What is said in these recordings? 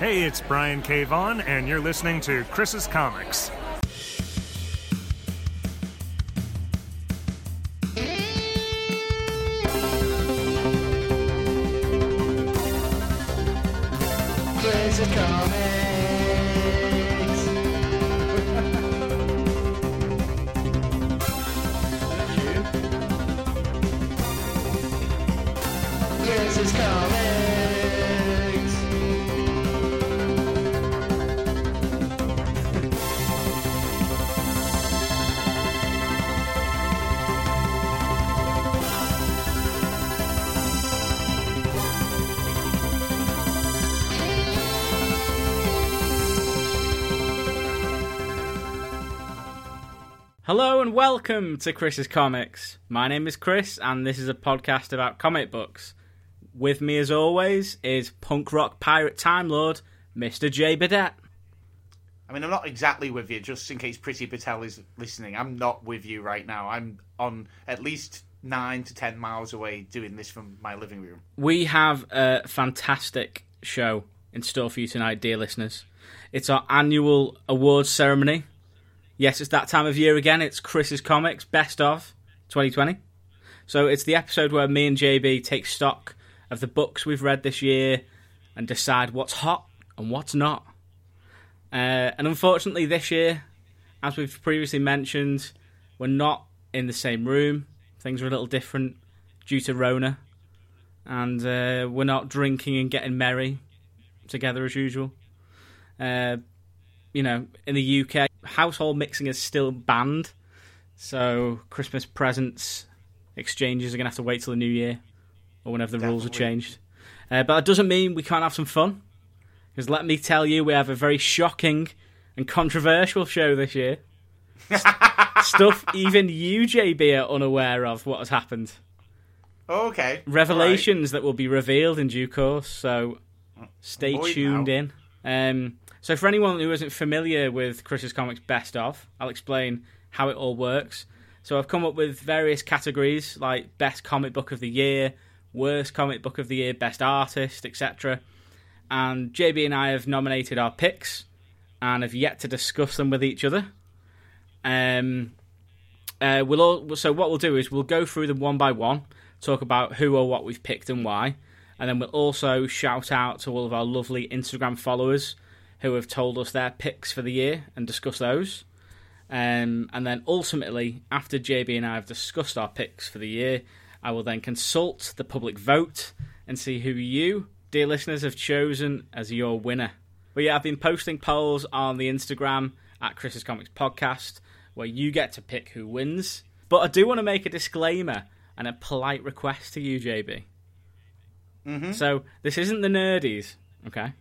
Hey, it's Brian K. Vaughan, and you're listening to Chris's Comics. And welcome to Chris's Comics. My name is Chris, and this is a podcast about comic books. With me, as always, is punk rock pirate time lord, Mr. J. Bidet. I mean, I'm not exactly with you, just in case Priti Patel is listening. I'm not with you right now. I'm on at least nine to ten miles away doing this from my living room. We have a fantastic show in store for you tonight, dear listeners. It's our annual awards ceremony. Yes, it's that time of year again. It's Chris's Comics Best of 2020. So it's the episode where me and JB take stock of the books we've read this year and decide what's hot and what's not. Uh, and unfortunately, this year, as we've previously mentioned, we're not in the same room. Things are a little different due to Rona. And uh, we're not drinking and getting merry together as usual. Uh, you know, in the UK, household mixing is still banned. So Christmas presents exchanges are going to have to wait till the new year or whenever the rules are changed. Uh, but that doesn't mean we can't have some fun. Because let me tell you, we have a very shocking and controversial show this year. Stuff even you, JB, are unaware of what has happened. Okay. Revelations that will be revealed in due course. So stay Avoid tuned now. in. Um, so for anyone who isn't familiar with Chris's Comics Best of, I'll explain how it all works. So I've come up with various categories like best comic book of the year, worst comic book of the year, best artist, etc. And JB and I have nominated our picks and have yet to discuss them with each other. Um, uh, we'll all, so what we'll do is we'll go through them one by one, talk about who or what we've picked and why, and then we'll also shout out to all of our lovely Instagram followers who have told us their picks for the year and discuss those. Um, and then ultimately, after JB and I have discussed our picks for the year, I will then consult the public vote and see who you, dear listeners, have chosen as your winner. But yeah, I've been posting polls on the Instagram at Chris's Comics Podcast where you get to pick who wins. But I do want to make a disclaimer and a polite request to you, JB. Mm-hmm. So this isn't the nerdies, okay?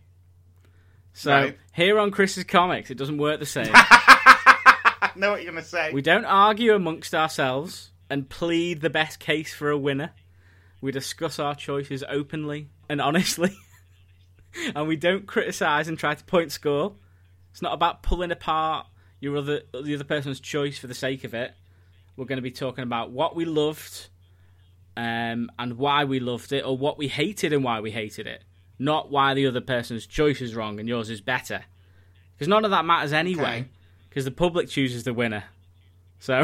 So Right. here on Chris's Comics, it doesn't work the same. I know what you're gonna say. we don't argue amongst ourselves and plead the best case for a winner. We discuss our choices openly and honestly, and we don't criticise and try to point score. It's not about pulling apart your other the other person's choice for the sake of it. We're going to be talking about what we loved, um, and why we loved it, or what we hated and why we hated it. Not why the other person's choice is wrong and yours is better, because none of that matters anyway. Okay. Because the public chooses the winner. So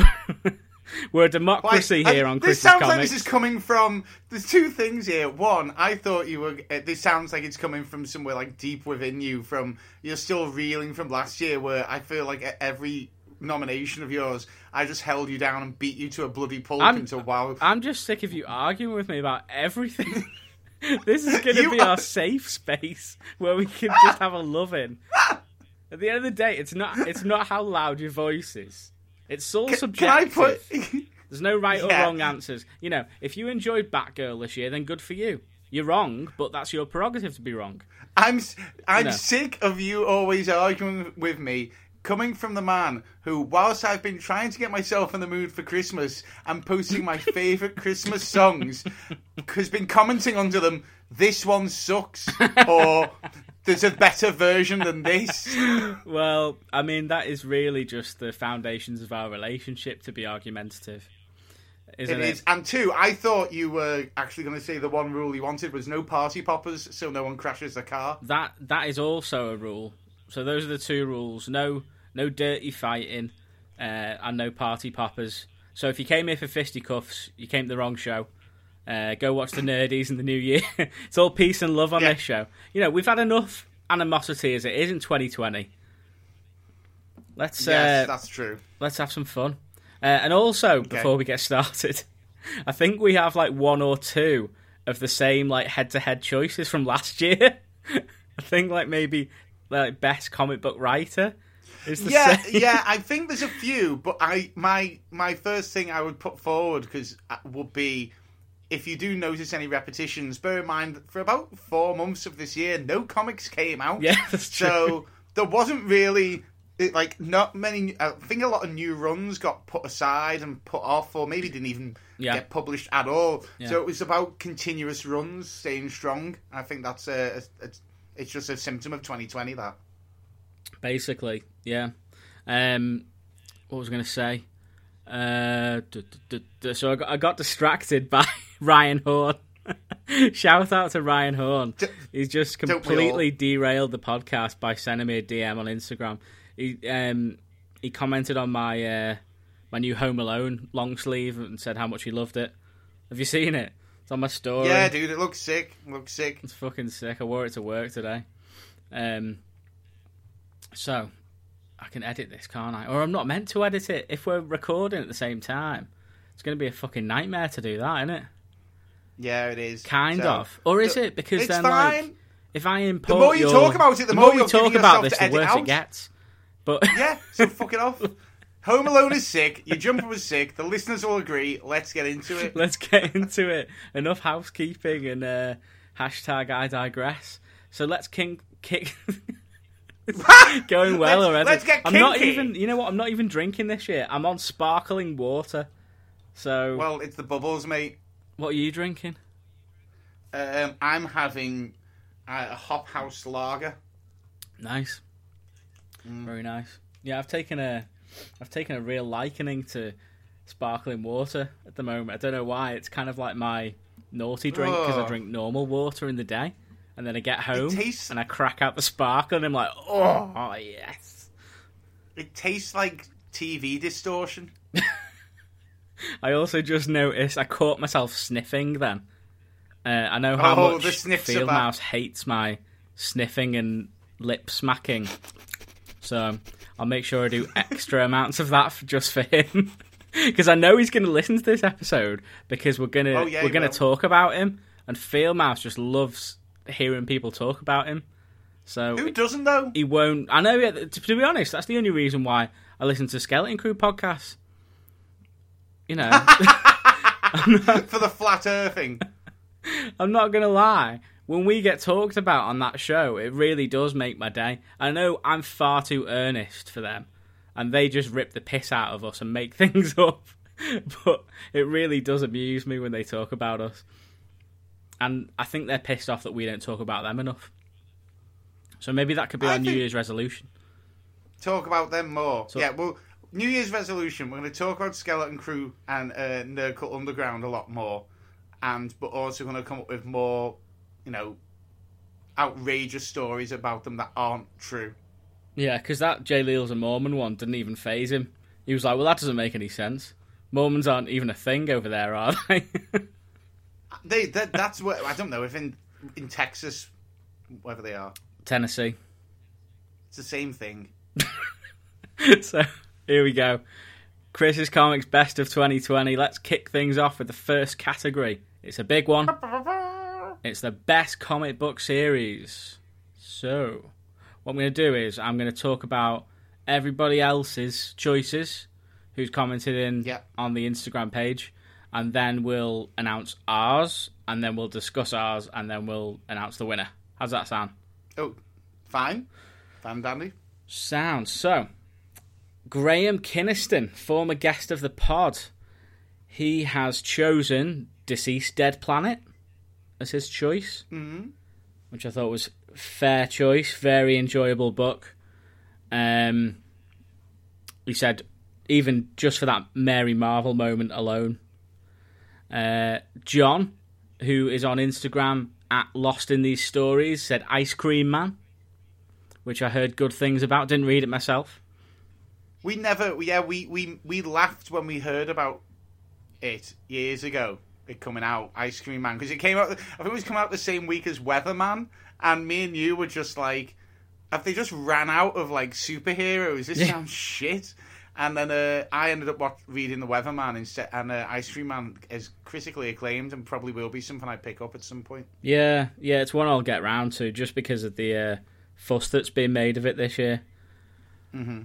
we're a democracy here I- on This sounds Comics. like this is coming from. There's two things here. One, I thought you were. Uh, this sounds like it's coming from somewhere like deep within you. From you're still reeling from last year, where I feel like at every nomination of yours, I just held you down and beat you to a bloody pulp I'm- until wow. I'm just sick of you arguing with me about everything. this is going to be are- our safe space where we can just have a love in. At the end of the day, it's not it's not how loud your voice is. It's all I subjective. put? There's no right or wrong answers. You know, if you enjoyed Batgirl this year, then good for you. You're wrong, but that's your prerogative to be wrong. I'm I'm No. sick of you always arguing with me. Coming from the man who, whilst I've been trying to get myself in the mood for Christmas and posting my favourite Christmas songs, has been commenting under them, this one sucks, or there's a better version than this. Well, I mean, that is really just the foundations of our relationship to be argumentative. isn't It it? is. And two, I thought you were actually going to say the one rule you wanted was no party poppers, so no one crashes the car. That that is also a rule. So those are the two rules: no no dirty fighting, uh, and no party poppers. So if you came here for fisticuffs, you came to the wrong show. Uh, go watch the nerdies in the new year. it's all peace and love on Yeah. this show. You know we've had enough animosity as it is in 2020. Let's Yes, uh, that's true. let's have some fun. Uh, and also, before we get started, I think we have like one or two of the same like head-to-head choices from last year. I think like maybe like best comic book writer Yeah, same. yeah. I think there's a few, but I my my first thing I would put forward because uh, would be if you do notice any repetitions. Bear in mind, that for about four months of this year, no comics came out. Yeah, that's true. So there wasn't really it, like not many. I think a lot of new runs got put aside and put off, or maybe didn't even Yeah. get published at all. Yeah. So it was about continuous runs, staying strong. I think that's a, a, a it's just a symptom of 2020. That Basically, yeah. Um, what was I going to say? Uh, so I got, I got distracted by Ryan Horn. Shout out to Ryan Horn. He's just completely derailed the podcast by sending me a DM on Instagram. He um he commented on my uh, my new Home Alone long sleeve and said how much he loved it. Have you seen it? It's on my story. yeah, dude, it looks sick. It looks sick. It's fucking sick. I wore it to work today. Um, so I can edit this, can't I? Or I'm not meant to edit it if we're recording at the same time. It's going to be a fucking nightmare to do that, isn't it? Yeah, it is. Kind So, of. Or is it? Because then, fine. like, if I import The more you your- talk about it, the the more more you're talk about this, the worse out. it gets. But yeah, so fuck it off. Home Alone is sick. Your jumper was sick. The listeners will agree. Let's get into it. let's get into it. Enough housekeeping and uh, hashtag I digress. So let's king- kick. Going well Let's- already. let's get I'm not even. You know what? I'm not even drinking this year. I'm on sparkling water. So Well, it's the bubbles, mate. what are you drinking? Um, I'm having uh, a Hop House Lager. Nice. Mm. Very nice. Yeah, I've taken a, I've taken a real likening to sparkling water at the moment. I don't know why. It's kind of like my naughty drink because I Oh. drink normal water in the day, and then I get home tastes- and I crack out the sparkle, and I'm like, oh yes. It tastes like TV distortion. I also just noticed I caught myself sniffing. Then uh, I know how Oh, much are Fieldmouse hates my sniffing and lip smacking, so I'll make sure I do extra amounts of that for, just for him. Because I know he's going to listen to this episode because we're gonna Oh, yeah, we're gonna will. talk about him, and Field Mouse just loves hearing people talk about him. So Who doesn't though? he won't. I know. yeah, To, to be honest, that's the only reason why I listen to Skeleton Crew podcasts. You know, For the flat earthing. I'm not gonna lie. When we get talked about on that show, it really does make my day. I know I'm far too earnest for them, and they just rip the piss out of us and make things up. But it really does amuse me when they talk about us, and I think they're pissed off that we don't talk about them enough. So maybe that could be I our New Year's resolution. Talk about them more. So- yeah, well, New Year's resolution. We're going to talk about Skeleton Crew and uh, Nerd Underground a lot more, and but also going to come up with more, you know, outrageous stories about them that aren't true. Yeah, because that Jay Leels a Mormon one didn't even phase him. He was like, "Well, that doesn't make any sense. Mormons aren't even a thing over there, are they?" They that, that's what I don't know if in in Texas, wherever they are, Tennessee. it's the same thing. so here we go. Chris's Comics Best of 2020. Let's kick things off with the first category. It's a big one. It's the best comic book series. So, what I'm going to do is I'm going to talk about everybody else's choices who's commented in Yeah. on the Instagram page, and then we'll announce ours, and then we'll discuss ours, and then we'll announce the winner. How's that sound? Oh, fine, fine, dandy. Sound. So, Graham Kinniston, former guest of the pod, he has chosen DCeased Dead Planet as his choice, Mm-hmm. which I thought was fair choice. Very enjoyable book. Um, he said, even just for that Mary Marvel moment alone, Uh, John, who is on Instagram at Lost in These Stories, said Ice Cream Man, which I heard good things about. Didn't read it myself. We never, yeah, we, we, we laughed when we heard about it years ago. It coming out, Ice Cream Man, because it came out. I think it was coming out the same week as Weatherman, and me and you were just like, "Have they just ran out of like superheroes? This sounds shit." And then uh, I ended up watch- reading the Weatherman instead, and uh, Ice Cream Man is critically acclaimed and probably will be something I pick up at some point. Yeah, yeah, it's one I'll get round to just because of the uh, fuss that's been made of it this year. Mm-hmm.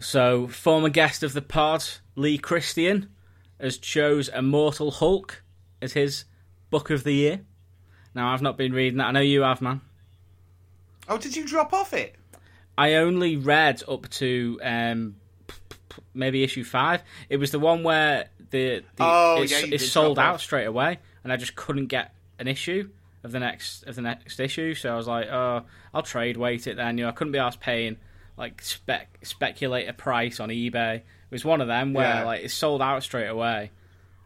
So, former guest of the pod, Lee Christian, has chose Immortal Hulk as his book of the year. Now, I've not been reading that. I know you have, man. Oh, did you drop off it? I only read up to um, maybe issue five. It was the one where the, the Oh, it's, yeah, it's sold out off. straight away, and I just couldn't get an issue of the next of the next issue. So I was like, oh, I'll trade wait it then. You know, I couldn't be asked paying like spec speculate a price on eBay. It was one of them where Yeah. like it's sold out straight away,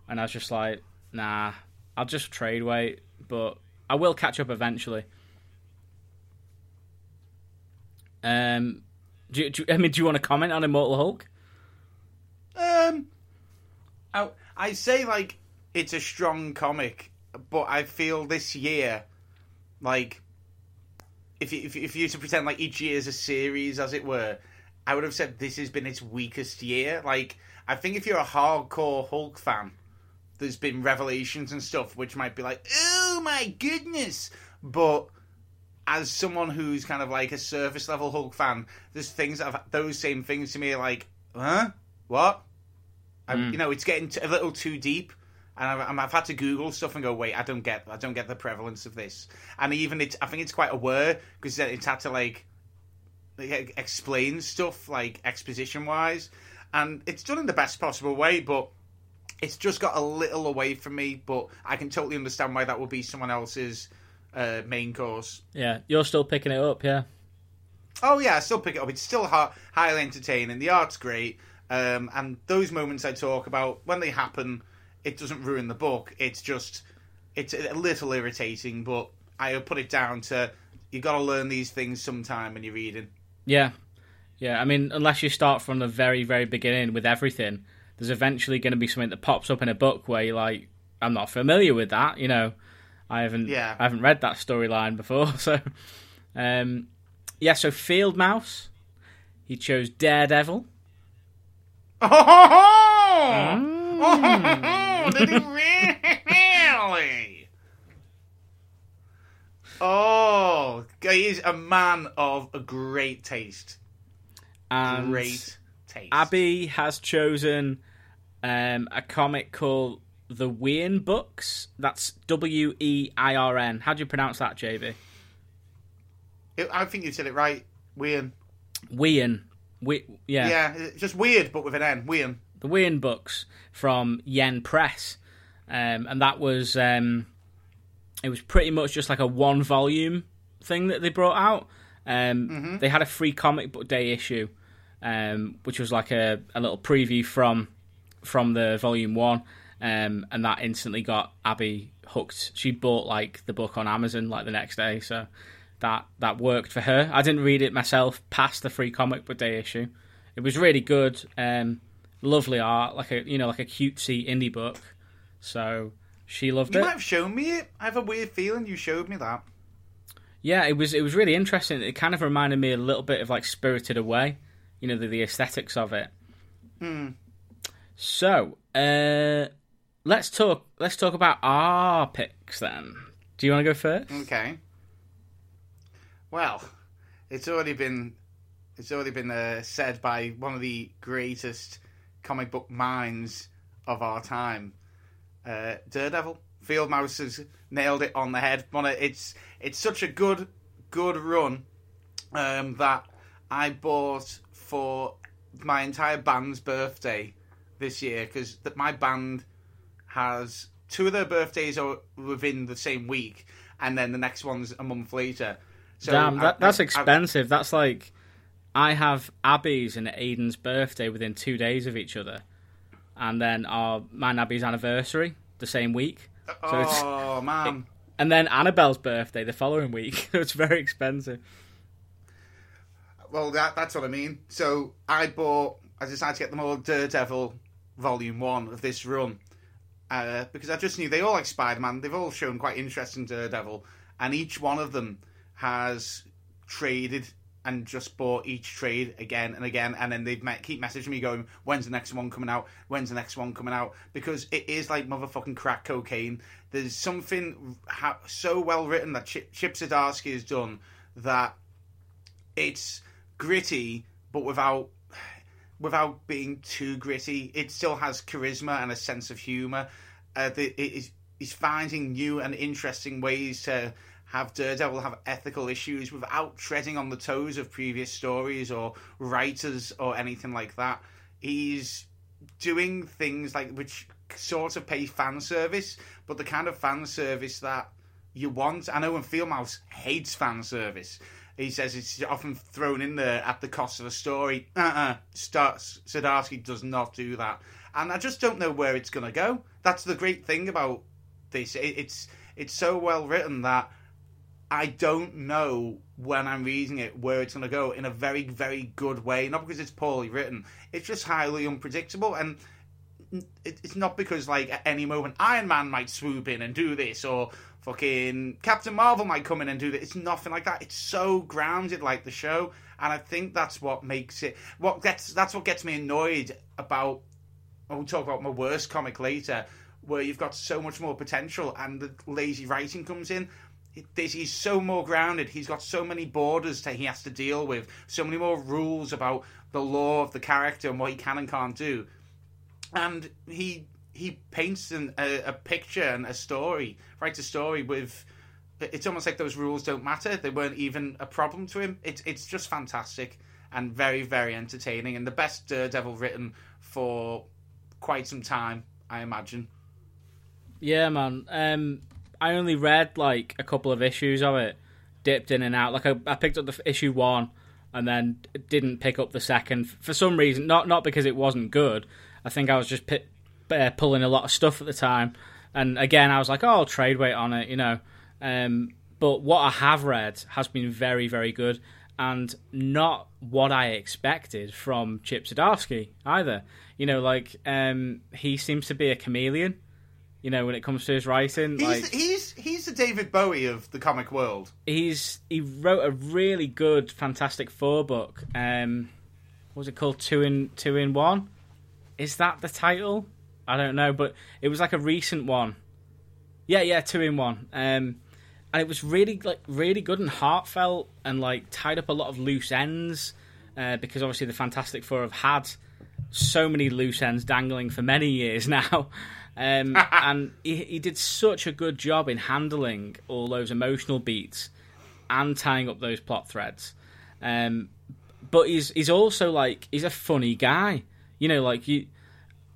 and I was just like, nah, I'll just trade wait, but I will catch up eventually. Um, do, do, you- I mean, do you want to comment on Immortal Hulk? Um, I, I say like it's a strong comic, but I feel this year, like, if you, if, if you were to pretend like each year is a series, as it were, I would have said this has been its weakest year. Like, I think if you're a hardcore Hulk fan, there's been revelations and stuff which might be like, oh my goodness, but as someone who's kind of like a surface level Hulk fan, there's things that have those same things to me like, huh? What? I, You know, it's getting t- a little too deep, and I've, I've had to Google stuff and go, wait, I don't get, I don't get the prevalence of this, and even it's, I think it's quite aware because it's had to like, like, explain stuff like exposition wise, and it's done in the best possible way, but it's just got a little away from me. But I can totally understand why that would be someone else's uh, main course. Yeah, you're still picking it up, yeah. Oh yeah, I still pick it up. It's still hi- highly entertaining. The art's great, um, and those moments I talk about when they happen, it doesn't ruin the book. It's just it's a little irritating, but I put it down to you got to learn these things sometime when you're reading. Yeah, yeah. I mean, unless you start from the very, very beginning with everything, there's eventually going to be something that pops up in a book where you're like, I'm not familiar with that. You know, I haven't, Yeah. I haven't read that storyline before. So, um, yeah. So Field Mouse, he chose Daredevil. Oh, did he really? Oh, he is a man of a great taste. And Great taste. Abby has chosen um, a comic called The Weirn Books. That's W E I R N. How do you pronounce that, JB? I think you said it right. Weird. Weirn. We- yeah. Yeah, it's just weird, but with an N. Weird. the Weirn books from Yen Press, um, and that was um, it was pretty much just like a one volume thing that they brought out. Um, They had a free comic book day issue, um, which was like a, a little preview from from the volume one, um, and that instantly got Abby hooked. She bought like the book on Amazon like the next day, so that that worked for her. I didn't read it myself past the free comic book day issue. It was really good, um, lovely art, like a you know like a cutesy indie book. So she loved You it. You might have shown me it. I have a weird feeling you showed me that. Yeah, it was it was really interesting. It kind of reminded me a little bit of like Spirited Away, you know, the, the aesthetics of it. So, uh, let's talk. Let's talk about our picks then. Do you want to go first? Okay. Well, it's already been it's already been uh, said by one of the greatest comic book minds of our time, uh, Daredevil. Field Mouse has nailed it on the head. It's it's such a good good run um, that I bought for my entire band's birthday this year because that my band has two of their birthdays are within the same week, and then the next one's a month later. So Damn, that, I- that's I- I- expensive. that's like I have Abby's and Aiden's birthday within two days of each other, and then our and Abby's anniversary the same week. So oh man. and then Annabelle's birthday the following week. So it's very expensive. Well, that, that's what I mean. So I bought, I decided to get them all Daredevil Volume 1 of this run. Uh, because I just knew they all like Spider Man. They've all shown quite interest in Daredevil. And each one of them has traded and just bought each trade again and again. And then they keep messaging me going, when's the next one coming out? When's the next one coming out? Because it is like motherfucking crack cocaine. There's something ha- so well written that Chip, Chip Zdarsky has done that it's gritty, but without without being too gritty. It still has charisma and a sense of humor. Uh, the, it is he's finding new and interesting ways to have Daredevil have ethical issues without treading on the toes of previous stories or writers or anything like that. He's doing things like which sort of pay fan service, but the kind of fan service that you want. I know when Fieldmouse hates fan service. He says it's often thrown in there at the cost of a story. Uh-uh. Starts Zdarsky does not do that, and I just don't know where it's going to go. That's the great thing about this. It's it's so well written that I don't know when I'm reading it where it's going to go in a very very good way. Not because it's poorly written. It's just highly unpredictable and it's not because like at any moment Iron Man might swoop in and do this or fucking Captain Marvel might come in and do this. It's nothing like that. It's so grounded like the show, and I think that's what makes it. What gets that's what gets me annoyed about. We'll talk about my worst comic later, where you've got so much more potential and the lazy writing comes in. He's so more grounded. He's got so many borders that he has to deal with, so many more rules about the law of the character and what he can and can't do and he he paints an, a, a picture and a story, writes a story with. It's almost like those rules don't matter. They weren't even a problem to him. It's it's just fantastic and very very entertaining and the best Daredevil written for quite some time, I imagine. Yeah, man. Um, I only read like a couple of issues of it, dipped in and out. Like I, I picked up the issue one, and then didn't pick up the second for some reason. Not not because it wasn't good. I think I was just pi uh, pulling a lot of stuff at the time, and again I was like, oh, I'll trade weight on it, you know. Um, but what I have read has been very very good, and not what I expected from Chip Zdarsky either. You know, like um, he seems to be a chameleon you know, when it comes to his writing. He's like he's he's the David Bowie of the comic world. he's he wrote a really good Fantastic Four book. Um, what was it called? Two in two in one. Is that the title? I don't know, but it was like a recent one. Yeah, yeah, two in one. Um, and it was really like really good and heartfelt, and like tied up a lot of loose ends. Uh, because obviously the Fantastic Four have had so many loose ends dangling for many years now. Um, and he, he did such a good job in handling all those emotional beats and tying up those plot threads. Um, but he's he's also like he's a funny guy. You know, like you.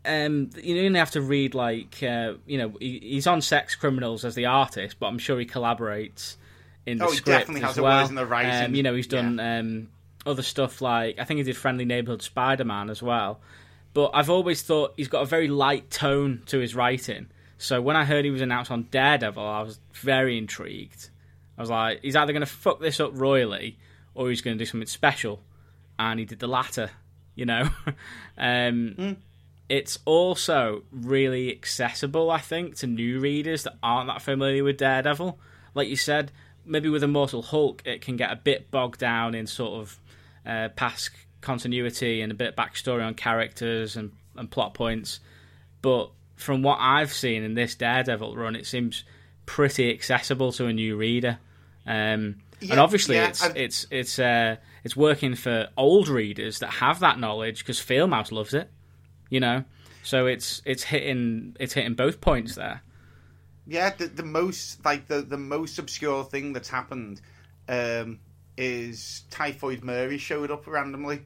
Um, you only have to read like uh, you know he, he's on Sex Criminals as the artist, but I'm sure he collaborates in the Oh, script definitely as has a well. in the writing. Um, you know, he's done um, other stuff like I think he did Friendly Neighborhood Spider Man as well. But I've always thought he's got a very light tone to his writing. So when I heard he was announced on Daredevil, I was very intrigued. I was like, he's either going to fuck this up royally or he's going to do something special. And he did the latter, you know. um, It's also really accessible, I think, to new readers that aren't that familiar with Daredevil. Like you said, maybe with Immortal Hulk, it can get a bit bogged down in sort of uh, past continuity and a bit of backstory on characters and, and plot points. But from what I've seen in this Daredevil run, it seems pretty accessible to a new reader. Um, and obviously, yeah, it's I've- it's it's uh, it's working for old readers that have that knowledge because Fieldmouse loves it, you know. So it's it's hitting it's hitting both points there. Yeah, the, the most like the, the most obscure thing that's happened um, is Typhoid Mary showed up randomly,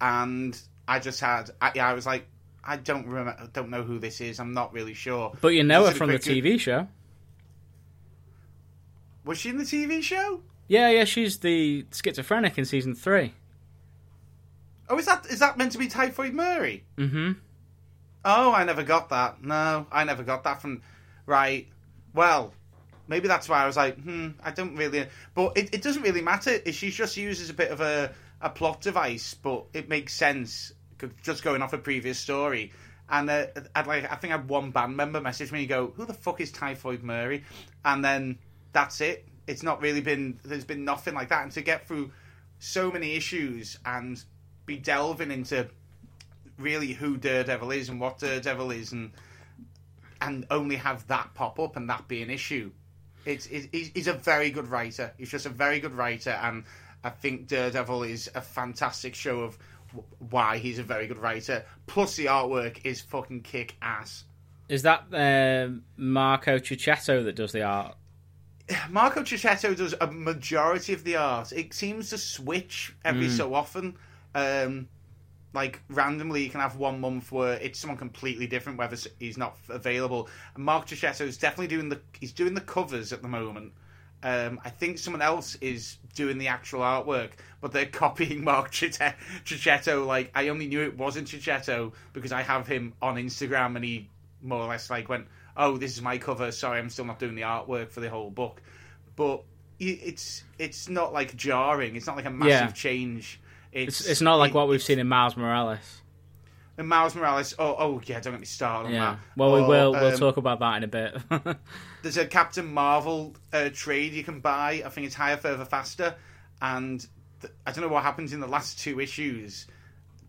and I just had I, I was like I don't remember don't know who this is I'm not really sure. But you know her from the TV show. Was she in the TV show? Yeah, yeah, she's the schizophrenic in season three. Oh, is that is that meant to be Typhoid Mary? Mm-hmm. Oh, I never got that. No, I never got that from. Right. Well, maybe that's why I was like, hmm, I don't really. But it, it doesn't really matter. She's just used as a bit of a, a plot device, but it makes sense just going off a previous story. And uh, I'd like, I think I had one band member message me and go, "Who the fuck is Typhoid Mary?" And then that's it. It's not really been. There's been nothing like that. And to get through so many issues and be delving into really who Daredevil is and what Daredevil is, and and only have that pop up and that be an issue. It's, it, he's, a very good writer. He's just a very good writer, and I think Daredevil is a fantastic show of why he's a very good writer. Plus, the artwork is fucking kick ass. Is that um Marco Checchetto that does the art? Marco Checchetto does a majority of the art. It seems to switch every so often. Um, like randomly, you can have one month where it's someone completely different, whether he's not available. And Mark Checchetto is definitely doing the he's doing the covers at the moment. Um, I think someone else is doing the actual artwork, but they're copying Mark. Checchetto. Like I only knew it wasn't Checchetto because I have him on Instagram, and he more or less like went, "Oh, this is my cover. Sorry, I'm still not doing the artwork for the whole book." But it's it's not like jarring. It's not like a massive Yeah. change. It's It's, it's not like it- what we've seen in Miles Morales. and Miles Morales. Oh, oh yeah, don't get me started on Yeah. that. Well, we Or, will. We'll um, talk about that in a bit. There's a Captain Marvel uh, trade you can buy. I think it's higher, further, faster. And th- I don't know what happens in the last two issues.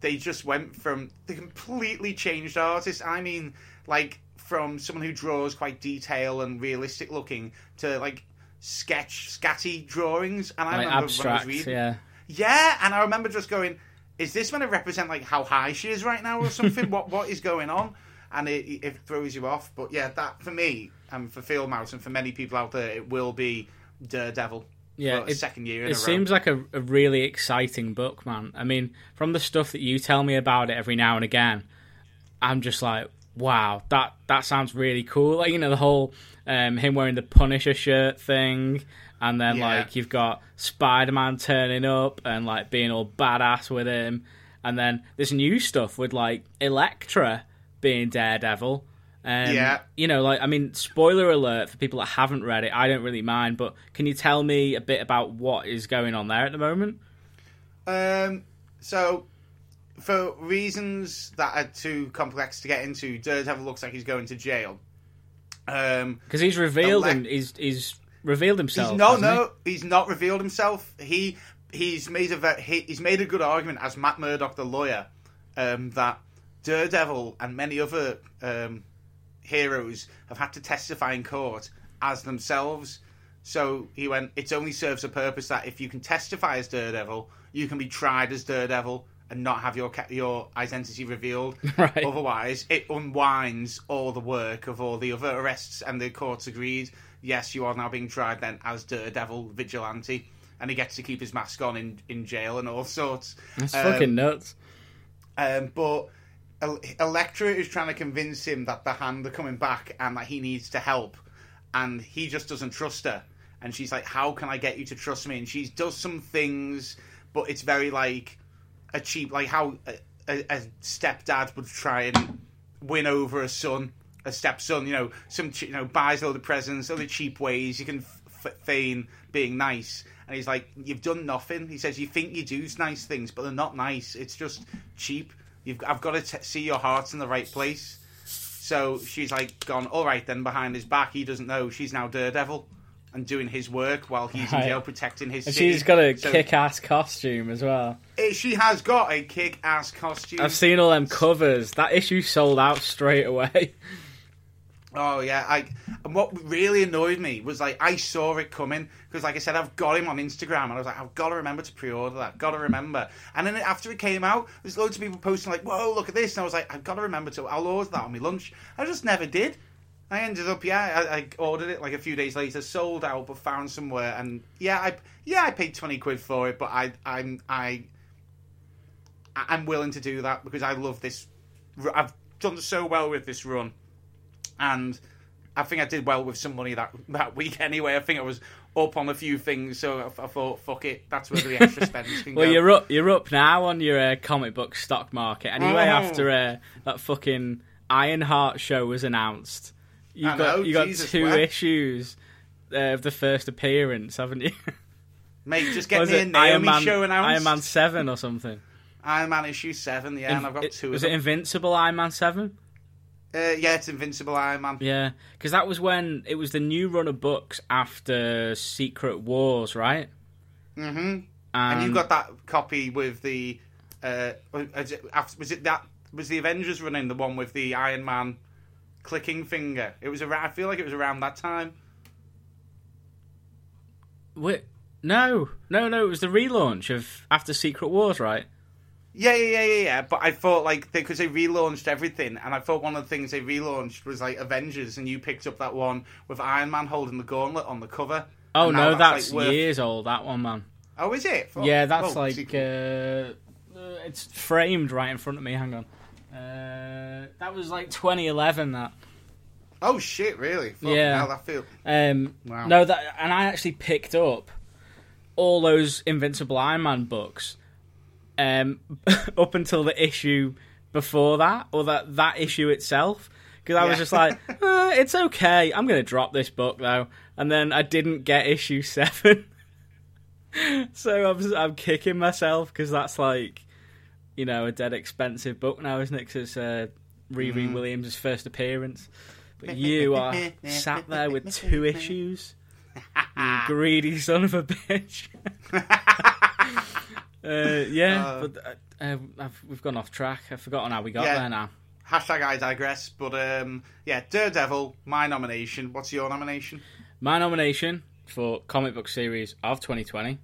They just went from they completely changed artists. I mean, like from someone who draws quite detail and realistic looking to like sketch scatty drawings. And I like remember when I was reading, yeah. Yeah, and I remember just going, "Is this going to represent like how high she is right now, or something? what what is going on?" And it, it throws you off. But yeah, that for me and for Phil Mouse and for many people out there, it will be Daredevil. Yeah, for it- second year in It a row. seems like a, a really exciting book, man. I mean, from the stuff that you tell me about it every now and again, I'm just like, wow, that that sounds really cool. Like you know, the whole um, him wearing the Punisher shirt thing, and then Yeah. like you've got Spider Man turning up and like being all badass with him, and then this new stuff with like Elektra being Daredevil. Um, Yeah. You know, like, I mean, spoiler alert for people that haven't read it. I don't really mind, but can you tell me a bit about what is going on there at the moment? Um, so, for reasons that are too complex to get into, Daredevil looks like he's going to jail. Um, Because he's revealed Elec- him, he's, he's revealed himself. He's no, hasn't he? no, he's not revealed himself. He he's made a ve- he, he's made a good argument as Matt Murdock, the lawyer, um, that Daredevil and many other um, heroes have had to testify in court as themselves. So he went. It only serves a purpose that if you can testify as Daredevil, you can be tried as Daredevil and not have your your identity revealed. Right. Otherwise, it unwinds all the work of all the other arrests, and the courts agreed. Yes, you are now being tried then as Daredevil vigilante, and he gets to keep his mask on in, in jail and all sorts. That's Um, fucking nuts. um, but El- Elektra is trying to convince him that the hand are coming back and that he needs to help, and he just doesn't trust her. And she's like, "How can I get you to trust me?" And she does some things, but it's very like a cheap, like how a, a, a stepdad would try and win over a son, a stepson. You know, some you know buys all the presents, other cheap ways you can f- feign being nice. And he's like, "You've done nothing." He says, "You think you do nice things, but they're not nice. It's just cheap. You've I've got to t- see your heart's in the right place." So she's like, "Gone. All right then." Behind his back, he doesn't know she's now Daredevil and doing his work while he's in jail protecting his. And city. she's got a So- kick-ass costume as well. Eh, She has got a kick-ass costume. I've seen all them covers. That issue sold out straight away. Oh yeah, I and what really annoyed me was like I saw it coming because like I said I've got him on Instagram and I was like I've got to remember to pre-order that, got to remember. And then after it came out, there's loads of people posting like, "Whoa, look at this!" And I was like, I've got to remember to. I'll order that on my lunch. I just never did. I ended up yeah, I, I ordered it like a few days later, sold out, but found somewhere, and yeah, I yeah I paid twenty quid for it, but I I'm I I'm willing to do that because I love this. I've done so well with this run and I think I did well with some money that that week anyway. I think I was up on a few things, so I, I thought, fuck it, that's where the extra spends can Well, go. you're up. You're up now on your uh, comic book stock market anyway. Mhm. After uh, that fucking Ironheart show was announced. You've got know, you got Jesus, two what? issues uh, of the first appearance, haven't you? Mate, just get Was me in Naomi Iron Man, show announced. Iron Man Seven or something? Iron Man issue seven, yeah, and I've got It- two was it. Invincible Iron Man Seven? Uh, yeah, it's Invincible Iron Man. Yeah, because that was when it was the new run of books after Secret Wars, right? Mm-hmm. And, And you got that copy with the. Uh, was it, was it that? Was the Avengers running the one with the Iron Man clicking finger? It was around. I feel like it was around that time. Wait, no, no, no. It was the relaunch of after Secret Wars, right? Yeah, yeah, yeah, yeah. But I thought like because they, relaunched everything, and I thought one of the things they relaunched was like Avengers, and you picked up that one with Iron Man holding the gauntlet on the cover. Oh no, that's, like, worth- years old. That one, man. Oh, is it? Fuck. yeah, that's Oh, like uh, uh, it's framed right in front of me. Hang on. Uh, that was like 2011. That. Oh shit! Really? Fuck, Yeah. How that feel? Um, Wow. No, that and I actually picked up all those Invincible Iron Man books um, up until the issue before that, or that that issue itself. Because I was Yeah. just like, uh, it's okay. I'm going to drop this book though, and then I didn't get issue seven. so I'm I'm kicking myself because that's like, you know, a dead expensive book now, isn't it? 'Cause it's uh, Riri Williams' first appearance. But you are sat there with two issues. You greedy son of a bitch. Uh, yeah, Uh, but uh, I've, we've gone off track. I've forgotten how we got Yeah. there now. Hashtag I digress. But um, yeah, Daredevil, my nomination. What's your nomination? My nomination for comic book series of 2020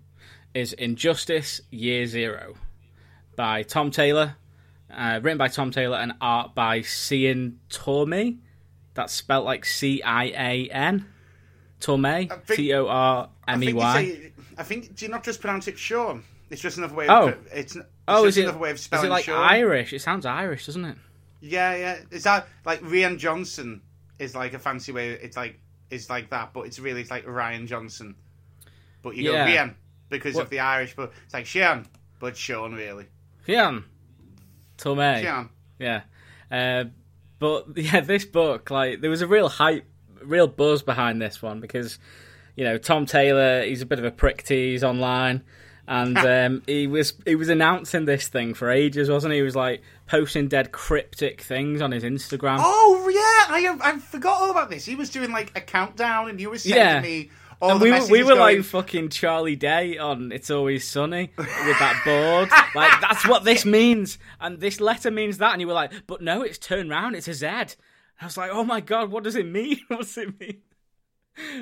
is Injustice Year Zero by Tom Taylor, uh, written by Tom Taylor and art by Cian Tormey. That's spelt like C I A N. Tormey, think- T O R M E I think, you say, I think. Do you not just pronounce it Sean? It's just another way. Oh. Of, it's, it's Oh, just is it? another way of spelling. Is it like Sean. Irish? It sounds Irish, doesn't it? Yeah, yeah. Is that like Rian Johnson? Is like a fancy way. It's like it's like that, but it's really it's like Ryan Johnson. But you Yeah. go Rian because What- of the Irish, but it's like Sean, but Sean really. Fian. Tormey. Sean. Yeah. Uh, but yeah, this book, like, there was a real hype, real buzz behind this one because, you know, Tom Taylor, he's a bit of a prick tease online. And um, he was he was announcing this thing for ages, wasn't he? He was like posting dead cryptic things on his Instagram. Oh yeah, I I forgot all about this. He was doing like a countdown, and you were sending Yeah. me all and the we were, we were going, like fucking Charlie Day on It's Always Sunny with that board. like, that's what this means. And this letter means that. And you were like, but no, it's turned round, it's a Z. I was like, oh my god, what does it mean? what does it mean?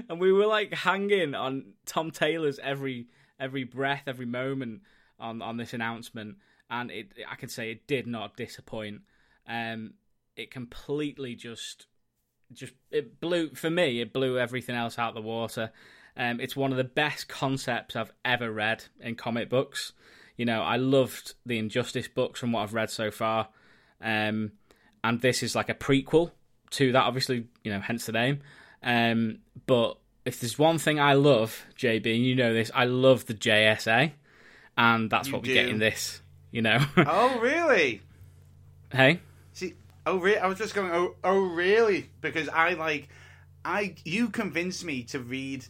And we were like hanging on Tom Taylor's every every breath, every moment on, on this announcement. And it I can say it did not disappoint. Um, it completely just just it blew for me it blew everything else out the water um, it's one of the best concepts i've ever read in comic books you know i loved the injustice books from what i've read so far um, and this is like a prequel to that obviously you know hence the name um, but if there's one thing i love jb and you know this i love the jsa and that's You what we get do. in this you know Oh really? hey See, oh really? I was just going. Oh, oh really? Because I like, I you convinced me to read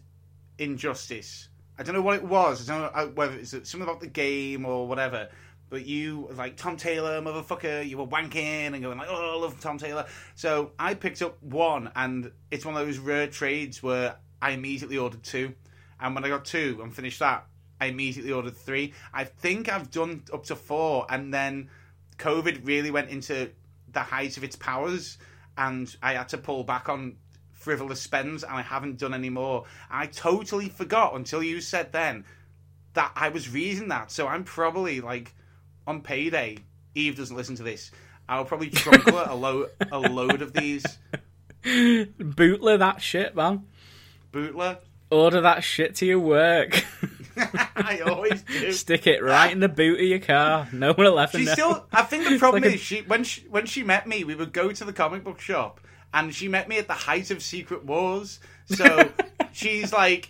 Injustice. I don't know what it was. I don't know uh, whether it's something about the game or whatever. But you like Tom Taylor, motherfucker. You were wanking and going like, "Oh, I love Tom Taylor." So I picked up one, and it's one of those rare trades where I immediately ordered two, and when I got two and finished that, I immediately ordered three. I think I've done up to four, and then COVID really went into the height of its powers, and I had to pull back on frivolous spends, and I haven't done any more. I totally forgot until you said then that I was reading that. So I'm probably like on payday. Eve doesn't listen to this. I'll probably trunkle a load a load of these bootler that shit man bootler. order that shit to your work I always do. Stick it right in the boot of your car. No one will ever She know. still. I think the problem like a- is she when she when she met me, we would go to the comic book shop, and she met me at the height of Secret Wars. So she's like,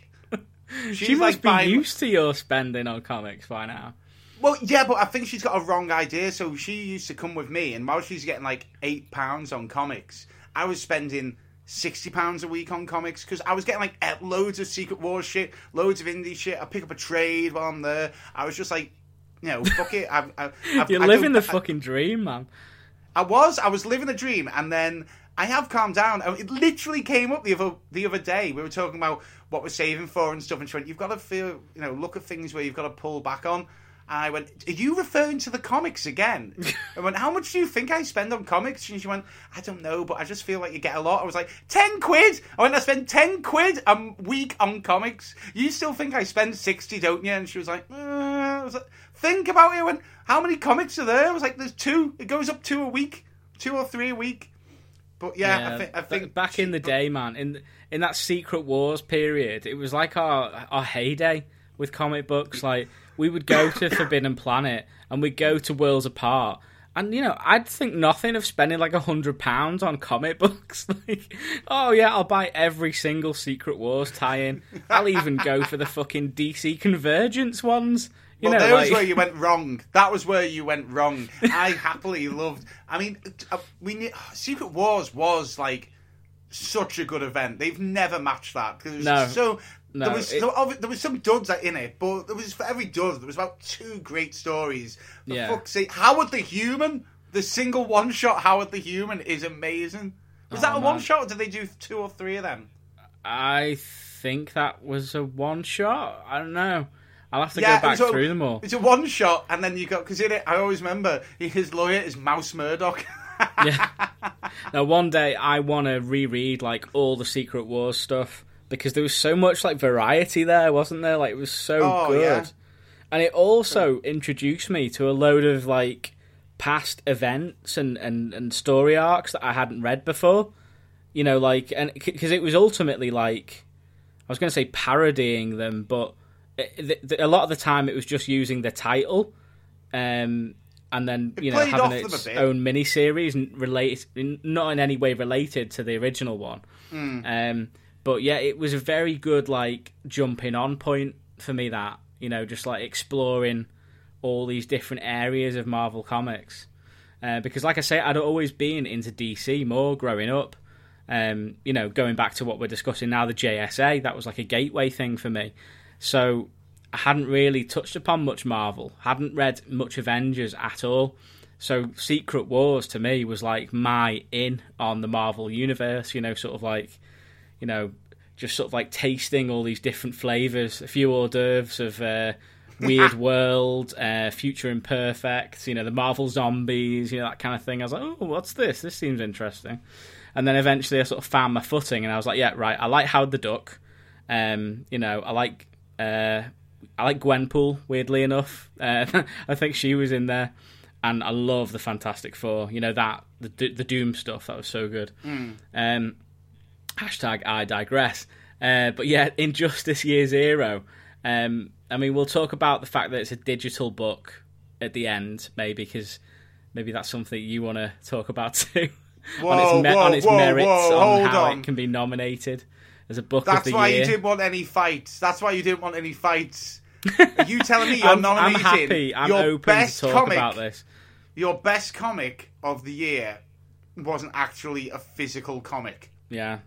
she's she like must be buying. used to your spending on comics by now. Well, yeah, but I think she's got a wrong idea. So she used to come with me, and while she's getting like eight pounds on comics, I was spending sixty pounds a week on comics because I was getting like loads of Secret Wars shit, loads of indie shit. I pick up a trade while I'm there. I was just like, you know, fuck it. I've, I've, I've, You're I living the fucking dream, man. I was, I was living a dream, and then I have calmed down. Oh, it literally came up the other the other day. We were talking about what we're saving for and stuff, and she went, "You've got to feel, you know, look at things where you've got to pull back on." And I went, "Are you referring to the comics again?" I went, "How much do you think I spend on comics?" And she went, "I don't know, but I just feel like you get a lot." I was like, 10 quid." I went, "I spend ten quid a week on comics. You still think I spend sixty, don't you?" And she was like, uh, I was like "Think about it." I went, "How many comics are there?" I was like, "There's two. It goes up two a week, two or three a week." But yeah, I, thi- I think back in the day, man, in in that Secret Wars period, it was like our our heyday with comic books. Like we would go to Forbidden Planet and we'd go to Worlds Apart. And you know, I'd think nothing of spending like a hundred pounds on comic books. like, oh yeah, I'll buy every single Secret Wars tie-in. I'll even go for the fucking DC Convergence ones. You Well, know, there was where you went wrong. That was where you went wrong. I happily loved. I mean, uh, we Secret Wars was like such a good event. They've never matched that because it was No. so. No, there was it- there, there was some duds in it, but there was for every dud there was about two great stories. For Yeah. fuck's sake, Howard the Human, the single one shot Howard the Human is amazing. Was oh, that Oh, a man. one shot, or did they do two or three of them? I think that was a one shot. I don't know. I'll have to Yeah, go back a- through them all. It's a one shot, and then you got because in it, I always remember his lawyer is Mouse Murdoch. yeah. Now, one day I want to reread like all the Secret Wars stuff because there was so much like variety there, wasn't there? Like it was so Oh, good, yeah. and it also introduced me to a load of like past events and and and story arcs that I hadn't read before. You know, like and because it was ultimately like I was going to say parodying them, but it, the, the, a lot of the time it was just using the title. Um, and then you know having its own mini series and related, not in any way related to the original one. Hmm. Um, but yeah, it was a very good like jumping on point for me. That you know, just like exploring all these different areas of Marvel comics. Uh, because, like I say, I'd always been into DC more growing up. Um, you know, going back to what we're discussing now, the JSA, that was like a gateway thing for me. So I hadn't really touched upon much Marvel, hadn't read much Avengers at all. So Secret Wars to me was like my in on the Marvel universe, you know, sort of like, you know, just sort of like tasting all these different flavors, a few hors d'oeuvres of uh, Weird World, uh, Future Imperfect, you know, the Marvel Zombies, you know, that kind of thing. I was like, oh, what's this? This seems interesting. And then eventually I sort of found my footing and I was like, yeah, right, I like Howard the Duck. Um, you know, I like uh, I like Gwenpool, weirdly enough. Uh, I think she was in there. And I love the Fantastic Four. You know, that, the, the Doom stuff, that was so good. Um, hashtag I digress. Uh, but yeah, Injustice Year Zero. Um, I mean, we'll talk about the fact that it's a digital book at the end, maybe, because maybe that's something you want to talk about too. on its, me- whoa, on its whoa, merits, whoa, on how on. it can be nominated as a book That's of the why year. you didn't want any fights. That's why you didn't want any fights. Are you telling me you're I'm, I'm happy. I'm your open best to talk comic, about this. your best comic of the year wasn't actually a physical comic? Yeah,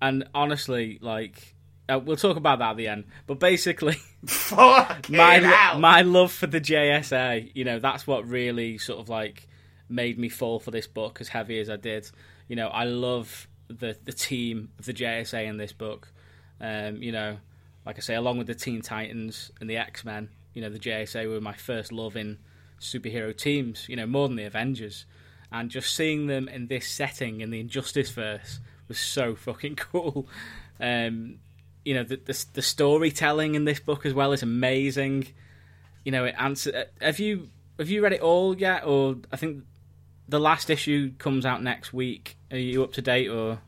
and honestly, like uh, we'll talk about that at the end. But basically, my my love for the JSA, you know, that's what really sort of like made me fall for this book as heavy as I did. You know, I love the the team of the JSA in this book. Um, you know, like I say, along with the Teen Titans and the X Men, you know, the JSA were my first love in superhero teams. You know, more than the Avengers, and just seeing them in this setting in the Injustice verse was so fucking cool. Um, you know, the, the the storytelling in this book as well is amazing. You know, it answer. Have you have you read it all yet? Or I think the last issue comes out next week. Are you up to date or?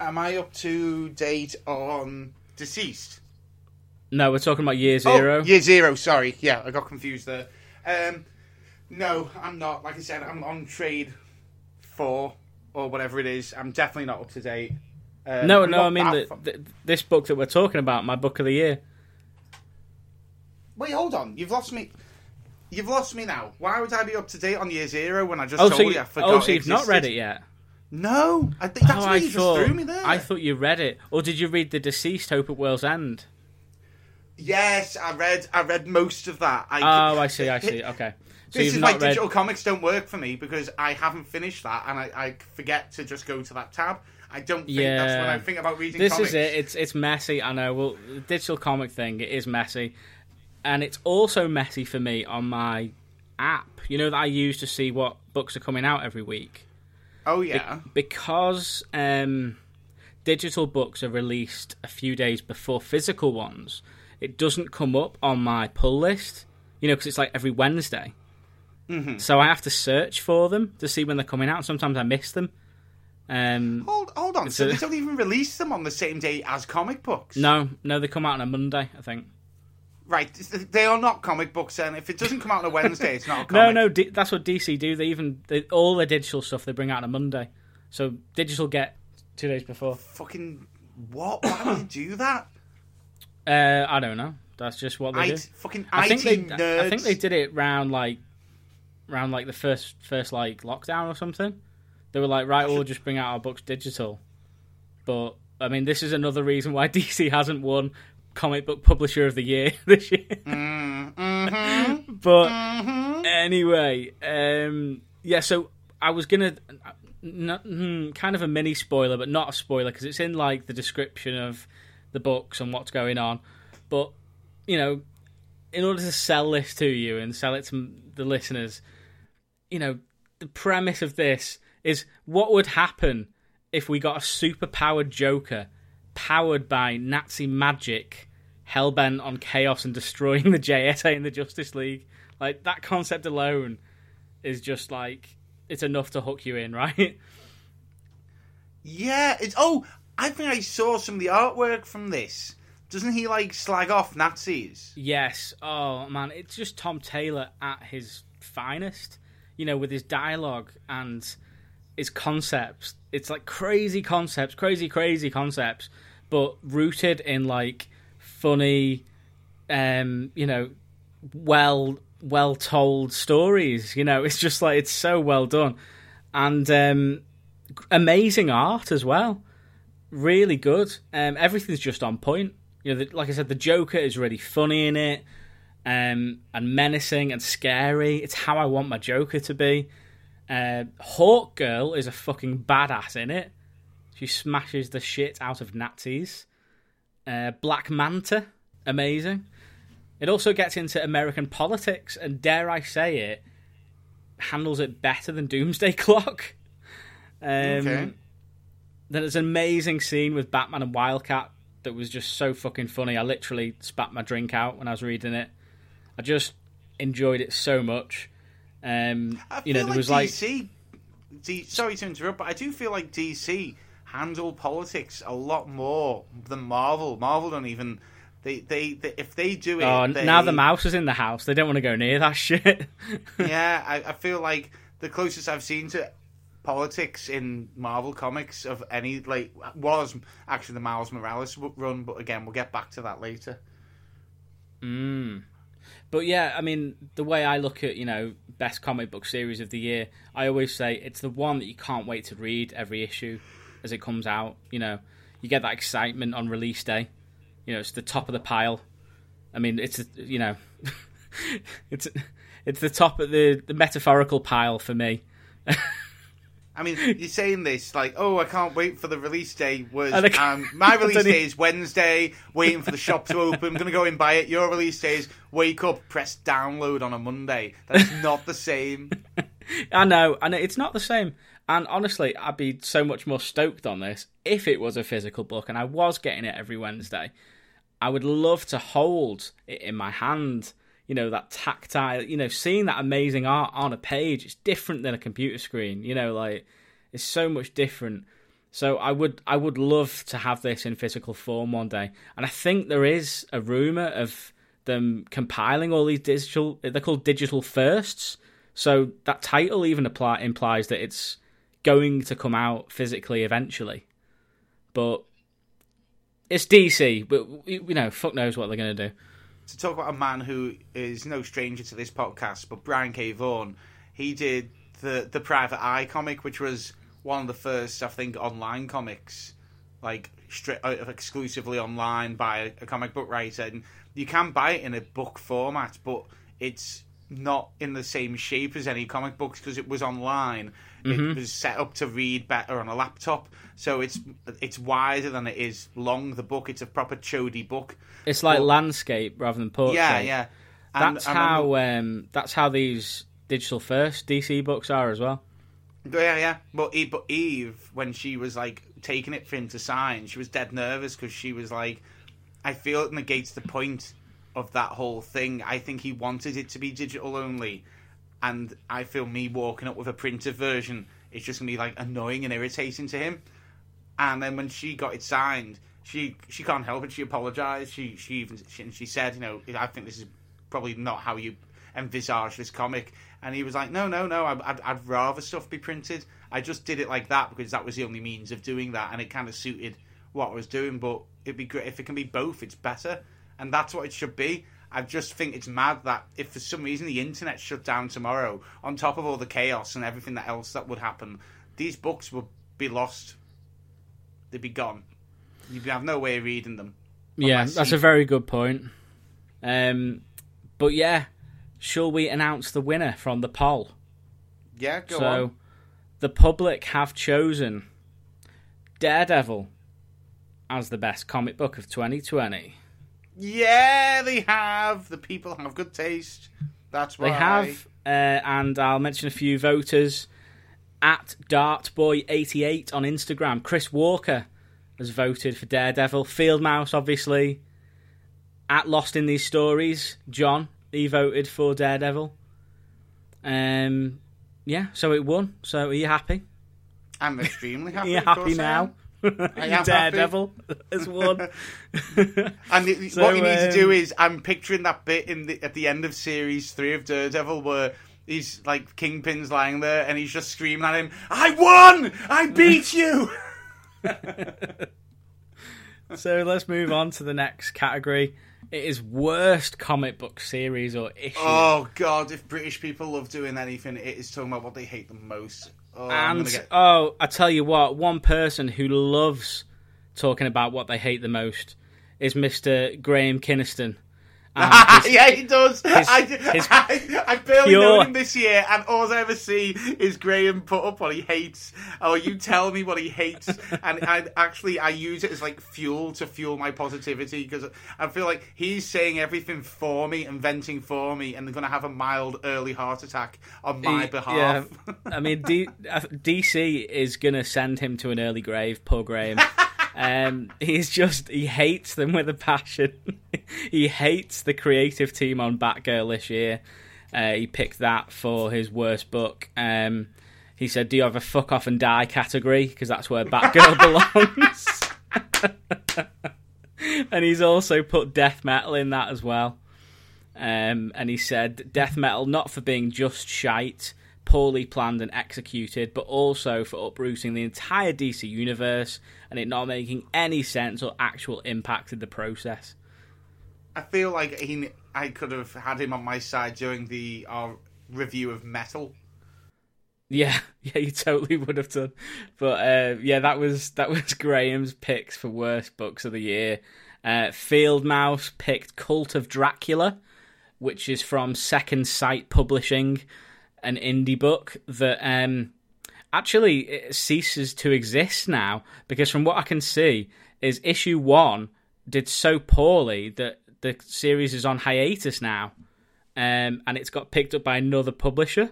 Am I up to date on DCeased? No, we're talking about year zero. Oh, year zero. Sorry, yeah, I got confused there. Um, no, I'm not. Like I said, I'm on trade four or whatever it is. I'm definitely not up to date. Um, no, no, I mean the, the, this book that we're talking about, my book of the year. Wait, hold on. You've lost me. You've lost me now. Why would I be up to date on year zero when I just Oh, told so you, you, I forgot oh, so you've not read it yet? No, I think that's oh, why I you thought just threw me there. I thought you read it, or did you read the DCeased Hope at World's End? Yes, I read. I read most of that. I, Oh, I see, I see. Okay, so this is why read. digital comics don't work for me because I haven't finished that and I, I forget to just go to that tab. I don't think that's when I think about reading This comics. is it. It's it's messy. I know. Well, the digital comic thing it is messy, and it's also messy for me on my app. You know that I use to see what books are coming out every week. Oh yeah. because um, digital books are released a few days before physical ones, it doesn't come up on my pull list. You know, because it's like every Wednesday. Mm-hmm. So I have to search for them to see when they're coming out. Sometimes I miss them. Um, Hold, hold on. So a- they don't even release them on the same day as comic books. no, no, they come out on a Monday, I think. Right. They are not comic books. Then if it doesn't come out on a Wednesday, it's not a No, no, D- that's what DC do. They even they, all their digital stuff they bring out on a Monday. So digital get two days before. Fucking what? Why would you do that? Uh, I don't know. That's just what they I do. fucking I think IT they, nerds. I think they did it round like, round like the first first like lockdown or something. They were like, right, we'll just bring out our books digital. But I mean, this is another reason why DC hasn't won comic book publisher of the year this year. Mm-hmm. but anyway, um, yeah. So I was gonna, not, hmm, kind of a mini spoiler, but not a spoiler because it's in like the description of the books and what's going on. But you know, in order to sell this to you and sell it to the listeners, you know, the premise of this is what would happen if we got a super powered Joker powered by Nazi magic, hellbent on chaos and destroying the JSA and the Justice League. Like that concept alone is just like it's enough to hook you in, right? Yeah. It's oh, I think I saw some of the artwork from this. Doesn't he like slag off Nazis? Yes. Oh man, it's just Tom Taylor at his finest. You know, with his dialogue and his concepts. It's like crazy concepts, crazy, crazy concepts, but rooted in like funny, um, you know, well, well told stories. You know, it's just like it's so well done, and um, amazing art as well. Really good. Um, everything's just on point. You know, the, like I said, the Joker is really funny in it, um, and menacing and scary. It's how I want my Joker to be. Uh, Hawk Girl is a fucking badass in it. She smashes the shit out of Nazis. Uh, Black Manta, amazing. It also gets into American politics, and dare I say it, handles it better than Doomsday Clock. Um, Okay. Then there's an amazing scene with Batman and Wildcat that was just so fucking funny. I literally spat my drink out when I was reading it. I just enjoyed it so much. Um, you know, there like was like DC. D, sorry to interrupt, but I do feel like DC handle politics a lot more than Marvel. Marvel don't even. They, they, they if they do it. Oh, they, now the mouse is in the house. They don't want to go near that shit. yeah, I, I feel like the closest I've seen to politics in Marvel comics of any like was actually the Miles Morales run, but again, we'll get back to that later. But yeah, I mean, the way I look at you know best comic book series of the year, I always say it's the one that you can't wait to read every issue as it comes out. You know, you get that excitement on release day. You know, it's the top of the pile. I mean, it's you know, it's it's the top of the the metaphorical pile for me. I mean, you're saying this like, oh, I can't wait for the release day. Was um, my release day is Wednesday, waiting for the shop to open. I'm gonna go and buy it. Your release day is wake up, press download on a Monday. That's not the same. I know, I know it's not the same. And honestly, I'd be so much more stoked on this if it was a physical book and I was getting it every Wednesday. I would love to hold it in my hand. You know, that tactile, you know, seeing that amazing art on a page, it's different than a computer screen. You know, like it's so much different. So I would I would love to have this in physical form one day. And I think there is a rumor of them compiling all these digital they're called digital firsts. So that title even apply, implies that it's going to come out physically eventually. But it's DC, but you know, fuck knows what they're going to do. To talk about a man who is no stranger to this podcast, but Brian K. Vaughan. He did the the Private Eye comic, which was one of the first, I think, online comics, like straight, uh, exclusively online by a, a comic book writer. And you can buy it in a book format, but it's not in the same shape as any comic books because it was online. It was set up to read better on a laptop, so it's it's wider than it is long. The book, it's a proper chody book. It's like Well- landscape rather than portrait. Yeah, yeah. And That's remember- how um, that's how these digital first DC books are as well. Yeah, yeah. But Eve, but Eve, when she was like taking it for him to sign, she was dead nervous because she was like, I feel it negates the point of that whole thing. I think he wanted it to be digital only, and I feel me walking up with a printed version is just gonna be like annoying and irritating to him. And then when she got it signed, she she can't help it. She apologized. She she even she, she said, you know, I think this is probably not how you envisage this comic. And he was like, no, no, no. I'd, I'd rather stuff be printed. I just did it like that because that was the only means of doing that, and it kind of suited what I was doing. But it'd be great if it can be both. It's better, and that's what it should be. I just think it's mad that if for some reason the internet shut down tomorrow, on top of all the chaos and everything that else that would happen, these books would be lost. They'd be gone. You'd have no way of reading them. Yeah, that's you- a very good point. Um, but yeah, shall we announce the winner from the poll? Yeah, go so, on. the public have chosen Daredevil as the best comic book of 2020. Yeah, they have. The people have good taste. That's why They have, uh, and I'll mention a few voters. At Dartboy88 on Instagram, Chris Walker has voted for Daredevil. Field Mouse, obviously. At Lost in These Stories, John, he voted for Daredevil. Um, yeah, so it won. So are you happy? I'm extremely happy. Are you happy now? am. I am Daredevil has won. And So, what you need to do um, is, I'm picturing that bit in the, at the end of series three of Daredevil where he's like Kingpin's lying there and he's just screaming at him, "I won! I beat you!" so let's move on to the next category. It is worst comic book series or issue. oh God! If British people love doing anything, it is talking about what they hate the most. Oh, and get... oh, I tell you what, one person who loves talking about what they hate the most is Mr. Graham Kinniston. His- yeah, he does. I, his I, I barely pure- know him this year, and all I ever see is Graham put up what he hates. Or you tell me what he hates, and I actually I use it as like fuel to fuel my positivity because I feel like he's saying everything for me and venting for me, and they're gonna have a mild early heart attack on my he- behalf. yeah. I mean, D- DC is going to send him to an early grave. Poor Graham. Um, he's just he hates them with a passion. he hates the creative team on Batgirl this year. Uh, he picked that for his worst book. Um, he said, "Do you have a fuck off and die category? Because that's where Batgirl belongs." and he's also put death metal in that as well. Um, and he said death metal not for being just shite, poorly planned and executed, but also for uprooting the entire DC universe and it not making any sense or actual impact in the process. I feel like he, I could have had him on my side during the our review of Metal. Yeah, yeah, you totally would have done. But uh, yeah, that was that was Graham's picks for worst books of the year. Uh, Field Mouse picked Cult of Dracula, which is from Second Sight Publishing, an indie book that um, actually ceases to exist now because from what I can see is issue one did so poorly that the series is on hiatus now, um, and it's got picked up by another publisher.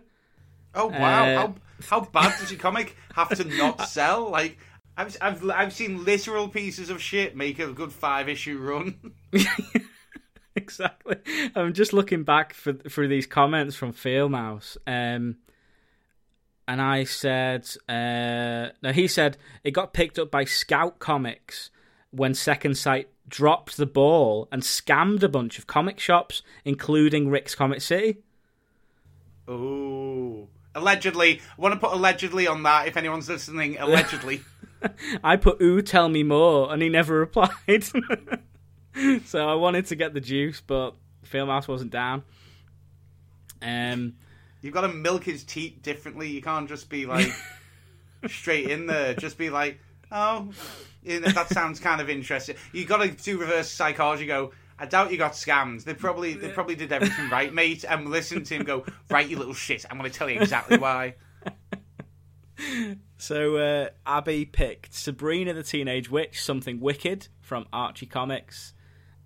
Oh wow! Uh, how how bad does your comic have to not sell? Like I've I've I've seen literal pieces of shit make a good five issue run. exactly. I'm just looking back for, through these comments from Field Mouse, um, and I said, uh, no, he said it got picked up by Scout Comics when Second Sight dropped the ball and scammed a bunch of comic shops, including Rick's Comic City. Ooh, allegedly. I want to put allegedly on that. If anyone's listening, allegedly. I put "Ooh, tell me more," and he never replied. so I wanted to get the juice, but Field Mouse wasn't down. Um, You've got to milk his teeth differently. You can't just be like straight in there. Just be like, oh, you know, that sounds kind of interesting. You've got to do reverse psychology. Go. I doubt you got scammed. They probably they probably did everything right, mate. And listen to him go, right, you little shit. I'm going to tell you exactly why. so uh, Abby picked Sabrina the Teenage Witch, something wicked from Archie Comics.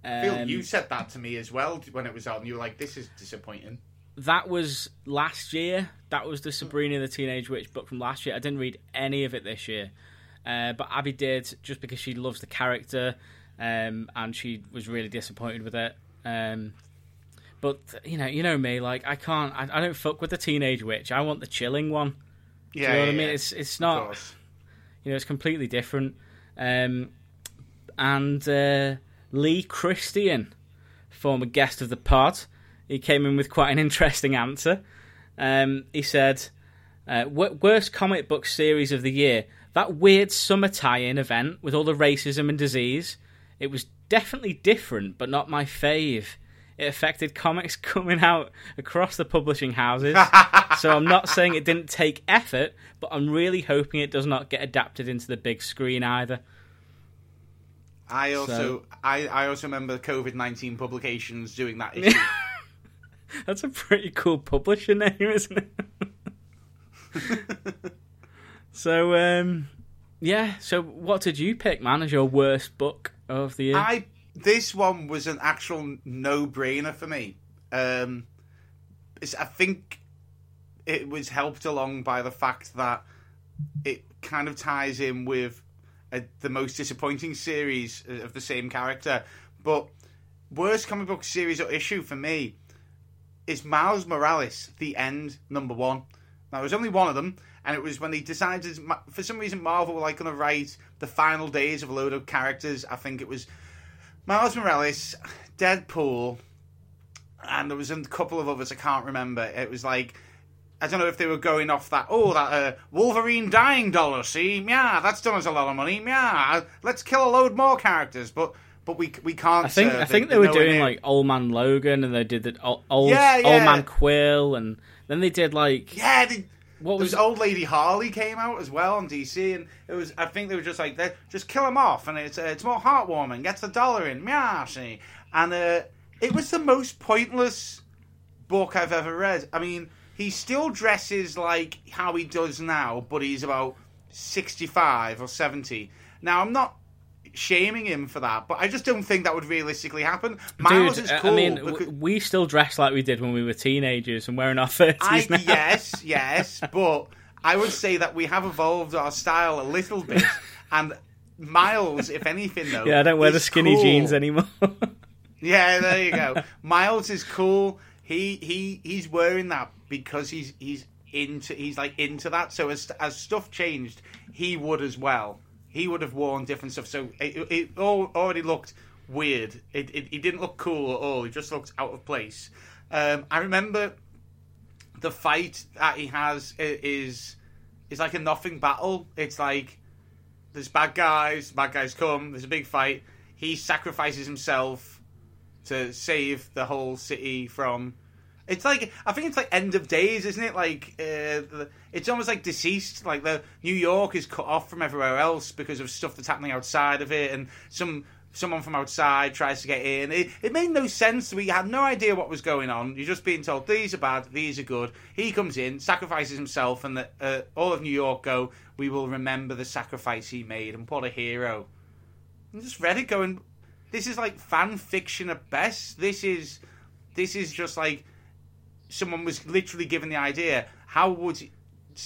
Phil, Um, you said that to me as well when it was on. You were like, this is disappointing. that was last year. That was the Sabrina the Teenage Witch book from last year. I didn't read any of it this year, uh, but Abby did just because she loves the character, um, and she was really disappointed with it. Um, but you know, you know me, like I can't, I, I don't fuck with the Teenage Witch. I want the chilling one. Yeah, Do you know yeah, what I mean? yeah. It's it's not, you know, it's completely different. Um, and uh, Lee Christian, former guest of the pod, he came in with quite an interesting answer. Um, he said, uh, "Worst comic book series of the year. That weird summer tie-in event with all the racism and disease. It was definitely different, but not my fave." It affected comics coming out across the publishing houses. so I'm not saying it didn't take effort, but I'm really hoping it does not get adapted into the big screen either. I also So- I, I also remember COVID nineteen publications doing that issue. That's a pretty cool publisher name, isn't it? so, um, yeah. So, what did you pick, man, as your worst book of the year? I this one was an actual no brainer for me. Um, it's, I think it was helped along by the fact that it kind of ties in with uh the most disappointing series of the same character. But worst comic book series or issue for me is Miles Morales, The End, number one. Now, there was only one of them, and it was when they decided, for some reason, Marvel were like going to write the final days of a load of characters. I think it was Miles Morales, Deadpool, and there was a couple of others I can't remember. It was like I don't know if they were going off that oh that uh, Wolverine dying dollar. See, yeah, that's done us a lot of money. Yeah, let's kill a load more characters, but but we we can't. I think uh, I think they were doing like Old Man Logan, and they did the old old, Yeah, old. Man Quill, and then they did like yeah. They, what was was old lady Harley came out as well on DC, and it was. I think they were just like, they just kill him off, and it's uh, it's more heartwarming. Gets the dollar in, yeah, see. And uh, it was the most pointless book I've ever read. I mean, he still dresses like how he does now, but he's about sixty-five or seventy. Now, I'm not shaming him for that, but I just don't think that would realistically happen. Miles Dude, is cool. I mean, because- we still dress like we did when we were teenagers and we're our thirties I, now. yes, yes, but I would say that we have evolved our style a little bit. And Miles, if anything, though, Yeah, I don't wear the skinny cool. jeans anymore. Yeah, there you go. Miles is cool. He he he's wearing that because he's he's into he's like into that. So as as stuff changed, he would as well. He would have worn different stuff. So it, it all already looked weird. It, it he didn't look cool at all. He just looked out of place. Um, I remember the fight that he has is is like a nothing battle. It's like there's bad guys, bad guys come, there's a big fight. He sacrifices himself to save the whole city from. It's like I think it's like end of days, isn't it? Like uh, it's almost like DCeased. Like the New York is cut off from everywhere else because of stuff that's happening outside of it, and some someone from outside tries to get in. It, it made no sense. We had no idea what was going on. You're just being told these are bad, these are good. He comes in, sacrifices himself, and the, uh, all of New York go. We will remember the sacrifice he made, and what a hero! I just read it going, this is like fan fiction at best. This is this is just like someone was literally given the idea. How would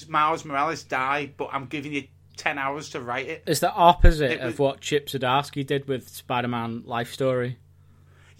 Miles Morales die? But I'm giving you ten hours to write it. It's the opposite It was- of what Chip Zdarsky did with Spider-Man Life Story.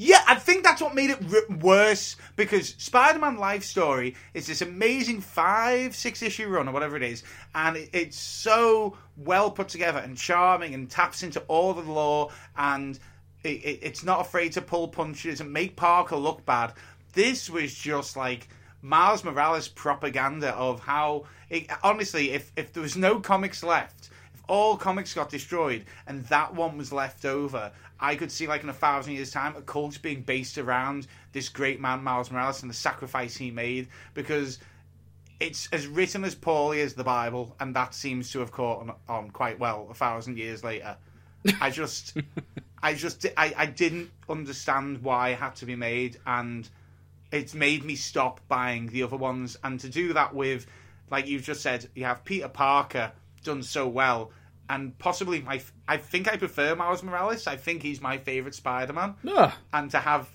Yeah, I think that's what made it worse because Spider-Man Life Story is this amazing five, six issue run or whatever it is, and it, it's so well put together and charming and taps into all the lore and it, it, it's not afraid to pull punches and make Parker look bad. This was just like Miles Morales propaganda of how, it, honestly, if if there was no comics left, if all comics got destroyed, and that one was left over. I could see, like in a thousand years' time, a cult being based around this great man Miles Morales and the sacrifice he made, because it's as written as poorly as the Bible, and that seems to have caught on, on quite well a thousand years later. I just, I just, I, I didn't understand why it had to be made, and it's made me stop buying the other ones. And to do that with, like you've just said, you have Peter Parker done so well, and possibly my, I think I prefer Miles Morales. I think he's my favorite Spider-Man, Ugh. and to have.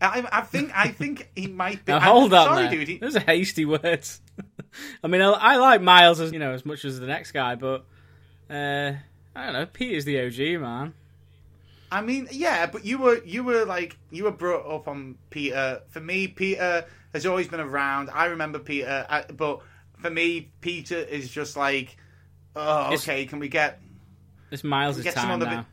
I, I think I think he might be. Now, hold on, sorry, there. dude. He, Those are hasty words. I mean, I, I like Miles as you know as much as the next guy, but uh, I don't know. Peter's the OG man. I mean, yeah, but you were you were like you were brought up on Peter. For me, Peter has always been around. I remember Peter, I, but for me, Peter is just like, oh, It's- okay, can we get? It's Miles' Get time now.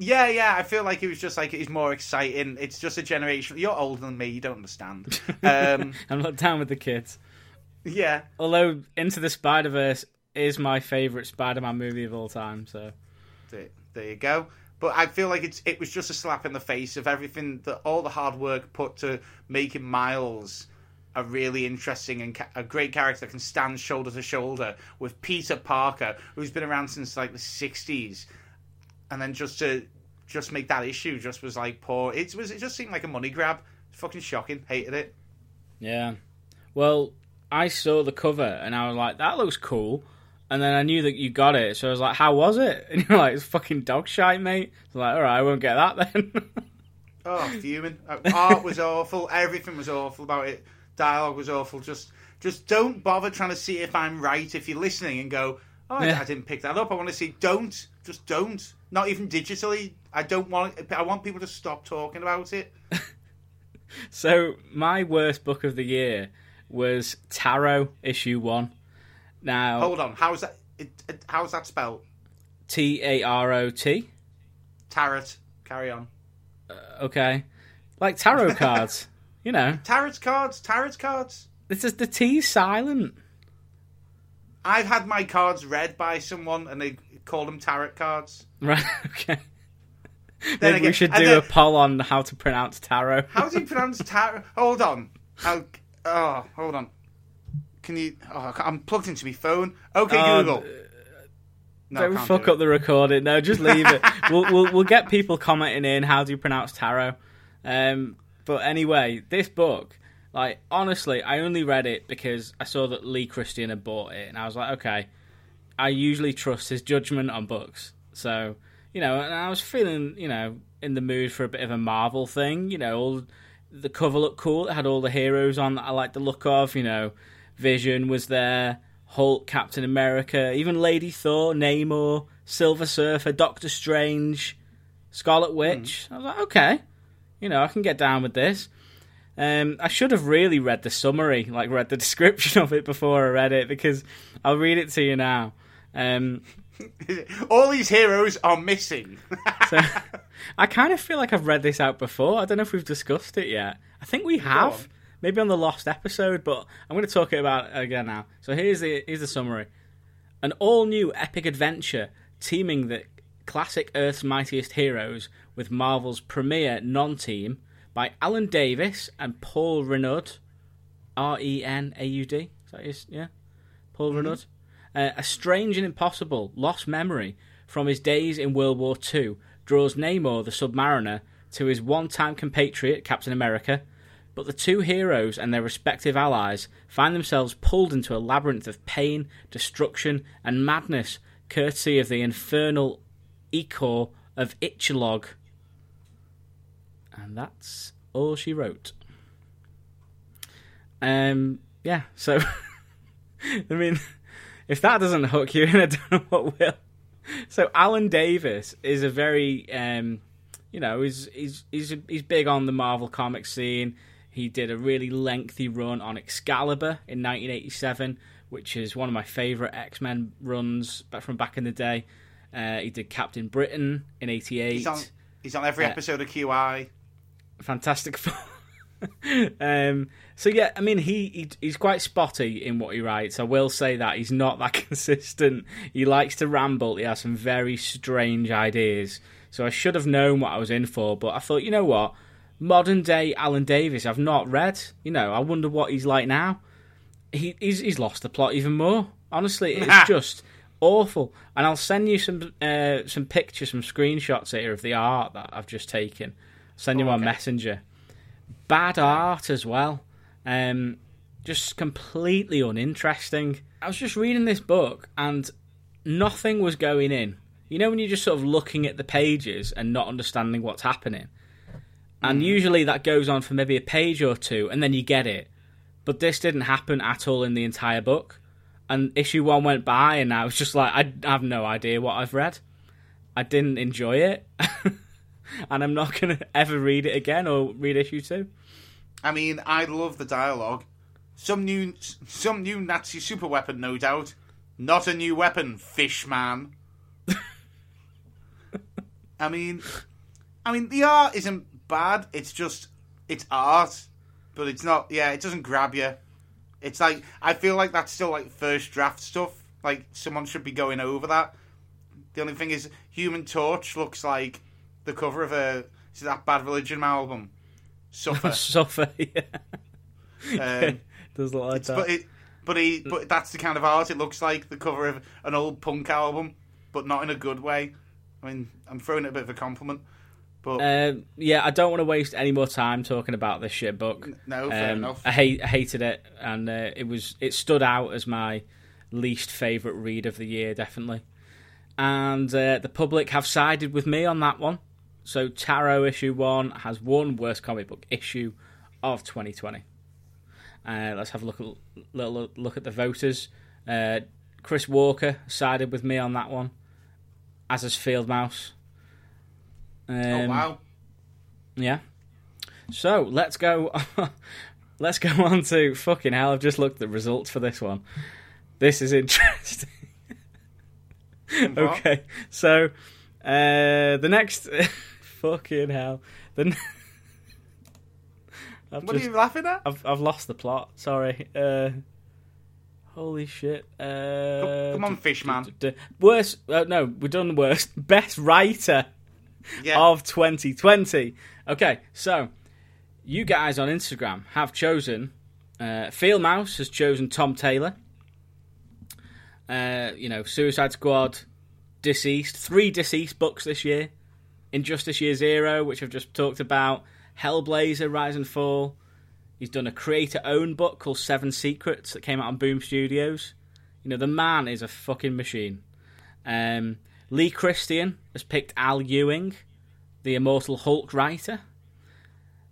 Yeah, yeah. I feel like it was just like it's more exciting. It's just a generation. You're older than me. You don't understand. Um, I'm not down with the kids. yeah, Although Into the Spider Verse is my favorite Spider-Man movie of all time. So there, there you go. But I feel like it's it was just a slap in the face of everything that all the hard work put to making Miles a really interesting and ca- a great character that can stand shoulder to shoulder with Peter Parker, who's been around since like the '60s, and then just to just make that issue just was like poor. It was it just seemed like a money grab. Fucking shocking. Hated it. yeah. Well, I saw the cover and I was like, that looks cool. And then I knew that you got it, so I was like, "How was it?" And you're like, "It's fucking dog shite, mate." I was like, "All right, I won't get that then." Oh, fuming. Uh, Art was awful. Everything was awful about it. Dialogue was awful. Just, just don't bother trying to see if I'm right. If you're listening and go, "Oh, I- Yeah. I didn't pick that up," I want to see. Don't, just don't. Not even digitally. I don't want. I want people to stop talking about it. So my worst book of the year was Tarot issue one. Now Hold on. How's that? It, it, how's that spelled? T A R O T. Tarot. Carry on. Uh, okay, like tarot cards. You know, Tarot cards. Tarot cards. this is the T silent. I've had my cards read by someone, and they call them tarot cards. Right. Okay. Then Maybe we should do then- a poll on how to pronounce tarot. How do you pronounce tarot? Hold on. I'll, oh, hold on. Can you? Oh, I'm plugged into my phone. Okay, Oh, Google. No, Don't fuck do up the recording. No, just leave it. we'll, we'll we'll get people commenting in how do you pronounce tarot. Um, but anyway, this book, like honestly, I only read it because I saw that Lee Christian had bought it, and I was like, okay, I usually trust his judgment on books. So you know, and I was feeling you know in the mood for a bit of a Marvel thing. You know, all the cover looked cool. It had all the heroes on that I liked the look of. You know, Vision was there, Hulk, Captain America, even Lady Thor, Namor, Silver Surfer, Doctor Strange, Scarlet Witch. I was like, okay, you know, I can get down with this. Um, I should have really read the summary, like read the description of it before I read it, because I'll read it to you now. Um, All these heroes are missing. so I kind of feel like I've read this out before. I don't know if we've discussed it yet. I think we have, maybe on the lost episode, but I'm going to talk about it again now. So here's the here's the summary: an all-new epic adventure teaming the classic Earth's mightiest heroes with Marvel's premier non-team by Alan Davis and Paul Renaud, R E N A U D. Is that his? Yeah, Paul Renaud. Uh, a strange and impossible lost memory from his days in World War II draws Namor the Submariner to his one time compatriot, Captain America. But the two heroes and their respective allies find themselves pulled into a labyrinth of pain, destruction, and madness, courtesy of the infernal Echor of Itchalog. And that's all she wrote. Um, yeah, so, I mean, if that doesn't hook you in, I don't know what will. So Alan Davis is a very, um, you know, he's he's he's he's big on the Marvel comics scene. He did a really lengthy run on Excalibur in 1987, which is one of my favorite X Men runs back from back in the day. Uh, he did Captain Britain in '88. He's on. He's on every Uh, episode of QI. Fantastic um, so yeah, I mean, he, he he's quite spotty in what he writes. I will say that he's not that consistent. He likes to ramble. He has some very strange ideas. So I should have known what I was in for. But I thought, you know what, modern day Alan Davis, I've not read. You know, I wonder what he's like now. He he's he's lost the plot even more. Honestly, it's just awful. And I'll send you some uh, some pictures, some screenshots here of the art that I've just taken. Send you Oh, on okay. Messenger. Bad art as well. Um, just completely uninteresting. I was just reading this book and nothing was going in. You know when you're just sort of looking at the pages and not understanding what's happening. And hmm. usually that goes on for maybe a page or two and then you get it. But this didn't happen at all in the entire book. And issue one went by and I was just like, I have no idea what I've read. I didn't enjoy it. and I'm not going to ever read it again or read issue two. I mean, I love the dialogue. Some new, some new Nazi super weapon, no doubt. Not a new weapon, fish man. I mean, I mean, the art isn't bad. It's just, it's art, but it's not. Yeah, it doesn't grab you. It's like I feel like that's still like first draft stuff. Like someone should be going over that. The only thing is, Human Torch looks like the cover of a is that Bad Religion album. Suffer. Suffer, yeah. Um, Does look like that. but it, but he, but that's the kind of art it looks like. The cover of an old punk album, but not in a good way. I mean, I'm throwing it a bit of a compliment, but Um, yeah, I don't want to waste any more time talking about this shit book. no, fair Um, enough. I hate, I hated it, and uh, it was it stood out as my least favorite read of the year, definitely. And uh, the public have sided with me on that one. So Tarot issue one has one worst comic book issue of 2020. Uh, let's have a look at little look at the voters. Uh, Chris Walker sided with me on that one, as has Field Mouse. Um, oh wow, yeah. So let's go. let's go on to fucking hell. I've just looked at the results for this one. This is interesting. Okay, so uh, the next fucking hell. The I've what just- are you laughing at? I've I've lost the plot. Sorry. Uh, holy shit. Uh, Come on, d- fish d- man. d- d- worst. Uh, no, we've done worst. Best writer Yeah, of 2020. Okay, so you guys on Instagram have chosen. Uh, Field Mouse has chosen Tom Taylor. Uh, you know, Suicide Squad, DCeased, three DCeased books this year. Injustice Year Zero, which I've just talked about. Hellblazer, Rise and Fall. He's done a creator-owned book called Seven Secrets that came out on Boom Studios. You know, the man is a fucking machine. Um, Lee Christian has picked Al Ewing, the Immortal Hulk writer.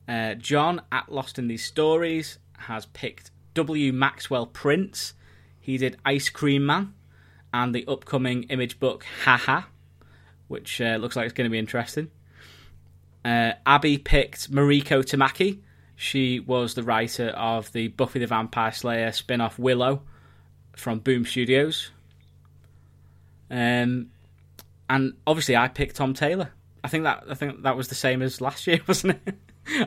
Uh, John at Lost in These Stories has picked W. Maxwell Prince. He did Ice Cream Man and the upcoming image book Haha, which uh, looks like it's going to be interesting. Uh, Abby picked Mariko Tamaki. She was the writer of the Buffy the Vampire Slayer spin off Willow from Boom Studios. Um, and obviously, I picked Tom Taylor. I think that I think that was the same as last year, wasn't it?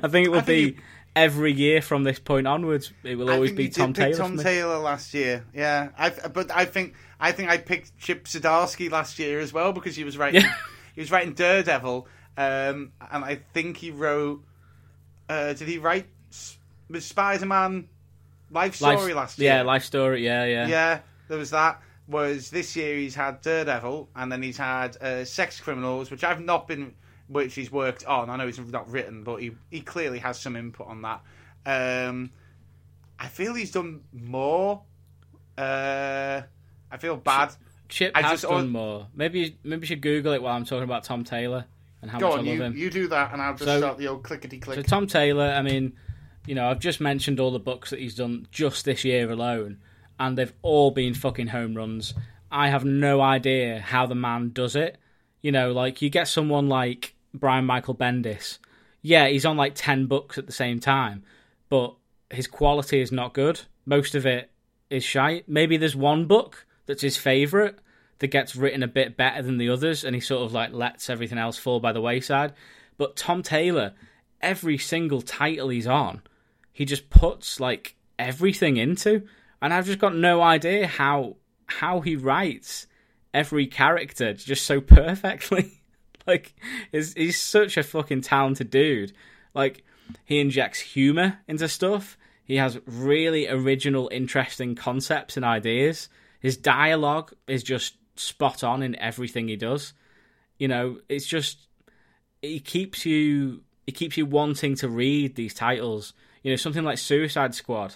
I think it will think be every year from this point onwards. It will always be you Tom Taylor. Tom. Taylor last year. Yeah, I, but I think I think I picked Chip Zdarsky last year as well because he was writing Yeah. he was writing Daredevil, um, and I think he wrote. Uh, did he write Spider Man Life Story Life- last year? Yeah, life story. Yeah, yeah. Yeah, there was that. Was this year he's had Daredevil, and then he's had uh, Sex Criminals, which I've not been, which he's worked on. I know he's not written, but he he clearly has some input on that. Um, I feel he's done more. Uh, I feel bad. Chip I has just- done more. Maybe maybe you should Google it while I'm talking about Tom Taylor and how Go much on, I love you, him. you do that, and I'll just So- start the old clickety click. So Tom Taylor, I mean, you know, I've just mentioned all the books that he's done just this year alone, and they've all been fucking home runs. I have no idea how the man does it. You know, like you get someone like Brian Michael Bendis. Yeah, he's on like ten books at the same time, but his quality is not good. Most of it is shite. Maybe there's one book that's his favourite that gets written a bit better than the others, and he sort of like lets everything else fall by the wayside. But Tom Taylor every single title he's on, he just puts like everything into, and I've just got no idea how how he writes every character just so perfectly. like, he's, he's such a fucking talented dude. Like, he injects humor into stuff. He has really original, interesting concepts and ideas. His dialogue is just spot on in everything he does. You know, it's just he keeps you he keeps you wanting to read these titles. You know, something like Suicide Squad.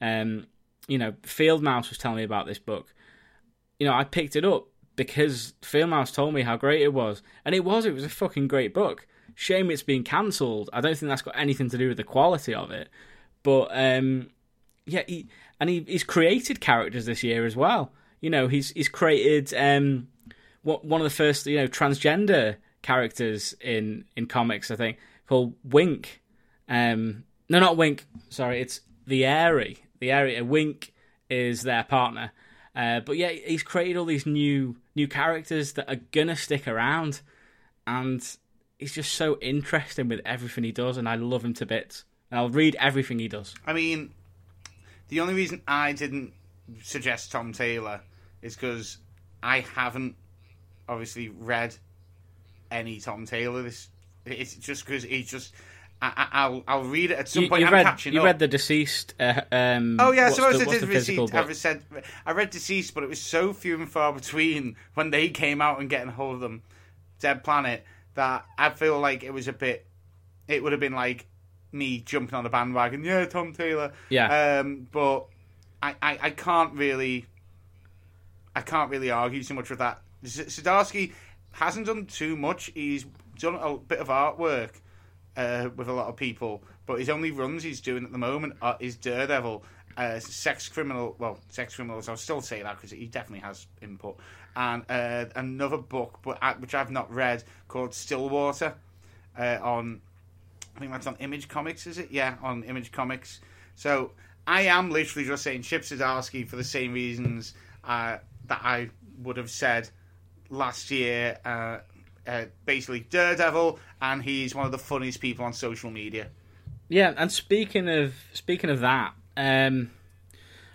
Um, you know, Field Mouse was telling me about this book. You know, I picked it up because Field Mouse told me how great it was, and it was. It was a fucking great book. Shame it's been cancelled. I don't think that's got anything to do with the quality of it, but um, yeah, he, and he, he's created characters this year as well. You know, he's he's created um, what one of the first you know transgender characters in in comics. I think called Wink. Um, no, not Wink. Sorry, it's the Aerie. The Aerie. Wink is their partner. Uh, but yeah, he's created all these new new characters that are gonna stick around, and he's just so interesting with everything he does, and I love him to bits. And I'll read everything he does. I mean, the only reason I didn't suggest Tom Taylor is because I haven't obviously read any Tom Taylor. This it's just because he just. I, I, will I'll read it at some You, point. you I'm read catching you up. read the DCeased. Uh, um, Oh yeah, I suppose the, I did. I said I read DCeased, but it was so few and far between when they came out and getting hold of them, Dead Planet, that I feel like it was a bit. It would have been like me jumping on the bandwagon. Yeah, Tom Taylor. Yeah. Um, but I, I, I can't really. I can't really argue too much with that. Zdarsky hasn't done too much. He's done a bit of artwork uh, with a lot of people, but his only runs he's doing at the moment are, is Daredevil, uh, Sex Criminal. Well, Sex Criminals. I'll still say that because he definitely has input. And uh, another book, but which I've not read, called Stillwater, uh, on I think that's on Image Comics, is it? Yeah, on Image Comics. So I am literally just saying Chip Zdarsky for the same reasons uh, that I would have said last year. Uh, uh, basically, Daredevil, and he's one of the funniest people on social media. Yeah, and speaking of speaking of that, um,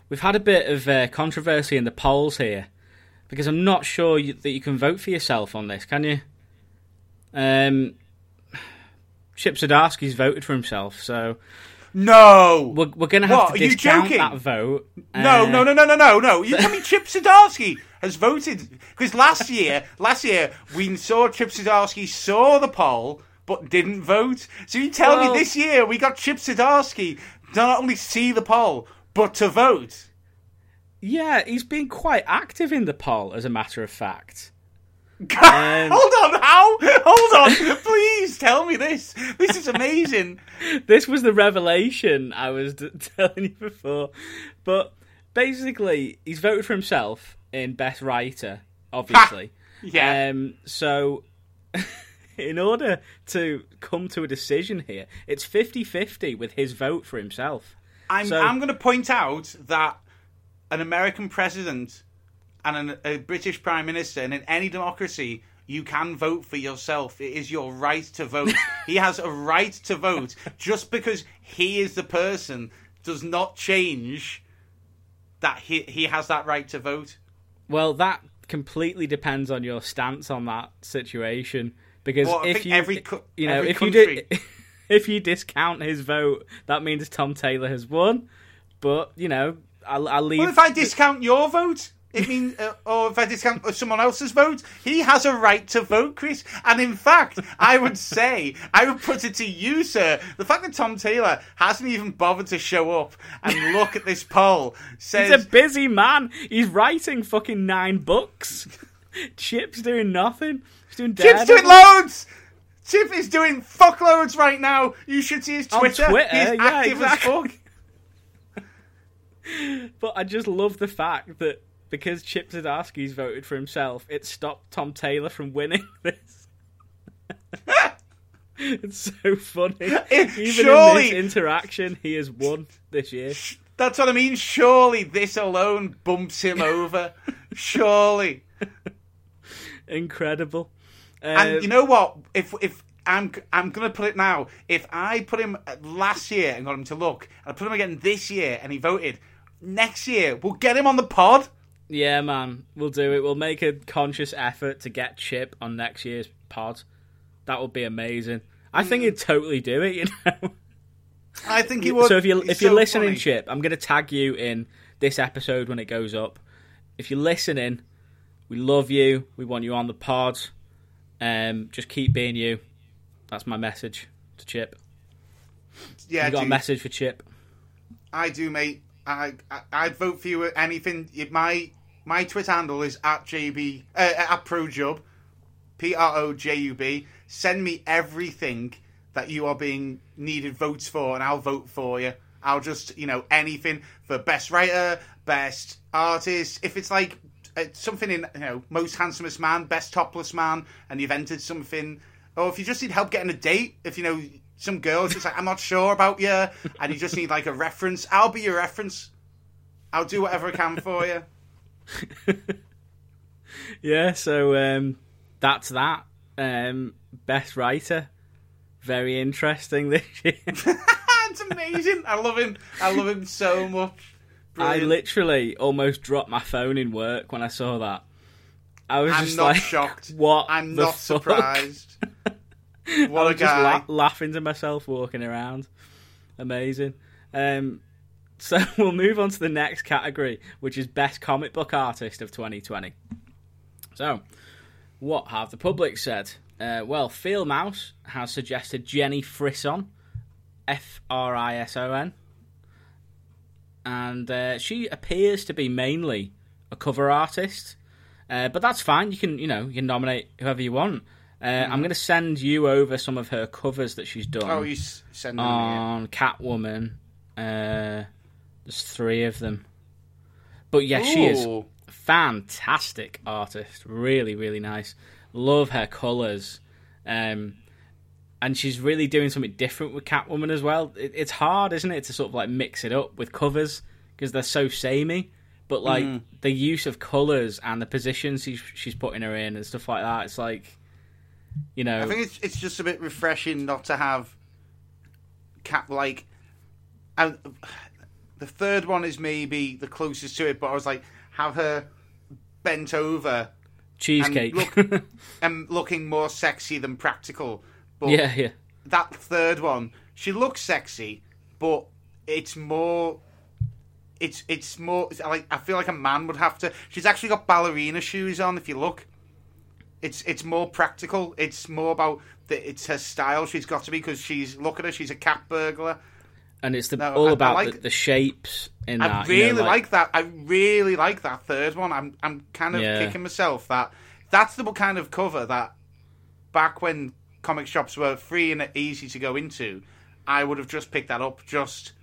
we've had a bit of uh, controversy in the polls here because I'm not sure you, that you can vote for yourself on this, can you? Um, Chip Zdarsky's voted for himself, so No, we're, we're going to have What, to are you discount joking? that vote. no, Uh, no, no, no, no, no, no. You tell me Chip Zdarsky has voted because last year, last year we saw Chip Zdarsky saw the poll but didn't vote. So you tell Well- me this year we got Chip Zdarsky to not only see the poll but to vote. Yeah, he's been quite active in the poll, as a matter of fact. Um, Hold on, how? Hold on, please tell me this. This is amazing. this was the revelation I was d- telling you before. But basically, he's voted for himself in Best Writer, obviously. Yeah. Um, so, in order to come to a decision here, it's 50 50 with his vote for himself. I'm So- I'm going to point out that an American president and an, a British prime minister, and in any democracy, you can vote for yourself. It is your right to vote. he has a right to vote. Just because he is the person does not change that he he has that right to vote. Well, that completely depends on your stance on that situation. Because Well, if you, every you know, if you do, if you discount his vote, that means Tom Taylor has won. But you know, I'll, I'll leave. Well, if I discount your vote, it means, uh, or if I discount someone else's vote, he has a right to vote, Chris. And in fact, I would say, I would put it to you, sir. The fact that Tom Taylor hasn't even bothered to show up and look at this poll says He's a busy man. He's writing fucking nine books. Chip's doing nothing. He's doing Chip's doing loads. Chip is doing fuckloads right now. You should see his On Twitter. Twitter, He's yeah, active exactly. as fuck. But I just love the fact that because Chip Zdarsky's voted for himself, it stopped Tom Taylor from winning this. it's so funny. Even surely- in this interaction, he has won this year. That's what I mean. Surely this alone bumps him over. Surely. Incredible. And Um, you know what? If if I'm I'm gonna put it now. If I put him last year and got him to look, and I put him again this year and he voted, next year we'll get him on the pod. Yeah, man, we'll do it. We'll make a conscious effort to get Chip on next year's pod. That would be amazing. I think he'd totally do it. You know. I think he would. So if you if you're so listening, funny. Chip, I'm going to tag you in this episode when it goes up. If you're listening, we love you. We want you on the pod. Um, just keep being you. That's my message to Chip. yeah, you got a message for Chip? I do, mate. I, I I'd vote for you at anything. My my Twitter handle is at jb uh, at projub, p r o j u b. Send me everything that you are being needed votes for, and I'll vote for you. I'll just you know anything for best writer, best artist. If it's like uh, something in you know most handsomest man, best topless man, and you've entered something, or if you just need help getting a date, if you know some girls just like I'm not sure about you, and you just need like a reference, I'll be your reference. I'll do whatever I can for you. Yeah. So um, that's that. Um, best writer. Very interesting this year. it's amazing. I love him. I love him so much. I literally almost dropped my phone in work when I saw that. I was I'm just not like, shocked. What? I'm not fuck? surprised. I What a was just guy. la- laughing to myself walking around. Amazing. Um, so we'll move on to the next category, which is best comic book artist of 2020. So, what have the public said? Uh, well, Field Mouse has suggested Jenny Frison, F R I S O N, and uh, she appears to be mainly a cover artist. Uh, but that's fine. You can, you know, you can nominate whoever you want. Uh, I'm going to send you over some of her covers that she's done Oh, you send them me. on Catwoman. Uh, there's three of them. But yeah, she is Ooh. fantastic artist. Really, really nice. Love her colours. Um, and she's really doing something different with Catwoman as well. It, it's hard, isn't it, to sort of like mix it up with covers because they're so samey. But like Mm. the use of colours and the positions she's, she's putting her in and stuff like that, it's like, you know, I think it's it's just a bit refreshing not to have cat like. And the third one is maybe the closest to it, but I was like, have her bent over cheesecake. and look and looking more sexy than practical. But yeah, yeah. that third one, she looks sexy, but it's more. It's it's more it's like I feel like a man would have to. She's actually got ballerina shoes on. If you look, it's it's more practical. It's more about the, it's her style. She's got to be because she's look at her. She's a cat burglar. And it's the, No, all I- I about like- the, the shapes in I that. really you know, like, that. I really like that third one. I'm I'm kind of Yeah. kicking myself that that's the kind of cover that back when comic shops were free and easy to go into, I would have just picked that up just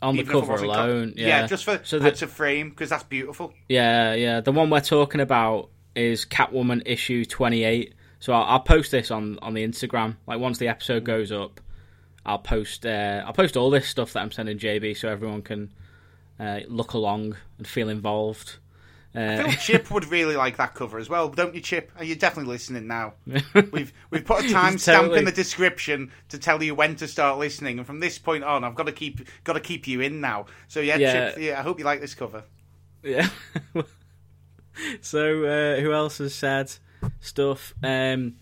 on the even if it cover wasn't co- alone. yeah. just for so the, to frame because that's beautiful. yeah, yeah. The one we're talking about is Catwoman issue twenty eight. So I'll, I'll post this on on the Instagram. Like once the episode goes up, I'll post uh, I'll post all this stuff that I'm sending JB so everyone can uh, look along and feel involved. I Uh, feel Chip would really like that cover as well, don't you, Chip? Are you definitely listening now? We've we've put a timestamp Totally. in the description to tell you when to start listening, and from this point on, I've got to keep got to keep you in now. So yeah, Yeah. Chip, yeah, I hope you like this cover. Yeah. so uh, who else has said stuff? Um,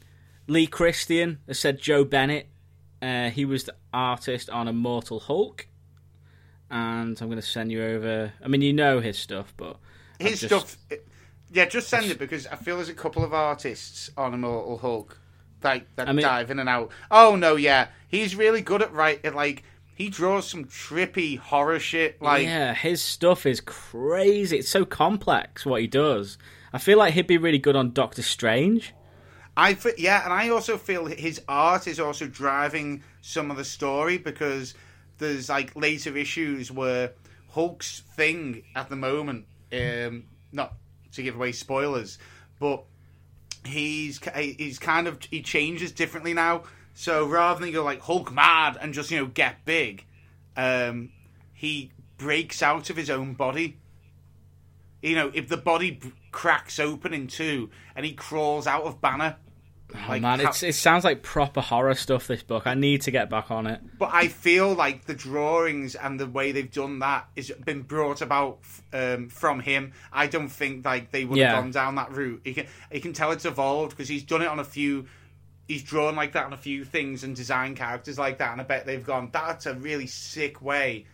Lee Christian has said Joe Bennett. Uh, he was the artist on Immortal Hulk, and I'm going to send you over. I mean, you know his stuff, but His just- stuff, yeah, just send it because I feel there's a couple of artists on Immortal Hulk like that I mean- dive in and out. Oh no, yeah, he's really good at right. At, like he draws some trippy horror shit. Like yeah, his stuff is crazy. It's so complex what he does. I feel like he'd be really good on Doctor Strange. I fe- yeah, and I also feel his art is also driving some of the story because there's like later issues where Hulk's thing at the moment, um, not to give away spoilers, but he's he's kind of he changes differently now. So rather than go like Hulk mad and just you know get big, um, he breaks out of his own body. You know, if the body b- cracks open in two and he crawls out of Banner, Oh, man, how- it's, it sounds like proper horror stuff. This book, I need to get back on it. But I feel like the drawings and the way they've done that has been brought about um, from him. I don't think like they would Yeah. have gone down that route. You can you can tell it's evolved because he's done it on a few. He's drawn like that on a few things and designed characters like that, and I bet they've gone. That's a really sick way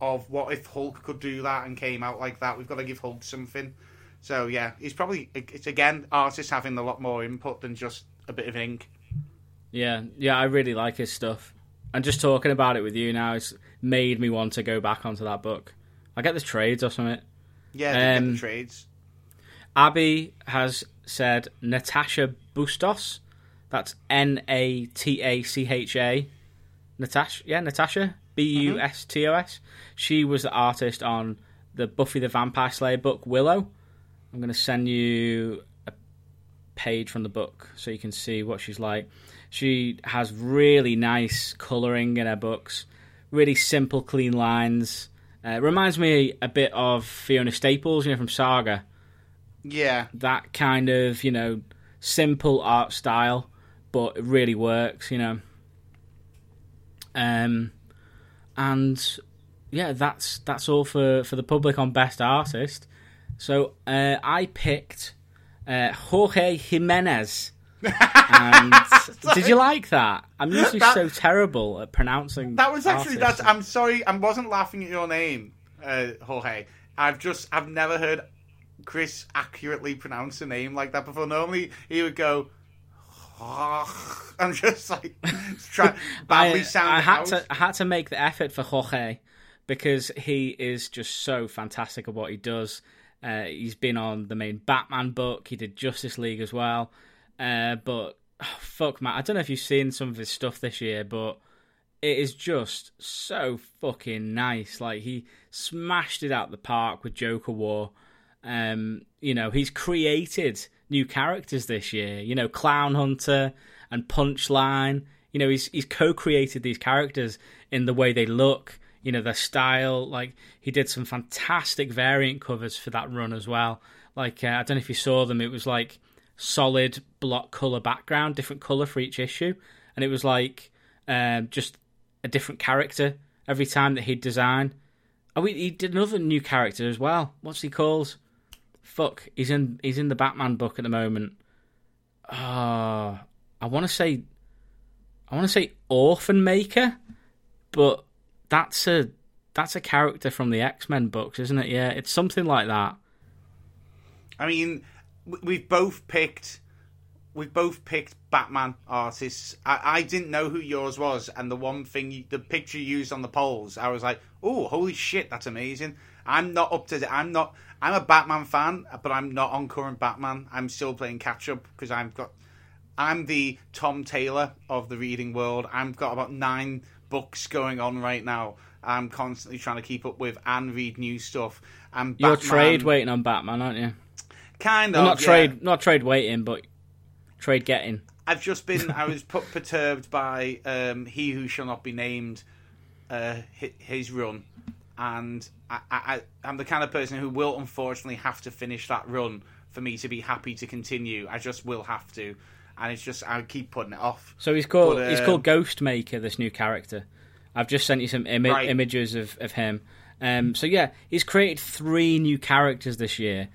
of what if Hulk could do that and came out like that. We've got to give Hulk something. So yeah, he's probably it's again artists having a lot more input than just a bit of ink. Yeah, yeah, I really like his stuff. And just talking about it with you now has made me want to go back onto that book. I get the trades or something. Yeah, they get Um, the trades. Abby has said Natacha Bustos. That's N A T A C H A. Natacha, yeah, Natacha B U S T O S. She was the artist on the Buffy the Vampire Slayer book Willow. I'm going to send you page from the book so you can see what she's like. She has really nice colouring in her books, really simple, clean lines. Uh, reminds me a bit of Fiona Staples, you know, from Saga Yeah, that kind of you know simple art style, but it really works, you know. Um, and yeah, that's that's all for for the public on best artist. So uh, I picked uh, Jorge Jimenez. and did you like that? I'm usually That- so terrible at pronouncing. That was actually artists. that's. I'm sorry, I wasn't laughing at your name, uh, Jorge. I've just I've never heard Chris accurately pronounce a name like that before. Normally he would go. I'm just like try badly I, sounding I had out. to I had to make the effort for Jorge because he is just so fantastic at what he does. Uh, he's been on the main Batman book. He did Justice League as well. Uh, but oh, fuck, man, I don't know if you've seen some of his stuff this year, but it is just so fucking nice. Like he smashed it out the park with Joker War. Um, you know, he's created new characters this year. You know, Clown Hunter and Punchline. You know, he's he's co-created these characters in the way they look. You know, their style. Like he did some fantastic variant covers for that run as well. Like uh, I don't know if you saw them. It was like solid block color background, different color for each issue, and it was like um, just a different character every time that he'd design. Oh, he, did another new character as well. What's he called? Fuck, he's in he's in the Batman book at the moment. Ah, I want to say, I want to say Orphan Maker, but that's a that's a character from the X Men books, isn't it? Yeah, it's something like that. I mean, we've both picked. We've both picked Batman artists. I, I didn't know who yours was, and the one thing, you, the picture you used on the polls, I was like, "Oh, holy shit, that's amazing!" I'm not up to. I'm not. I'm a Batman fan, but I'm not on current Batman. I'm still playing catch up because I've got. I'm the Tom Taylor of the reading world. I've got about nine books going on right now. I'm constantly trying to keep up with and read new stuff. And You're trade waiting on Batman, aren't you? kind Well, of not yeah. trade, not trade waiting, but trade getting. I've just been. I was put perturbed by um, he who shall not be named. Uh, his run, and I, I, I'm the kind of person who will unfortunately have to finish that run for me to be happy to continue. I just will have to, and it's just I keep putting it off. So he's called But, he's um, called Ghost Maker, this new character. I've just sent you some Right. images of, of him. Um, so yeah, he's created three new characters this year.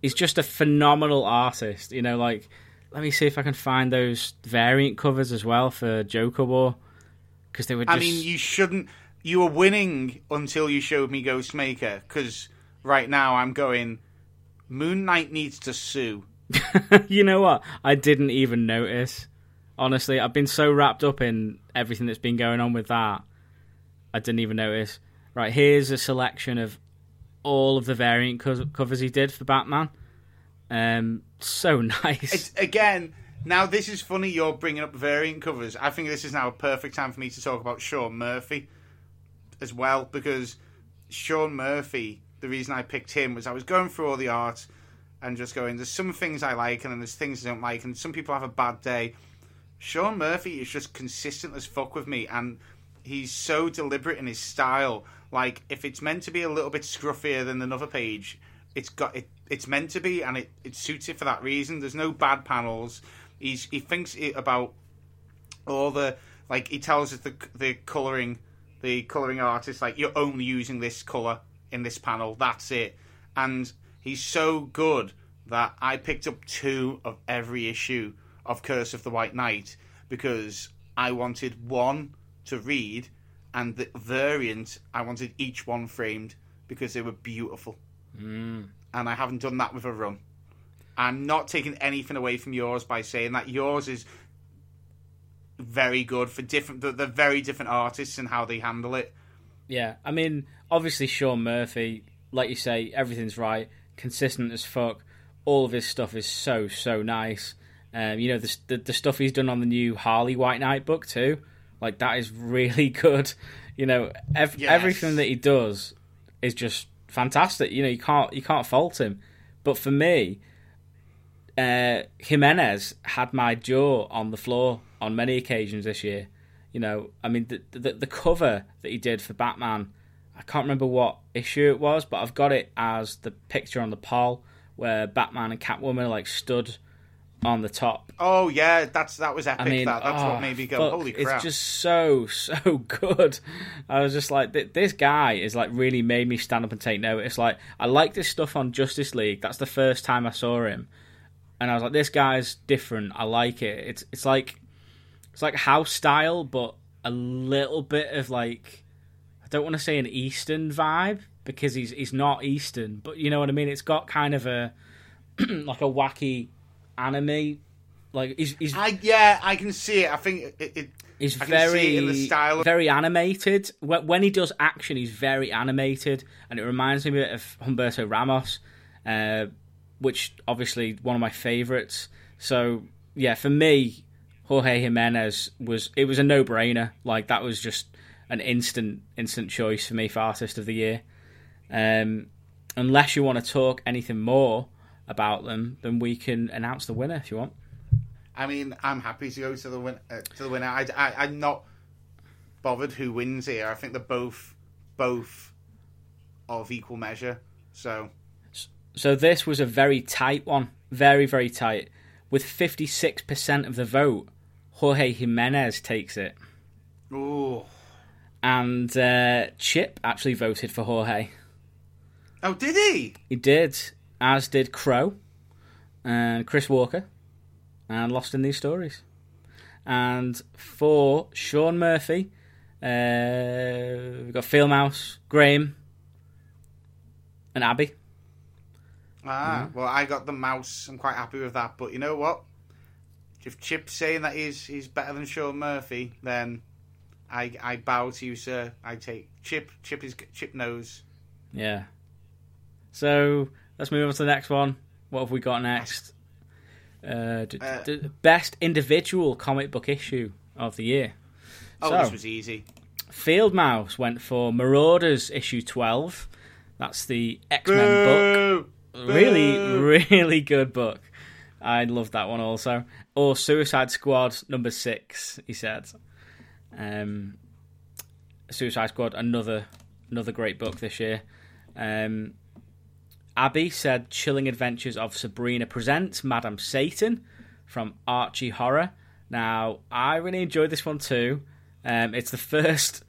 He's just a phenomenal artist. You know, like let me see if I can find those variant covers as well for Joker War because they were. Just... I mean, you shouldn't. You were winning until you showed me Ghostmaker, because right now I'm going. Moon Knight needs to sue. you know what? I didn't even notice. Honestly, I've been so wrapped up in everything that's been going on with that, I didn't even notice. Right, here's a selection of all of the variant co- covers he did for Batman. Um, so nice. It's again. Now this is funny. You're bringing up variant covers. I think this is now a perfect time for me to talk about Sean Murphy as well because Sean Murphy. The reason I picked him was I was going through all the art and just going. There's some things I like and then there's things I don't like, and some people have a bad day. Sean Murphy is just consistent as fuck with me, and he's so deliberate in his style. Like if it's meant to be a little bit scruffier than another page, it's got it. It's meant to be, and it, it suits it for that reason. There's no bad panels. He's he thinks about all the like he tells us the the coloring the coloring artist like you're only using this color in this panel. That's it. And he's so good that I picked up two of every issue of Curse of the White Knight because I wanted one to read and the variant I wanted each one framed because they were beautiful. Mm. And I haven't done that with a run. I'm not taking anything away from yours by saying that yours is very good for different. They're very different artists and how they handle it. Yeah, I mean, obviously Sean Murphy, like you say, everything's right, consistent as fuck. All of his stuff is so so nice. Um, you know the, the, the stuff he's done on the new Harley White Knight book too, like that is really good. You know, ev- yes. everything that he does is just fantastic. You know, you can't you can't fault him. But for me, uh, Jimenez had my jaw on the floor on many occasions this year. You know, I mean, the, the, the cover that he did for Batman, I can't remember what issue it was, but I've got it as the picture on the pole where Batman and Catwoman like stood on the top. Oh yeah, that's that was epic. I mean, that that's oh, what made me go, fuck, holy crap! It's just so so good. I was just like, this guy is like really made me stand up and take notice. Like, I like this stuff on Justice League. That's the first time I saw him, and I was like, this guy's different. I like it. It's it's like it's like house style, but a little bit of like don't want to say an Eastern vibe because he's he's not Eastern, but you know what I mean. It's got kind of a like a wacky anime. Like he's, he's I yeah, I can see it. I think it. it He's very in the style of... very animated. When he does action, he's very animated, and it reminds me of Humberto Ramos, uh, which obviously one of my favorites. So yeah, for me, Jorge Jimenez was it was a no brainer. Like that was just an instant instant choice for me for artist of the year. Um, unless you want to talk anything more about them, then we can announce the winner if you want. I mean, I'm happy to go to the win uh, to the winner. I, I, I'm not bothered who wins here. I think they're both both of equal measure. So, so this was a very tight one, very very tight, with 56 percent of the vote Jorge Jimenez takes it. Ooh. And uh, Chip actually voted for Jorge. Oh, did he? He did, as did Crow and Chris Walker and Lost in These Stories. And for Sean Murphy, uh, we've got Field Mouse, Graham, and Abby. Ah, well, I got the mouse. I'm quite happy with that. But you know what? if Chip's saying that he's he's better than Sean Murphy, then I I bow to you, sir. I take Chip. Chip is Chip knows. Yeah. So let's move on to the next one. What have we got next? Uh, d- uh, d- best individual comic book issue of the year. Oh, so, this was easy. Field Mouse went for Marauders issue twelve. That's the X Men book. Really, really good book. I love that one also. Or Suicide Squad number six, he said. Um, Suicide Squad, another another great book this year. Um, Abby said Chilling Adventures of Sabrina presents Madame Satan from Archie Horror. Now, I really enjoyed this one too. Um, it's the first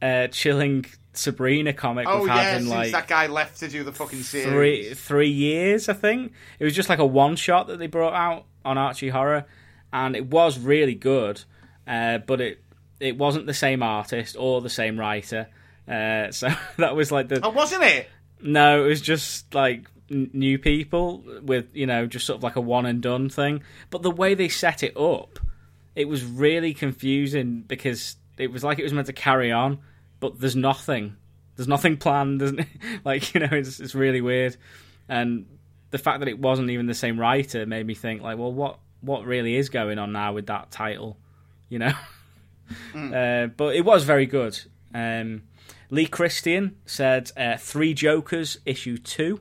uh, chilling Sabrina comic oh, we've yeah, had in like that guy left to do the fucking series. Three three years, I think. It was just like a one shot that they brought out on Archie Horror, and it was really good. Uh, but it it wasn't the same artist or the same writer. Uh, so that was like the. Oh, wasn't it? No, it was just like n- new people with you know just sort of like a one and done thing. But the way they set it up, it was really confusing because it was like it was meant to carry on but there's nothing. There's nothing planned. There's like you know, it's it's really weird, and the fact that it wasn't even the same writer made me think like, well, what what really is going on now with that title, you know? Mm. Uh, but it was very good. Um, Lee Christian said uh, Three Jokers issue two,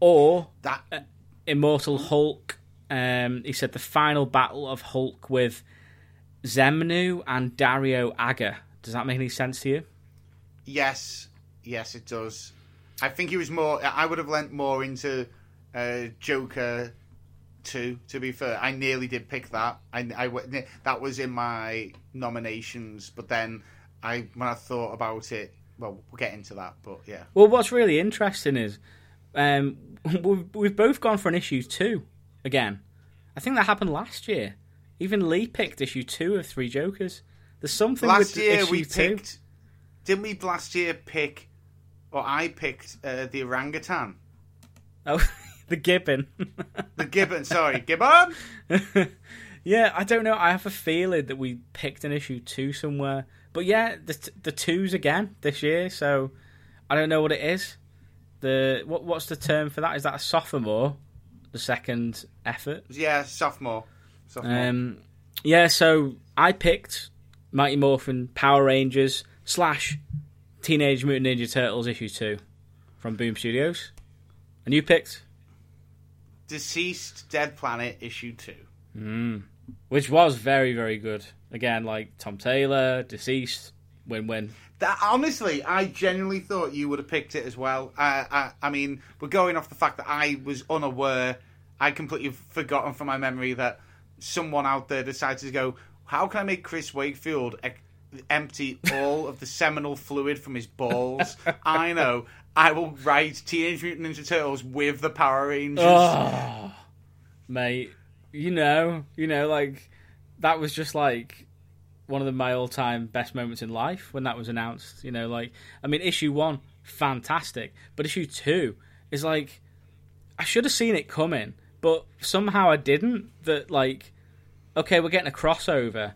or that uh, Immortal Hulk. Um, he said the final battle of Hulk with Xemnu and Dario Agger does that make any sense to you? Yes, yes, it does. I think he was more. I would have lent more into uh, Joker two. To be fair, I nearly did pick that. I that was in my nominations, but then I when I thought about it, well, we'll get into that. But yeah, Well, what's really interesting is um, we've, we've both gone for an issue two again. I think that happened last year. Even Lee picked issue two of Three Jokers. There's something last year we two. picked. Didn't we last year pick? Or I picked uh, the orangutan, Oh, the Gibbon. the gibbon. sorry, gibbon. yeah, I don't know. I have a feeling that we picked an issue two somewhere. But yeah, the t- the twos again this year. So I don't know what it is. The what what's the term for that? Is that a sophomore? The second effort. Yeah, sophomore. Sophomore. Um, yeah, so I picked Mighty Morphin Power Rangers slash Teenage Mutant Ninja Turtles issue two from Boom Studios, and you picked DCeased Dead Planet issue two. Hmm. which was very very good. Again, like Tom Taylor, DCeased, Win Win. That honestly, I genuinely thought you would have picked it as well. I, I, I mean, we're going off the fact that I was unaware. I completely forgotten from my memory that someone out there decided to go. How can I make Chris Wakefield empty all of the seminal fluid from his balls? I know. I will ride Teenage Mutant Ninja Turtles with the Power Rangers. Oh, mate, you know, you know, like that was just like one of the, my all-time best moments in life when that was announced. You know, like I mean, issue one, fantastic, but issue two is like I should have seen it coming, but somehow I didn't. That like, okay, we're getting a crossover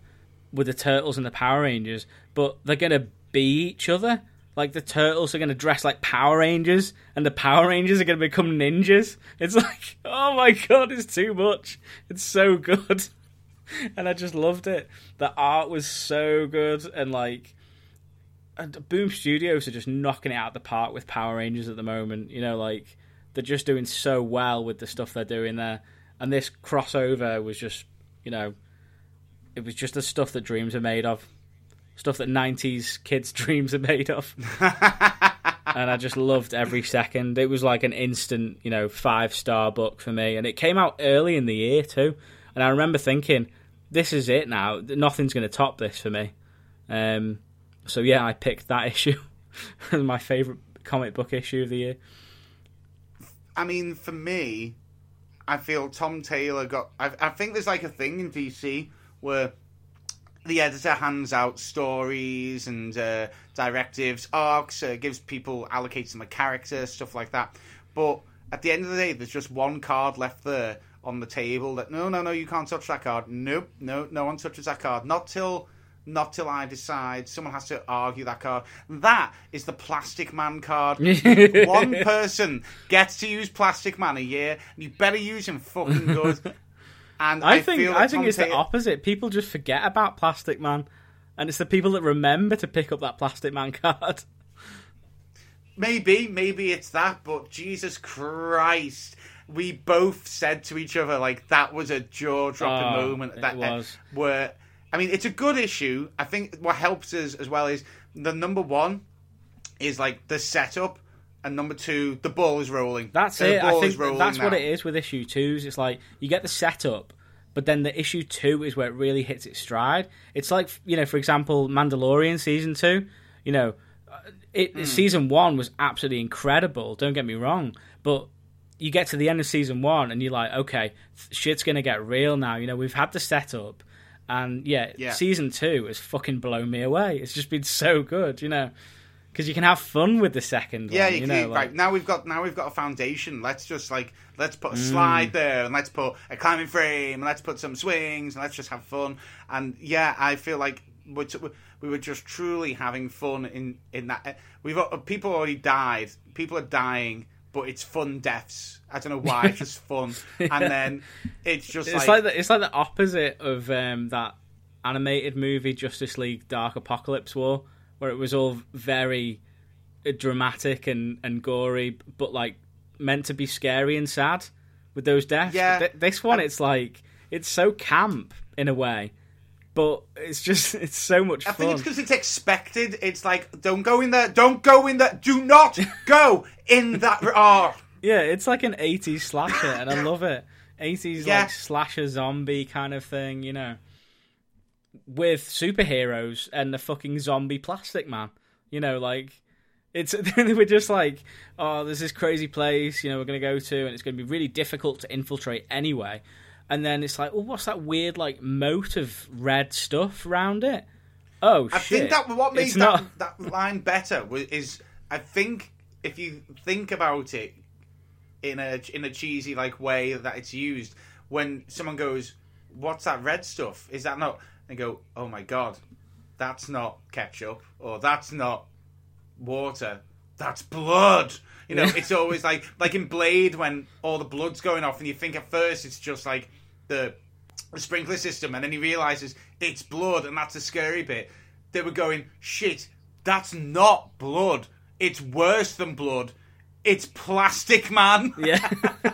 with the Turtles and the Power Rangers, but they're gonna be each other. Like the Turtles are gonna dress like Power Rangers, and the Power Rangers are gonna become ninjas. It's like, oh my god, it's too much. It's so good, and I just loved it. The art was so good, and like. And Boom Studios are just knocking it out of the park with Power Rangers at the moment. You know, like they're just doing so well with the stuff they're doing there. And this crossover was just, you know, it was just the stuff that dreams are made of, stuff that '90s kids' dreams are made of. and I just loved every second. It was like an instant, you know, five star book for me. And it came out early in the year too. And I remember thinking, this is it now. Nothing's going to top this for me. Um, so yeah, I picked that issue as my favorite comic book issue of the year. I mean, for me, I feel Tom Taylor got. I, I think there's like a thing in DC where the editor hands out stories and uh, directives, arcs, uh, gives people allocates them a character, stuff like that. But at the end of the day, there's just one card left there on the table that no, no, no, you can't touch that card. Nope, no, no one touches that card. Not till. Not till I decide. Someone has to argue that card. That is the Plastic Man card. One person gets to use Plastic Man a year, and you better use him fucking good. And I, I think I think Tom it's the opposite. People just forget about Plastic Man, and it's the people that remember to pick up that Plastic Man card. Maybe, maybe it's that, but Jesus Christ. We both said to each other, like, that was a jaw dropping Oh, ah, moment. it That was. Where, I mean, it's a good issue. I think what helps us as well is the number one is, like, the setup, and number two, the ball is rolling. That's The it. I ball think is rolling that's what it is with issue twos. It's like you get the setup, but then the issue two is where it really hits its stride. It's like you know, for example, Mandalorian season two. You know, uh, it Hmm. season one was absolutely incredible. Don't get me wrong, but you get to the end of season one and you're like, okay, shit's gonna get real now. You know, we've had the setup, and yeah, Yeah. season two has fucking blown me away. It's just been so good. You know. Because you can have fun with the second Yeah, one, you you can, know, like- right now we've got now we've got a foundation. Let's just like let's put a Mm. slide there, and let's put a climbing frame, and let's put some swings, and let's just have fun. And yeah, I feel like we're t- we were just truly having fun in in that. We've got, people already died. People are dying, but it's fun deaths. I don't know why. It's just fun, and then it's just It's like, like, the, it's like the opposite of um, that animated movie Justice League Dark Apocalypse War, where it was all very uh, dramatic and, and gory, but like meant to be scary and sad with those deaths. Yeah. Th- this one, it's like it's so camp in a way, but it's just it's so much I fun. think it's because it's expected. It's like don't go in there. Don't go in there. Do not go in that. Oh, Yeah, it's like an 80s slasher, and I love it. 80s Yeah. like slasher zombie kind of thing, you know. With superheroes and the fucking zombie plastic man. You know, like it's we're just like, oh, there's this crazy place, you know, we're gonna go to and it's gonna be really difficult to infiltrate anyway. And then it's like, oh, what's that weird like moat of red stuff around it? Oh I shit! think that what made It's that, not- that line better was, is I think if you think about it in a in a cheesy like way that it's used when someone goes, "What's that red stuff? Is that not?" They go, "Oh my god, that's not ketchup or that's not water. That's blood." You know, it's always like like in Blade when all the blood's going off, and you think at first it's just like the the sprinkler system, and then he realizes it's blood, and that's a scary bit. They were going, shit, that's not blood. It's worse than blood. It's Plastic Man. Yeah.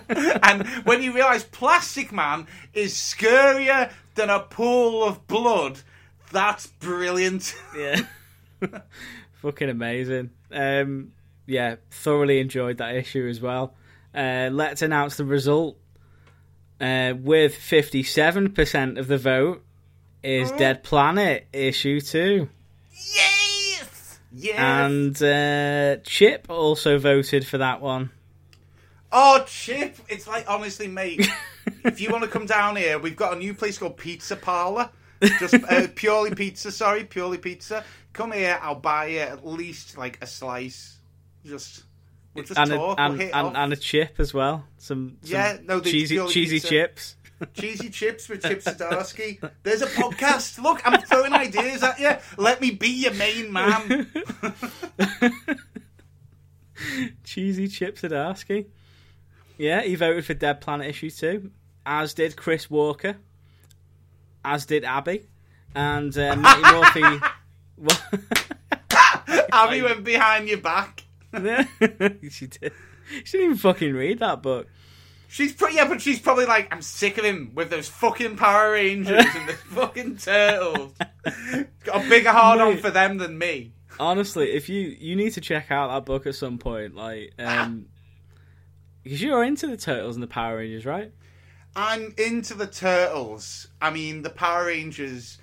and when you realize Plastic Man is scarier than a pool of blood, that's brilliant. Yeah. Fucking amazing. Um, yeah, thoroughly enjoyed that issue as well. Uh, let's announce the result. Uh, with 57% of the vote is Dead Planet issue 2. yes! Yes! And uh, Chip also voted for that one. Oh, Chip! It's like, honestly, mate, if you want to come down here, we've got a new place called Pizza Parlor. Just uh, purely pizza, sorry, purely pizza. Come here, I'll buy you at least like a slice. Just, we'll just And a, and, we'll and, and a chip as well. Some, some Yeah, no, cheesy, cheesy pizza. chips. Cheesy chips with Chip Zdarsky. There's a podcast. Look, I'm throwing ideas at you. Let me be your main man. Cheesy Chip Zdarsky. Yeah, he voted for Dead Planet issue two, as did Chris Walker, as did Abby, and uh, Matty Murphy. Abby went behind your back. yeah, she did. She didn't even fucking read that book. She's pretty, yeah, but she's probably like, I'm sick of him with those fucking Power Rangers and the fucking turtles. Got a bigger hard on for them than me. Honestly, if you you need to check out that book at some point, like, um, because you're into the turtles and the Power Rangers, right? I'm into the turtles. I mean, the Power Rangers.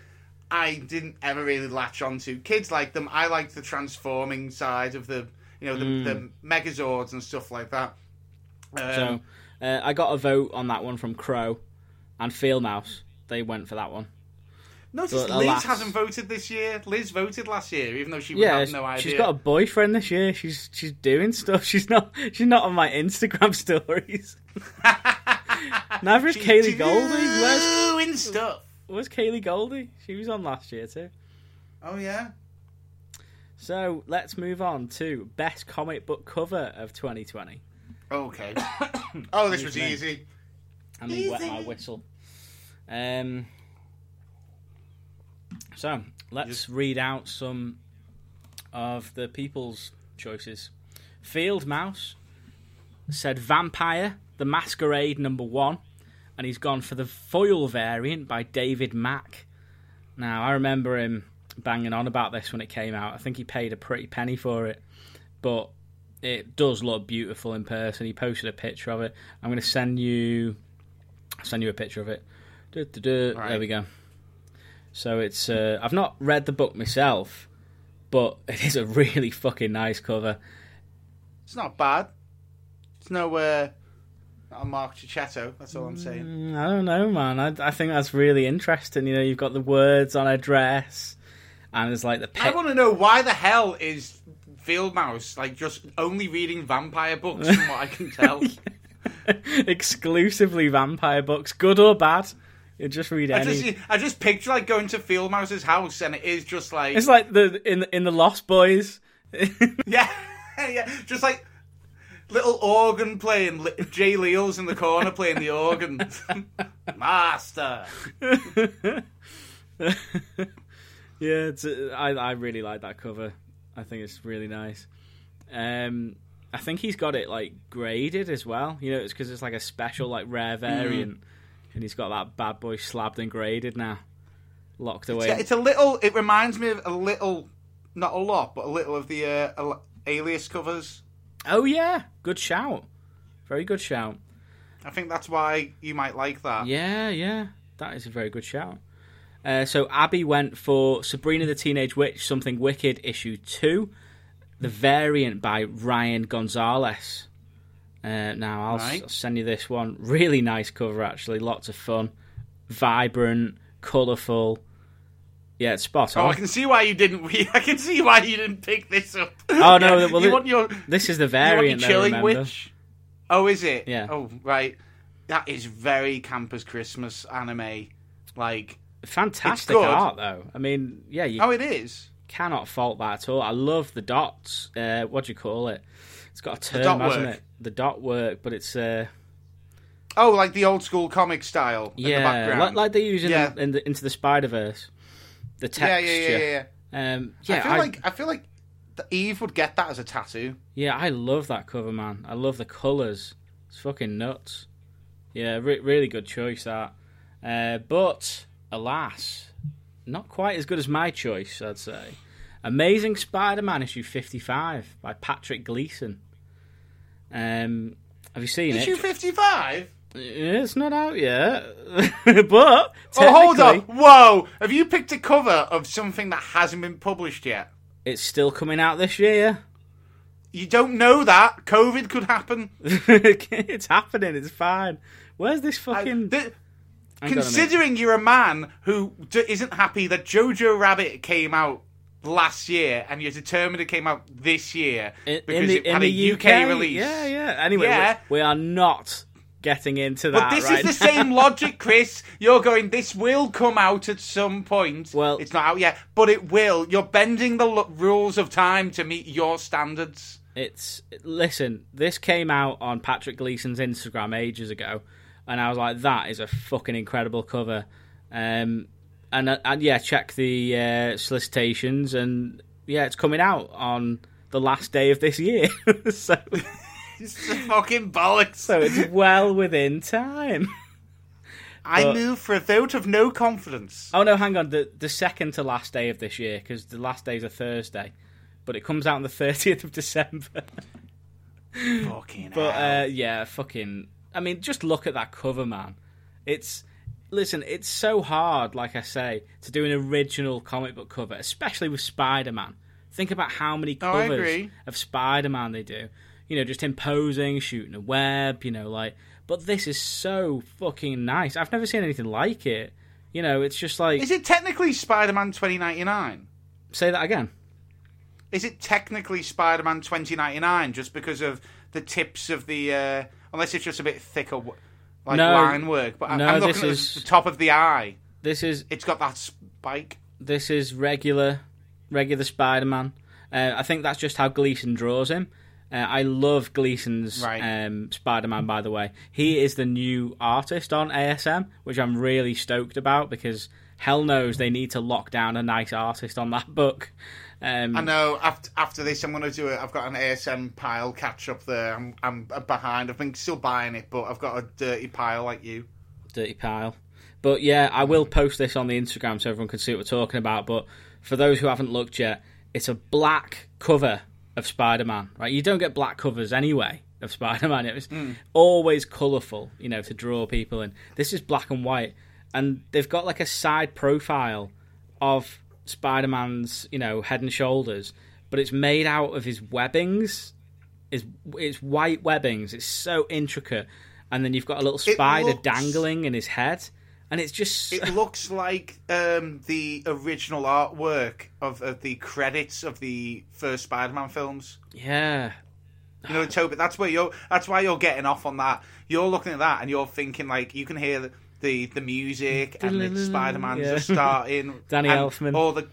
I didn't ever really latch onto. Kids like them. I like the transforming side of the, you know, the, the Megazords and stuff like that. Um, So uh, I got a vote on that one from Crow and Field Mouse. They went for that one. Notice Liz alas- hasn't voted this year. Liz voted last year, even though she would Yeah, have no idea. she's got a boyfriend this year. She's she's doing stuff. She's not she's not on my Instagram stories. Neither is Kaylee Goldie. Where's doing stuff. where's Kaylee Goldie? She was on last year too. Oh yeah. So let's move on to best comic book cover of 2020. Okay. oh, this was me. easy. Let me wet my whistle. Um. So let's read out some of the people's choices. Field Mouse said Vampire, The Masquerade number one, and he's gone for the foil variant by David Mack. Now I remember him banging on about this when it came out. I think he paid a pretty penny for it, but it does look beautiful in person. He posted a picture of it. I'm going to send you send you a picture of it. Right. There we go. So it's uh, I've not read the book myself, but it is a really fucking nice cover. It's not bad. It's nowhere uh, not a Mark Checchetto. That's all I'm saying. Mm, I don't know, man. I, I think that's really interesting. You know, you've got the words on a dress, and there's like the I want to know why the hell is Field Mouse like just only reading vampire books from what I can tell. exclusively vampire books, good or bad. You just read I any. just I just picture like going to Field Mouse's house and it is just like It's like the in in the Lost Boys. yeah yeah just like little organ playing Jay Leals in the corner playing the organ. Master. yeah, it's, I I really like that cover. I think it's really nice. Um, I think he's got it like graded as well. You know, it's because it's like a special like rare variant, and he's got that bad boy slabbed and graded now, locked away. Yeah, it's a little. It reminds me of a little, not a lot, but a little of the uh, Alias covers. Oh yeah, good shout. Very good shout. I think that's why you might like that. Yeah, yeah, that is a very good shout. Uh, so Abby went for Sabrina the Teenage Witch, Something Wicked, issue two, the variant by Ryan Gonzalez. Uh, now I'll, Right. s- send you this one. Really nice cover, actually. Lots of fun, vibrant, colourful. Yeah, it's spot on. Oh. I can see why you didn't. I can see why you didn't pick this up. Oh, no, well, you want your This is the you want your variant, though, chilling witch. Oh, is it? Yeah. Oh, right. That is very campus Christmas anime. Like, Fantastic art, though. I mean, yeah, you oh, it is. cannot fault that at all. I love the dots. Uh, what do you call it? It's got a term, dot hasn't work. it? The dot work, but it's uh, Oh, like the old school comic style in the yeah, background. like, like they use in, Yeah. the, in the, into the Spider Verse. The texture. yeah, yeah, yeah. yeah. Um, yeah, I feel I, like I feel like the Eve would get that as a tattoo. yeah, I love that cover, man. I love the colours. It's fucking nuts. Yeah, re- really good choice that. Uh, but alas, not quite as good as my choice. I'd say. Amazing Spider-Man issue fifty-five by Patrick Gleason. Um, have you seen Issue it? fifty-five. It's not out yet, but Oh, hold on! Whoa! Have you picked a cover of something that hasn't been published yet? it's still coming out this year. You don't know that COVID could happen. it's happening. It's fine. Where's this fucking? the- Hang on a considering you're a man who d- isn't happy that Jojo Rabbit came out last year and you're determined it came out this year in, because in the, it had a UK, release. Yeah, yeah. Anyway, Yeah. We, we are not getting into that. But this right is the same logic, Chris. You're going, this will come out at some point. Well- it's not out yet, but it will. You're bending the lo- rules of time to meet your standards. It's listen. This came out on Patrick Gleason's Instagram ages ago, and I was like, "That is a fucking incredible cover." Um, and uh, and yeah, check the uh, solicitations, and yeah, it's coming out on the last day of this year. so It's fucking bollocks. so it's well within time. I but- move for a vote of no confidence. Oh no, hang on. The the second to last day of this year because the last day is a Thursday, but it comes out on the thirtieth of December. Fucking But hell. uh, yeah, fucking. I mean, just look at that cover, man. It's listen. It's so hard, like I say, to do an original comic book cover, especially with Spider Man. Think about how many Oh, covers agree. of Spider Man they do. You know, just him posing, shooting a web. You know, like. But this is so fucking nice. I've never seen anything like it. You know, it's just like. Is it technically Spider-Man 2099? Say that again. Is it technically Spider-Man 2099 just because of the tips of the? Uh, unless it's just a bit thicker, like No. line work. But I- No, I'm this looking at is- the top of the eye. This is It's got that spike. this is regular regular Spider-Man. Uh, I think that's just how Gleason draws him. Uh, I love Gleason's Right. um, Spider-Man. By the way, he is the new artist on ASM, which I'm really stoked about because hell knows they need to lock down a nice artist on that book. Um, I know. After, after this, I'm going to do it. I've got an ASM pile catch up there. I'm I'm behind. I've been still buying it, but I've got a dirty pile like you. dirty pile. But yeah, I will post this on the Instagram so everyone can see what we're talking about. But for those who haven't looked yet, it's a black cover of Spider Man. Right, you don't get black covers anyway of Spider Man. It was always colourful, you know, to draw people in. This is black and white, and they've got like a side profile of Spider Man's, you know, head and shoulders, but it's made out of his webbings. Is it's white webbings. It's so intricate, and then you've got a little spider looks- dangling in his head, and it's just It looks like um, the original artwork of, of the credits of the first Spider-Man films. yeah, You know, Tobey. That's where you're. That's why you're getting off on that. You're looking at that and you're thinking like you can hear the the, the music and it's Spider-Man Yeah. starting. Danny and Elfman. All the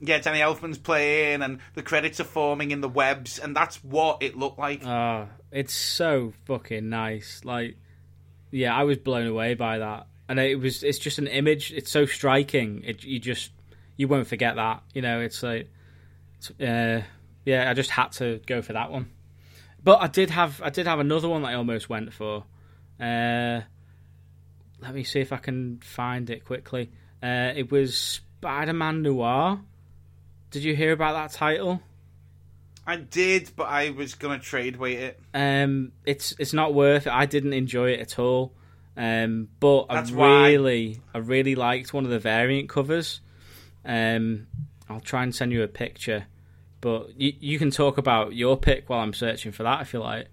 yeah, Danny Elfman's playing and the credits are forming in the webs and that's what it looked like. oh, it's so fucking nice. Like, yeah, I was blown away by that, and it was it's just an image. It's so striking. It you just you won't forget that. You know, it's like, it's, uh, yeah, I just had to go for that one. But I did have I did have another one that I almost went for. Uh, let me see if I can find it quickly. Uh, it was Spider Man Noir. Did you hear about that title? I did, but I was gonna trade weight it. Um, it's it's not worth it. I didn't enjoy it at all. Um, but That's I why. really, I really liked one of the variant covers. Um, I'll try and send you a picture, but you you can talk about your pick while I'm searching for that. if you like.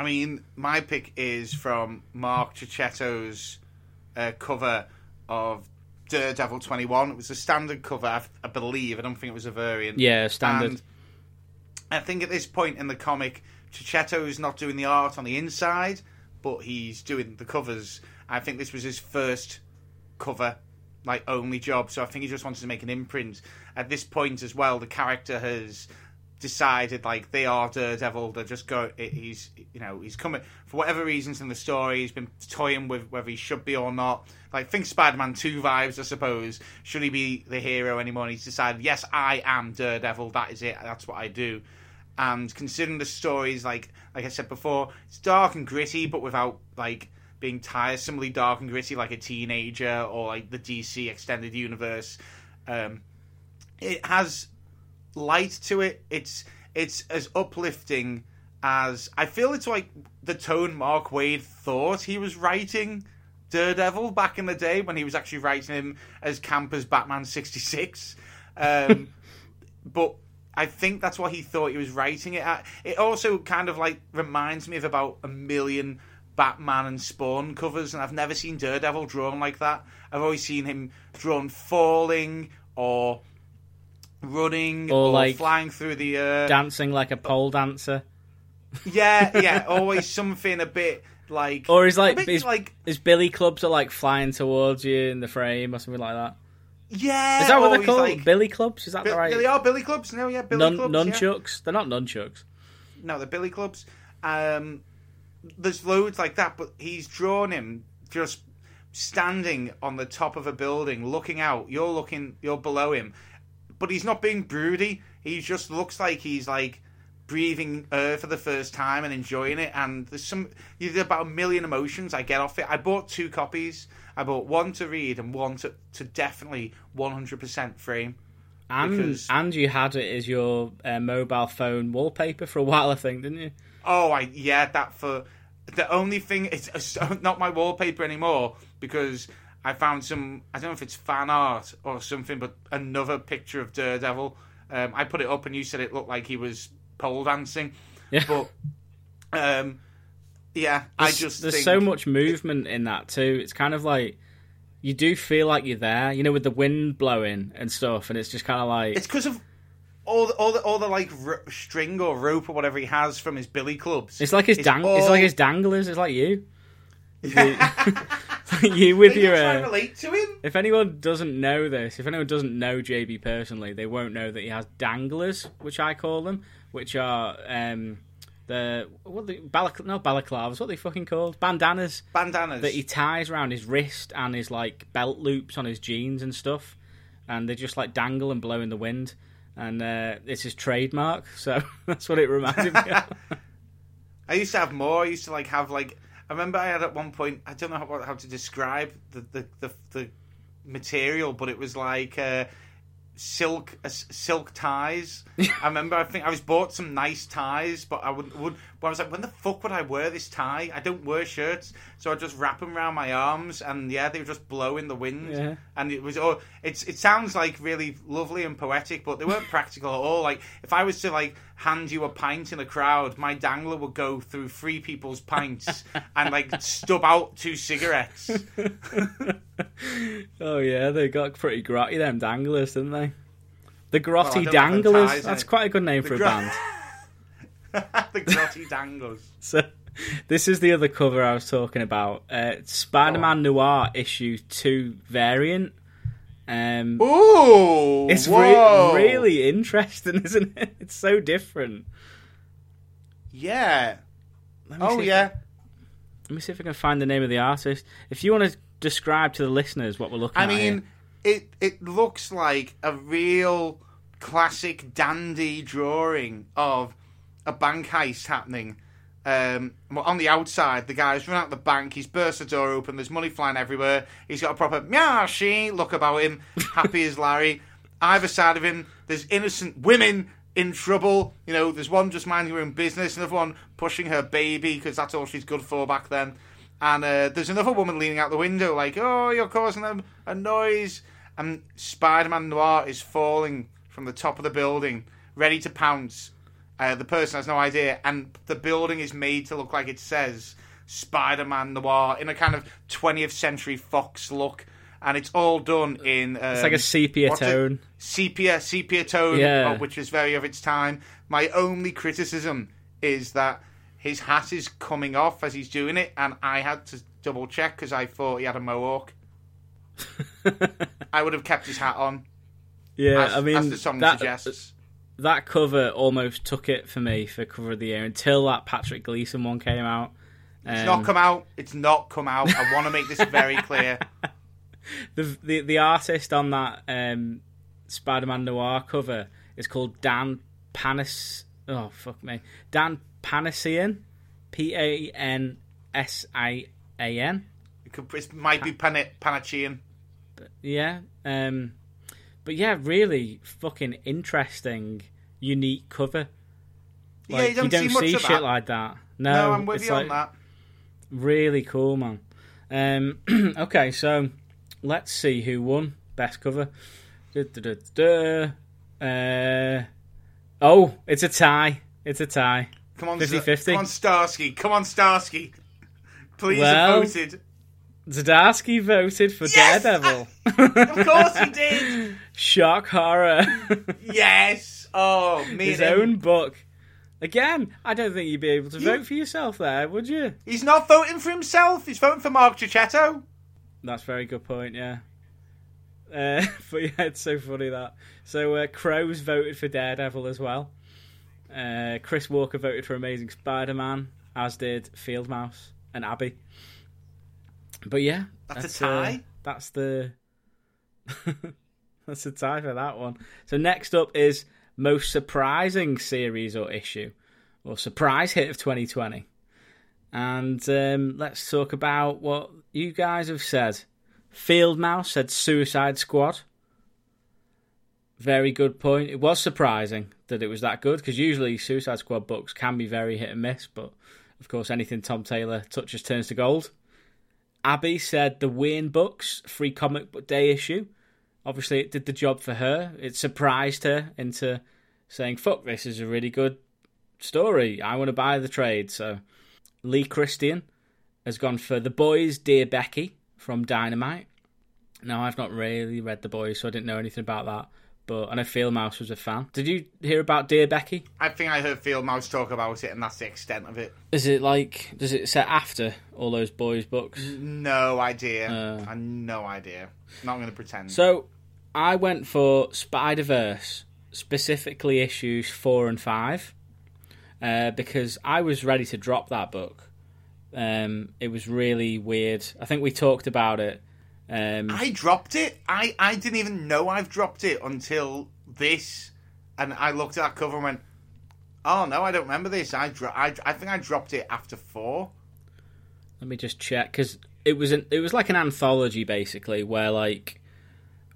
I mean, my pick is from Mark Checchetto's uh, cover of Daredevil 21. It was a standard cover, I, I believe. I don't think it was a variant. Yeah, standard. And I think at this point in the comic, Checchetto is not doing the art on the inside, but he's doing the covers. I think this was his first cover, like only job. So I think he just wanted to make an imprint. At this point as well, the character has decided like they are Daredevil. They're just go. He's you know he's coming for whatever reasons in the story. He's been toying with whether he should be or not. Like think Spider-Man Two vibes, I suppose. Should he be the hero anymore? And he's decided, yes, I am Daredevil. That is it. That's what I do. And considering the stories, like like I said before, it's dark and gritty, but without like being tiresomely dark and gritty like a teenager or like the DC extended universe. Um, it has light to it. It's it's as uplifting as I feel it's like the tone Mark Waid thought he was writing Daredevil back in the day when he was actually writing him as camp as Batman sixty six. Um, but I think that's what he thought he was writing it at. It also kind of like reminds me of about a million Batman and Spawn covers, and I've never seen Daredevil drawn like that. I've always seen him drawn falling or running Or, or, like, flying through the air. Dancing like a pole dancer, yeah, yeah, always something a bit like or is like his, like his billy clubs are like flying towards you in the frame or something like that. yeah. Is that what they're called? Like, billy clubs? Is that Bi- the right? They are Billy clubs. No, yeah, Billy Nun- clubs. yeah. nunchucks? They're not nunchucks. No, they're Billy clubs. Um, there's loads like that, but he's drawn him just standing on the top of a building, looking out. You're looking, you're below him, but he's not being broody. He just looks like he's like breathing air for the first time and enjoying it. And there's some, there's about a million emotions I get off it. I bought two copies. I bought one to read and one to, to definitely 100% frame. And Because- and you had it as your uh, mobile phone wallpaper for a while, I think, didn't you? Oh, I yeah, that for the only thing it's it's not my wallpaper anymore because I found some I don't know if it's fan art or something, but another picture of Daredevil. Um, I put it up and you said it looked like he was pole dancing, Yeah. but um, yeah, I just there's so much movement in that too. It's kind of like you do feel like you're there, you know, with the wind blowing and stuff, and it's just kind of like It's because of all the all the all the like r- string or rope or whatever he has from his billy clubs. it's like his dang, it's like his danglers. It's like you, you with your. Uh, relate to him. if anyone doesn't know this, if anyone doesn't know JB personally, they won't know that he has danglers, which I call them, which are um, the what the balac- no balaclavas, what are they fucking called? Bandanas Bandanas. that he ties around his wrist and his like belt loops on his jeans and stuff, and they just like dangle and blow in the wind. And uh, it's his trademark, so that's what it reminded me of. I used to have more. I used to like have like. I remember I had at one point. I don't know how, how to describe the the, the, the material, but it was like uh, silk uh, silk ties. I remember. I think I was bought some nice ties, but I would would. But I was like, when the fuck would I wear this tie? I don't wear shirts, so I just wrap them around my arms, and yeah, they would just blow in the wind. Yeah. And it was oh, it's it sounds like really lovely and poetic, but they weren't practical at all. Like if I was to like hand you a pint in a crowd, my dangler would go through three people's pints and like stub out two cigarettes. oh yeah, they got pretty grotty them danglers, didn't they? The grotty them danglers. That's quite a good name for a gro- band. the grotty danglers. So this is the other cover I was talking about. Uh, Spider-Man Noir issue two variant. Um, Ooh, it's re- really interesting, isn't it? It's so different. yeah. Let me Oh yeah. let me see if I can find the name of the artist. If you want to describe to the listeners what we're looking I at. I mean, it it looks like a real classic dandy drawing of a bank heist happening. Um, well, on the outside, the guy's run out the bank. He's burst the door open. There's money flying everywhere. He's got a proper she look about him, happy as Larry. Either side of him, there's innocent women in trouble. You know, there's one just minding her own business, another one pushing her baby because that's all she's good for back then. And uh, there's another woman leaning out the window, like, "Oh, you're causing them a noise." And Spider-Man Noir is falling from the top of the building, ready to pounce. Uh, the person has no idea, and the building is made to look like it says Spider-Man Noir in a kind of 20th century Fox look, and it's all done in. Um, It's like a sepia what's it? tone. sepia sepia tone, Yeah. uh, which is very of its time. My only criticism is that his hat is coming off as he's doing it, and I had to double check because I thought he had a mohawk. I would have kept his hat on, Yeah, as, I mean as the song that suggests. That cover almost took it for me for cover of the year until that Patrick Gleason one came out. It's Um, not come out. It's not come out. I want to make this very clear. the, the the artist on that um, Spider-Man Noir cover is called Dan Panis. Oh fuck me, Dan Panasian, P A N S I A N. It, could, it might be Pan- Panachian. Yeah, um, but yeah, really fucking interesting, unique cover. yeah, Like, you don't, see, much see of shit that. like that. No, no, I'm with you like on that. really cool, man. Um, okay, so let's see who won best cover. Uh, oh, it's a tie. It's a tie. Come on, 50-50. Come on, Zdarsky. Come on, Zdarsky. Please Well- have voted. Zdarsky voted for Yes! Daredevil. Of course he did. Shock horror. Yes. Oh, me His and him. own book. Again, I don't think you'd be able to You- vote for yourself there, would you? He's not voting for himself. He's voting for Mark Checchetto. That's a very good point, yeah. Uh, but yeah, it's so funny that. So uh, Crows voted for Daredevil as well. Uh, Chris Walker voted for Amazing Spider-Man, as did Field Mouse and Abby. But yeah, That's a uh, tie? that's the that's a tie for that one. So next up is most surprising series or issue, or surprise hit of 2020. And um, let's talk about what you guys have said. Field Mouse said Suicide Squad. Very good point. It was surprising that it was that good because usually Suicide Squad books can be very hit and miss, but of course anything Tom Taylor touches turns to gold. Abby said the Wayne books free comic book day issue. Obviously, it did the job for her. It surprised her into saying, "Fuck, this is a really good story. I want to buy the trade." So, Lee Christian has gone for the boys, dear Becky from Dynamite. Now, I've not really read the boys, so I didn't know anything about that. But I know Field Mouse was a fan. Did you hear about Dear Becky? I think I heard Field Mouse talk about it, and that's the extent of it. Is it like does it set after all those boys books? No idea. Uh. I no idea. Not going to pretend. So I went for Spider Verse, specifically issues four and five, uh, because I was ready to drop that book. Um, it was really weird. I think we talked about it. Um, I dropped it. I, I didn't even know I've dropped it until this, and I looked at that cover and went, "Oh no, I don't remember this." I dro- I, I think I dropped it after four. let me just check because it was an, it was like an anthology basically, where like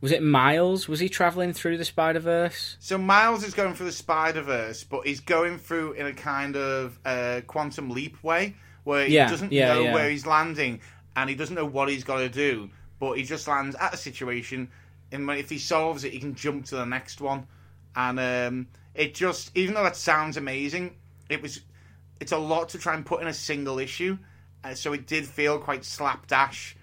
was it Miles? Was he traveling through the Spider Verse? So Miles is going through the Spider Verse, but he's going through in a kind of uh, quantum leap way where he Yeah, doesn't yeah, know yeah. where he's landing and he doesn't know what he's got to do, but he just lands at a situation, and if he solves it, he can jump to the next one. And um, it just, even though that sounds amazing, it was, it's a lot to try and put in a single issue, uh, so it did feel quite slapdash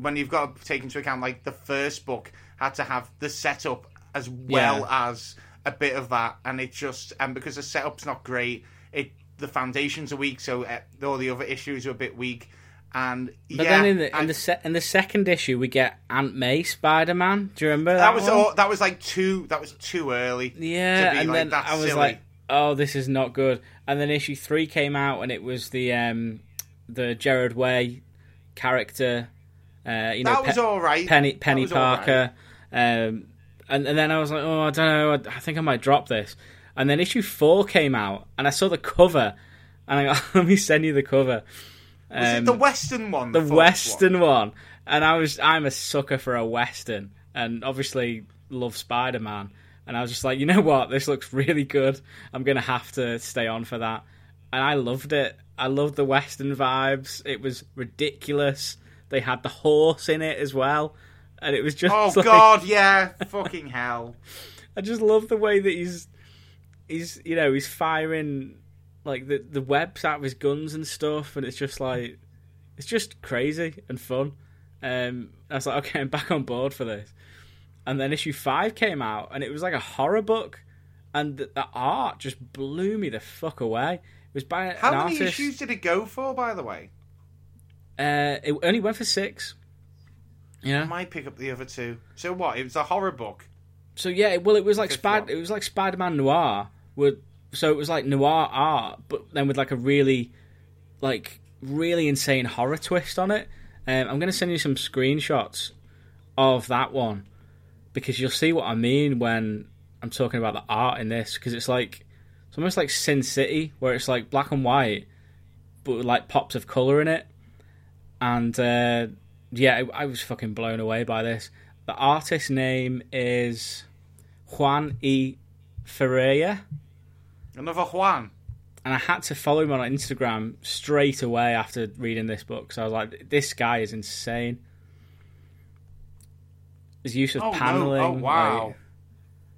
when you've got to take into account like the first book had to have the setup as well Yeah. as a bit of that, and it just and because the setup's not great, it the foundations are weak, so uh, all the other issues are a bit weak. And But yeah, then in the in the se- in the second issue we get Aunt May Spider Man. Do you remember that? that was all, that was like too that was too early. Yeah, to be and like then I was silly. like, "Oh, this is not good." And then issue three came out, and it was the um, the Gerard Way character. Uh, you know, that was Pe- all right. Penny Penny all right. Parker. Um, and and then I was like, "Oh, I don't know. I, I think I might drop this." And then issue four came out, and I saw the cover, and I got, "Let me send you the cover." Was Um, it the Western one? the fourth western one? one. and I was I'm a sucker for a western, and obviously love Spider Man. and I was just like, you know what, this looks really good. I'm gonna have to stay on for that, and I loved it. I loved the western vibes. It was ridiculous. They had the horse in it as well, and it was just Oh like, God, yeah, fucking hell. I just love the way that he's he's you know he's firing like the the webs out of his guns and stuff, and it's just like it's just crazy and fun. Um, I was like, okay, I'm back on board for this. And then issue five came out, and it was like a horror book, and the, the art just blew me the fuck away. It was by How an many artist. issues did it go for, by the way? Uh, it only went for six. Yeah, I might pick up the other two. So what? It was a horror book. So yeah, well, it was like Spider. It was like Spider-Man Noir. Would so it was like noir art, but then with like a really, like really insane horror twist on it. Um, I'm going to send you some screenshots of that one because you'll see what I mean when I'm talking about the art in this. Because it's like it's almost like Sin City, where it's like black and white, but with like pops of color in it. And uh, yeah, I, I was fucking blown away by this. The artist's name is Juan E. Ferreyra, Another Juan. and I had to follow him on Instagram straight away after reading this book. So I was like, this guy is insane. His use of Oh paneling, no! Oh wow! like-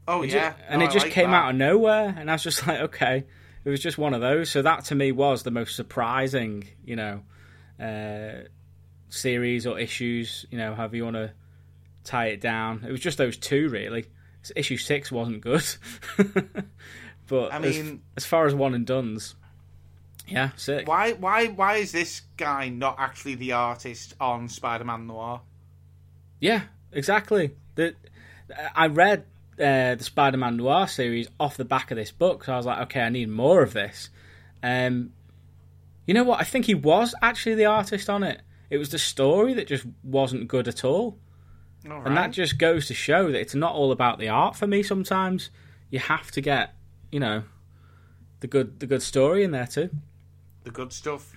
oh yeah, ju- and No, it just like came that. out of nowhere, and I was just like, okay, it was just one of those. So that to me was the most surprising, you know, uh, series or issues, you know, however you want to tie it down. It was just those two really. Issue six wasn't good, but I mean- as, far as one and done's, yeah, sick. Why? Why? Why is this guy not actually the artist on Spider-Man Noir? Yeah, exactly. The, I read uh, the Spider-Man Noir series off the back of this book, so I was like, okay, I need more of this. Um, you know what? I think he was actually the artist on it. It was the story that just wasn't good at all, All and that just goes to show that it's not all about the art for me. Sometimes you have to get, you know, the good the good story in there too. the good stuff.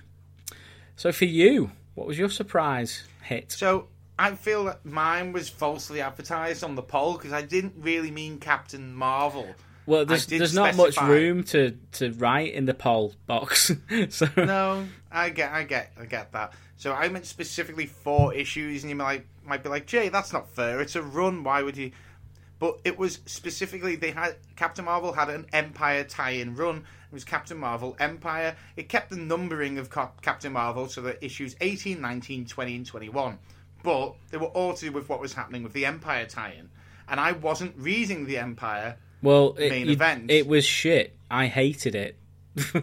So for you, what was your surprise hit? So I feel that mine was falsely advertised on the poll because I didn't really mean Captain Marvel. Well, there's there's not much room to, to write in the poll box, so No, I get, I get, I get that. So I meant specifically four issues, and you might might be like, Jay, that's not fair. It's a run. Why would you? But it was specifically they had Captain Marvel had an Empire tie-in run. It was Captain Marvel Empire. It kept the numbering of Cap- Captain Marvel so that issues 18, 19, 20, and 21. But they were all to do with what was happening with the Empire tie-in. And I wasn't reading the Empire. well, it, Main you- event. it was shit. I hated it.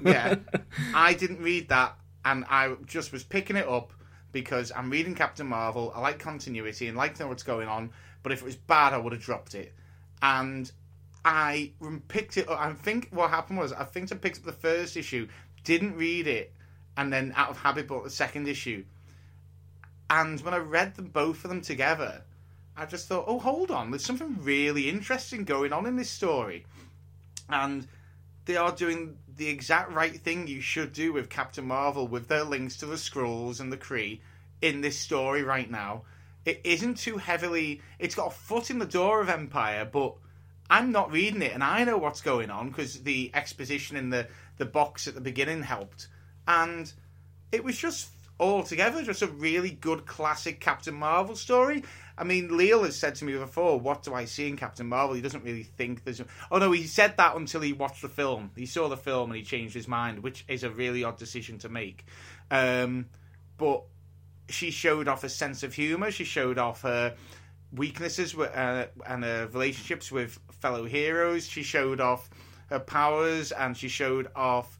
Yeah, I didn't read that, and I just was picking it up because I'm reading Captain Marvel. I like continuity and like to know what's going on. But if it was bad, I would have dropped it. And I picked it up. I think what happened was I think I picked up the first issue, didn't read it, and then out of habit bought the second issue. And when I read them both of them together, I just thought, oh, hold on, there's something really interesting going on in this story. And they are doing the exact right thing you should do with Captain Marvel with their links to the Skrulls and the Kree in this story right now. It isn't too heavily. It's got a foot in the door of Empire, but I'm not reading it, and I know what's going on because the exposition in the the box at the beginning helped, and it was just altogether just a really good classic Captain Marvel story. I mean, Leal has said to me before, "What do I see in Captain Marvel?" He doesn't really think there's. A... Oh no, he said that until he watched the film. He saw the film and he changed his mind, which is a really odd decision to make. Um, but she showed off a sense of humor. She showed off her weaknesses uh, and her relationships with fellow heroes. She showed off her powers and she showed off.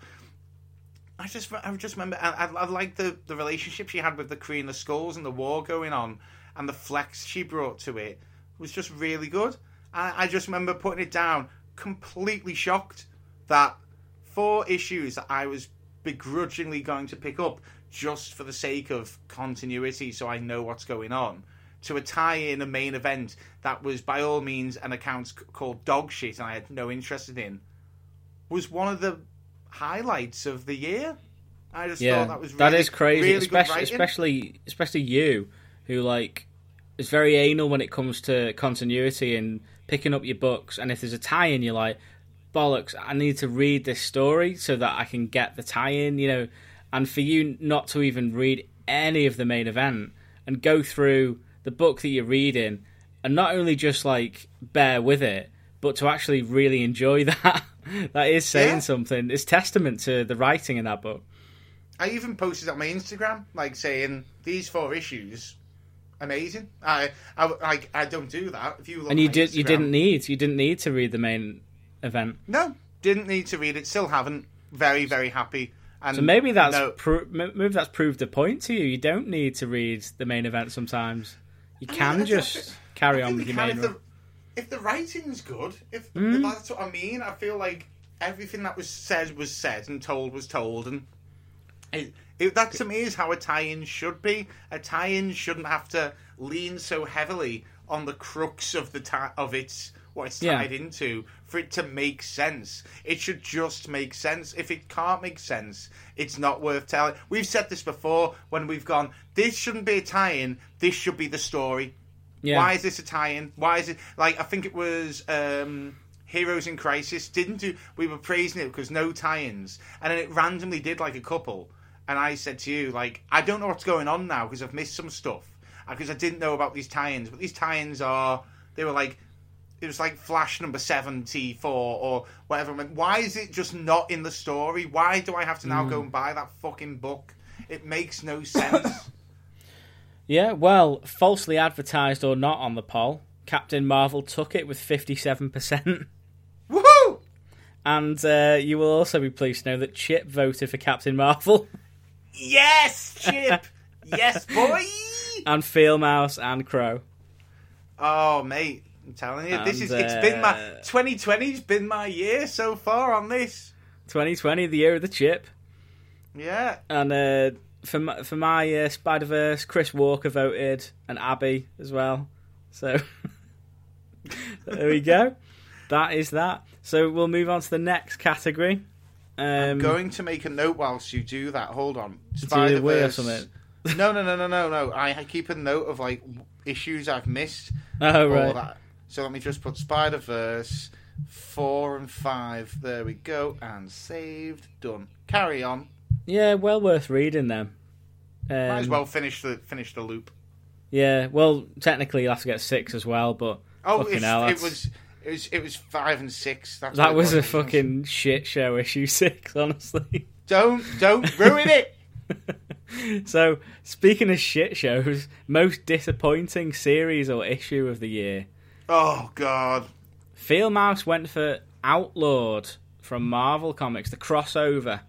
I just, I just remember, I, I, like the the relationship she had with the Kree and the Skrulls and the war going on, and the flex she brought to it was just really good. I, I just remember putting it down, completely shocked that four issues that I was begrudgingly going to pick up just for the sake of continuity, so I know what's going on. To a tie in a main event that was by all means an account called Dog Shit, and I had no interest in, was one of the highlights of the year. I just Yeah, thought that was really, that is crazy, really especially especially especially you, who like is very anal when it comes to continuity and picking up your books, and if there's a tie-in, you're like, bollocks! I need to read this story so that I can get the tie-in. You know, and for you not to even read any of the main event and go through the book that you're reading, and not only just like bear with it, but to actually really enjoy that. that is saying Yeah. something. It's testament to the writing in that book. I even posted on my Instagram, like saying these four issues, amazing. I, I, like, I don't do that. If you look And you did. You didn't need. You didn't need to read the main event. No, didn't need to read it. Still haven't. Very, very happy. And So maybe that's no, pro- maybe that's proved a point to you. You don't need to read the main event sometimes. You I can don't just carry on with you your main. if the, if the writing's good, if, Mm. if that's what I mean, I feel like everything that was said was said and told was told, and it, it, that to me is how a tie-in should be. A tie-in shouldn't have to lean so heavily on the crux of the ti- of its what it's Yeah. tied into for it to make sense. It should just make sense. If it can't make sense, it's not worth telling. We've said this before when we've gone. This shouldn't be a tie-in. This should be the story. Yeah. Why is this a tie-in? Why is it like I think it was um, Heroes in Crisis didn't do? We were praising it because no tie-ins, and then it randomly did like a couple. And I said to you, like, I don't know what's going on now because I've missed some stuff because I didn't know about these tie-ins. But these tie-ins are they were like it was like Flash number seventy four or whatever. I mean, why is it just not in the story? Why do I have to now go and buy that fucking book? It makes no sense. Yeah, well, falsely advertised or not on the poll, Captain Marvel took it with fifty-seven percent. Woohoo! And uh, you will also be pleased to know that Chip voted for Captain Marvel, Yes, Chip. yes, boy. and Field Mouse and Crow. Oh, mate, I'm telling you, this is it's been my uh, 2020's been my year so far on this. 2020, the year of the chip. Yeah, And uh, for my, for my uh, Spider Verse, Chris Walker voted, and Abby as well. So there we go. That is that. So we'll move on to the next category. Um, I'm going to make a note whilst you do that. Hold on, it's either way or Spider-Verse- no, no, no, no, no, no. I keep a note of like issues I've missed. Oh all right. that. So let me just put Spider Verse four and five. There we go, and saved. Done. Carry on. Yeah, well worth reading them. Um, Might as well finish the finish the loop. Yeah, well, technically you'll have to get six as well, but Oh, fucking it's, hell, it was it was it was five and six. That was a fucking shit show. Issue six, honestly. Don't don't ruin it. So, speaking of shit shows, most disappointing series or issue of the year. Oh God. Field Mouse went for Outlawed from Marvel Comics, the crossover,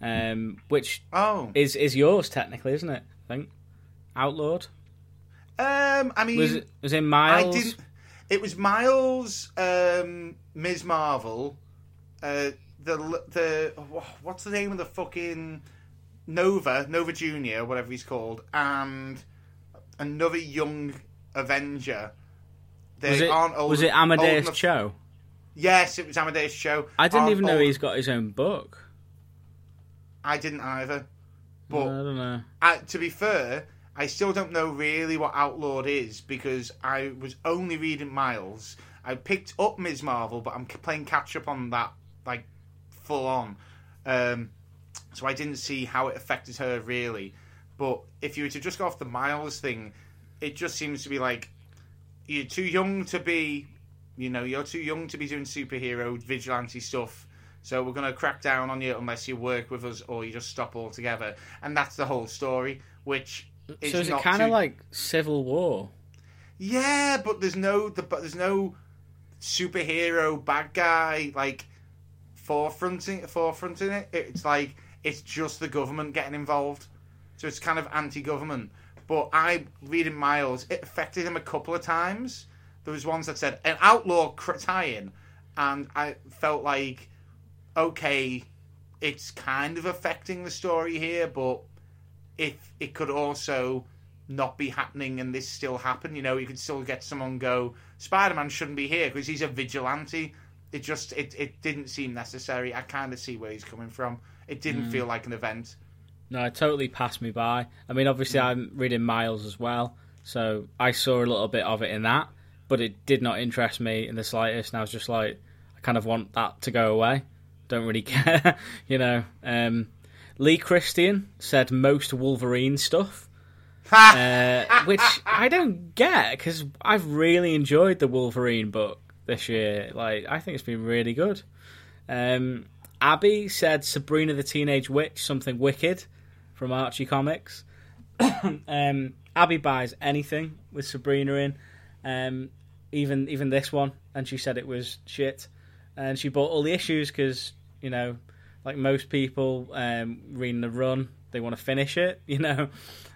um, which Oh. is is yours technically, isn't it? I think Outlawed Um. I mean, was it was in I Miles. didn't. It was Miles, um, Ms. Marvel, uh, the the what's the name of the fucking Nova Nova Junior, whatever he's called, and another young Avenger. They Was it aren't old, was it Amadeus enough- Cho? Yes, it was Amadeus Cho. I didn't Aren't even know old- he's got his own book. I didn't either. I But don't know. uh, to be fair, I still don't know really what Outlawed is because I was only reading Miles. I picked up Ms. Marvel, but I'm playing catch up on that, like, full on. Um, so I didn't see how it affected her really. But if you were to just go off the Miles thing, it just seems to be like you're too young to be, you know, you're too young to be doing superhero vigilante stuff. So we're gonna crack down on you unless you work with us or you just stop altogether. And that's the whole story, which is So is it kind of too- like Civil War? yeah, but there's no the, but there's no superhero bad guy like forefronting forefronting it. It's like it's just the government getting involved, so it's kind of anti-government. But I reading Miles, it affected him a couple of times. There was ones that said an outlaw tie-in, and I felt like okay, it's kind of affecting the story here, but if it could also not be happening and this still happen, you know, you could still get someone go, Spider Man shouldn't be here because he's a vigilante. It just it, it didn't seem necessary. I kind of see where he's coming from. It didn't hmm. feel like an event. No, it totally passed me by. I mean, obviously, I'm reading Miles as well, so I saw a little bit of it in that. but it did not interest me in the slightest. And I was just like, I kind of want that to go away. Don't really care, you know. Um, Lee Christian said most Wolverine stuff, uh, which I don't get because I've really enjoyed the Wolverine book this year. Like, I think it's been really good. Um, Abby said Sabrina the Teenage Witch, something wicked from Archie Comics. um, Abby buys anything with Sabrina in, um, even even this one, and she said it was shit. And she bought all the issues because you know, like most people um, reading the run, they want to finish it. You know,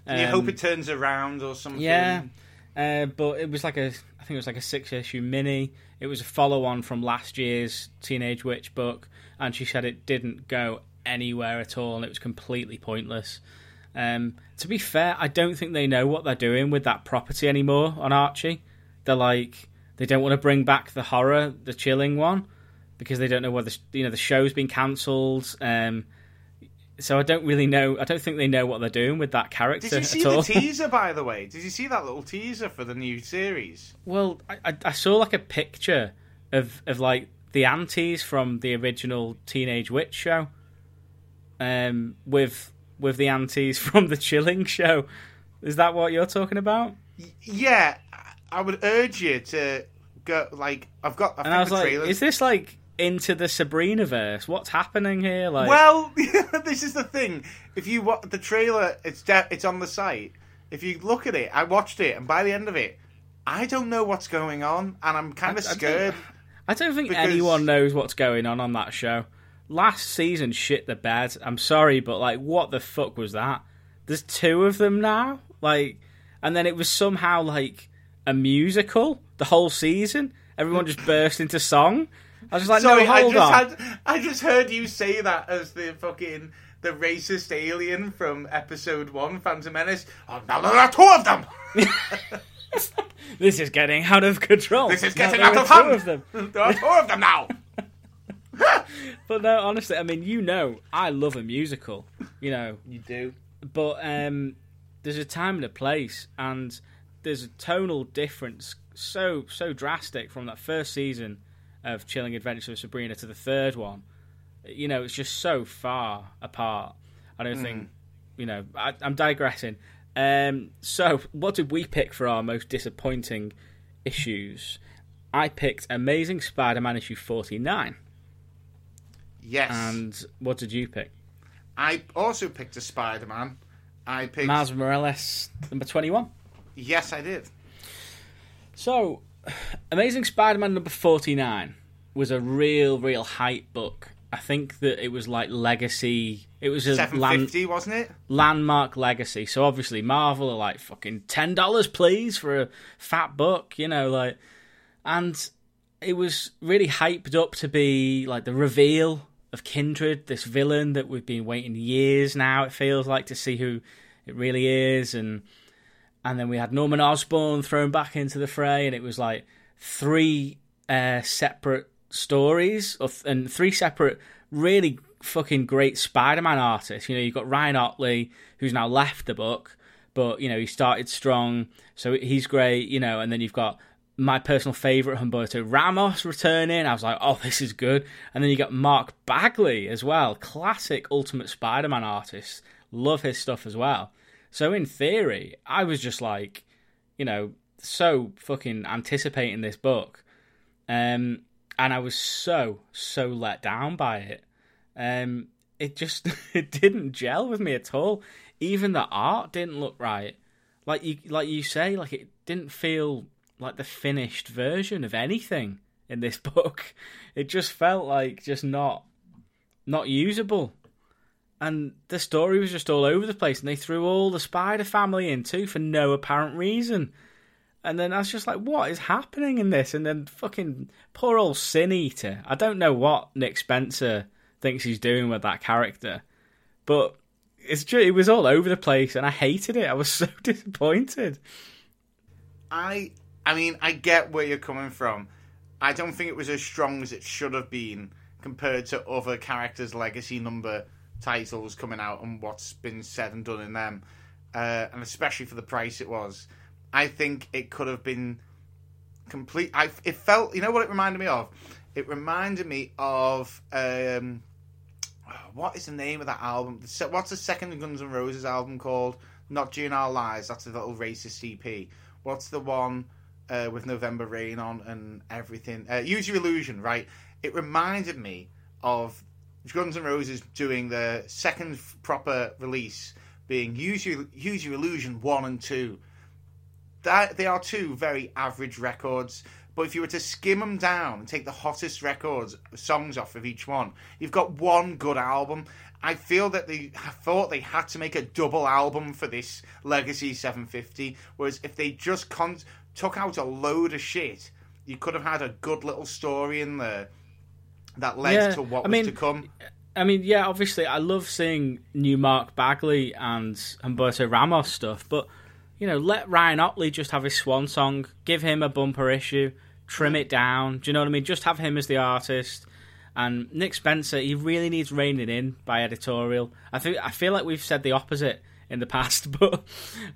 um, you hope it turns around or something. yeah, uh, but it was like a, I think it was like a six issue mini. It was a follow on from last year's Teenage Witch book, and she said it didn't go anywhere at all, and it was completely pointless. Um, to be fair, I don't think they know what they're doing with that property anymore on Archie. They're like, they don't want to bring back the horror, the chilling one, because they don't know whether you know the show's been cancelled. Um, so I don't really know. I don't think they know what they're doing with that character Did you see at the teaser, by the way? Did you see that little teaser for the new series? Well, I, I, I saw like a picture of of like the aunties from the original Teenage Witch show, um, with with the aunties from the Chilling show. Is that what you're talking about? Yeah, I would urge you to go. Like, I've got. I And I was like, trailers. is this like into the Sabrina verse? What's happening here? Like, Well, this is the thing. If you watch the trailer, it's de- it's on the site. If you look at it, I watched it, and by the end of it, I don't know what's going on, and I'm kind of I- I don't- scared. I don't think because- anyone knows what's going on on that show. Last season shit the bed. I'm sorry, but like, what the fuck was that? There's two of them now, like, and then it was somehow like a musical the whole season. Everyone just burst into song. I was just like, Sorry, no, I hold just on. had I just heard you say that as the fucking the racist alien from episode one, Phantom Menace. Oh, now there are two of them. This is getting out of control. This is getting out of two hand. of them. there are two of them now. But no, honestly, I mean, you know, I love a musical. You know, You do. but um, there's a time and a place, and there's a tonal difference so so drastic from that first season of Chilling Adventures of Sabrina to the third one. You know, it's just so far apart. I don't think, you know, I, I'm digressing. Um, so, what did we pick for our most disappointing issues? I picked Amazing Spider-Man issue 49, Yes. and what did you pick? I also picked a Spider Man. I picked. Miles Morales number 21. Yes, I did. So, Amazing Spider-Man number forty-nine was a real, real hype book. I think that it was like legacy. It was a Seven land, wasn't it? landmark legacy. So obviously, Marvel are like fucking ten dollars, please, for a fat book. You know, like, and it was really hyped up to be like the reveal of Kindred, this villain that we've been waiting years now. It feels like to see who it really is, and and then we had Norman Osborn thrown back into the fray, and it was like three uh, separate stories of, and three separate really fucking great Spider-Man artists. You know, you've got Ryan Ottley, who's now left the book, but you know he started strong, so he's great. You know, and then you've got my personal favorite Humberto Ramos returning. I was like, oh, this is good. And then you got Mark Bagley as well, classic Ultimate Spider-Man artist. Love his stuff as well. So in theory, I was just like, you know, so fucking anticipating this book. Um, and I was so, so let down by it. Um, it just it didn't gel with me at all. Even the art didn't look right. Like you like you say, like it didn't feel like the finished version of anything in this book. It just felt like just not not usable. And the story was just all over the place, and they threw all the Spider family in too for no apparent reason. And then I was just like, what is happening in this? And then fucking poor old Sin Eater. I don't know what Nick Spencer thinks he's doing with that character, but it's just, it was all over the place, and I hated it. I was so disappointed. I I mean, I get where you're coming from. I don't think it was as strong as it should have been compared to other characters' legacy number titles coming out and what's been said and done in them, uh, and especially for the price it was. I think it could have been complete. I it felt. You know what it reminded me of? It reminded me of um, what is the name of that album? What's the second Guns N' Roses album called? Not GN'R Lies. That's a little racist CP. What's the one uh, with November Rain on and everything? Uh, Use Your Illusion, right? It reminded me of Guns N' Roses doing the second proper release, being Use Your Use Your Illusion one and two. That they are two very average records. But if you were to skim them down and take the hottest records, songs off of each one, you've got one good album. I feel that they thought they had to make a double album for this Legacy 750. Whereas if they just con- took out a load of shit, you could have had a good little story in there that led Yeah, to what I was mean, to come. I mean, yeah, obviously, I love seeing new Mark Bagley and Humberto Ramos stuff, but you know, let Ryan Ottley just have his swan song, give him a bumper issue, trim it down. Do you know what I mean? Just have him as the artist. And Nick Spencer, he really needs reining in by editorial. I think I feel like we've said the opposite in the past, but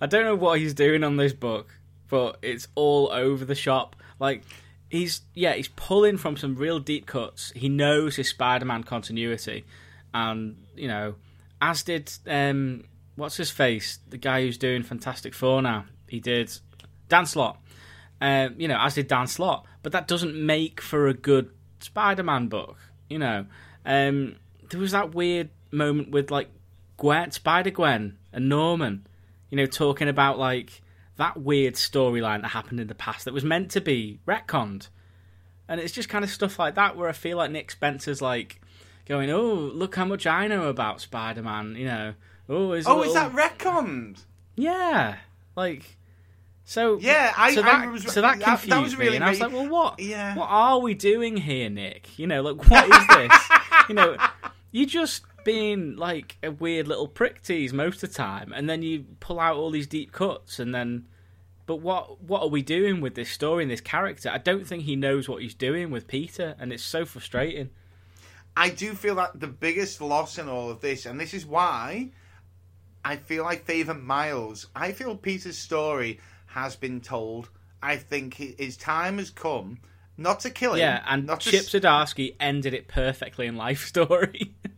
I don't know what he's doing on this book. But it's all over the shop. Like he's yeah, he's pulling from some real deep cuts. He knows his Spider-Man continuity, and you know, as did um, what's his face, the guy who's doing Fantastic Four now. He did Dan Slott. Um, you know, as did Dan Slott, but that doesn't make for a good Spider-Man book. You know, um, there was that weird moment with like Gwen, Spider Gwen, and Norman. You know, talking about like that weird storyline that happened in the past that was meant to be retconned, and it's just kind of stuff like that where I feel like Nick Spencer's like going, "Oh, look how much I know about Spider-Man." You know, oh, is Oh, is that retconned? yeah, like. So Yeah, I- so I that, was- so that that- that confused was me, and I was like, "Well, what? Yeah. What are we doing here, Nick? You know, like what is this? you know, you just being like a weird little prick tease most of the time, and then you pull out all these deep cuts, and then, but what what are we doing with this story and this character? I don't think he knows what he's doing with Peter, and it's so frustrating. I do feel that the biggest loss in all of this, and this is why I feel I favour Miles. I feel Peter's story has been told. I think his time has come, not to kill him. Yeah, and not Chip s- Zdarsky ended it perfectly in Life Story.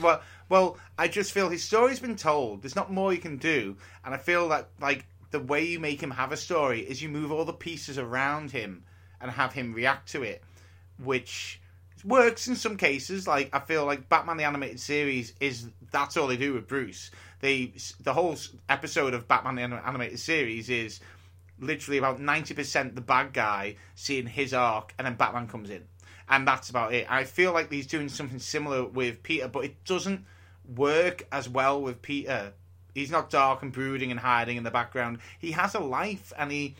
Well, well, I just feel his story's been told. There's not more you can do, and I feel that like the way you make him have a story is you move all the pieces around him and have him react to it, which works in some cases. Like I feel like Batman the animated series is that's all they do with Bruce. They the whole episode of Batman the animated series is literally about 90% the bad guy seeing his arc and then Batman comes in. And that's about it. I feel like he's doing something similar with Peter, but it doesn't work as well with Peter. He's not dark and brooding and hiding in the background. He has a life and he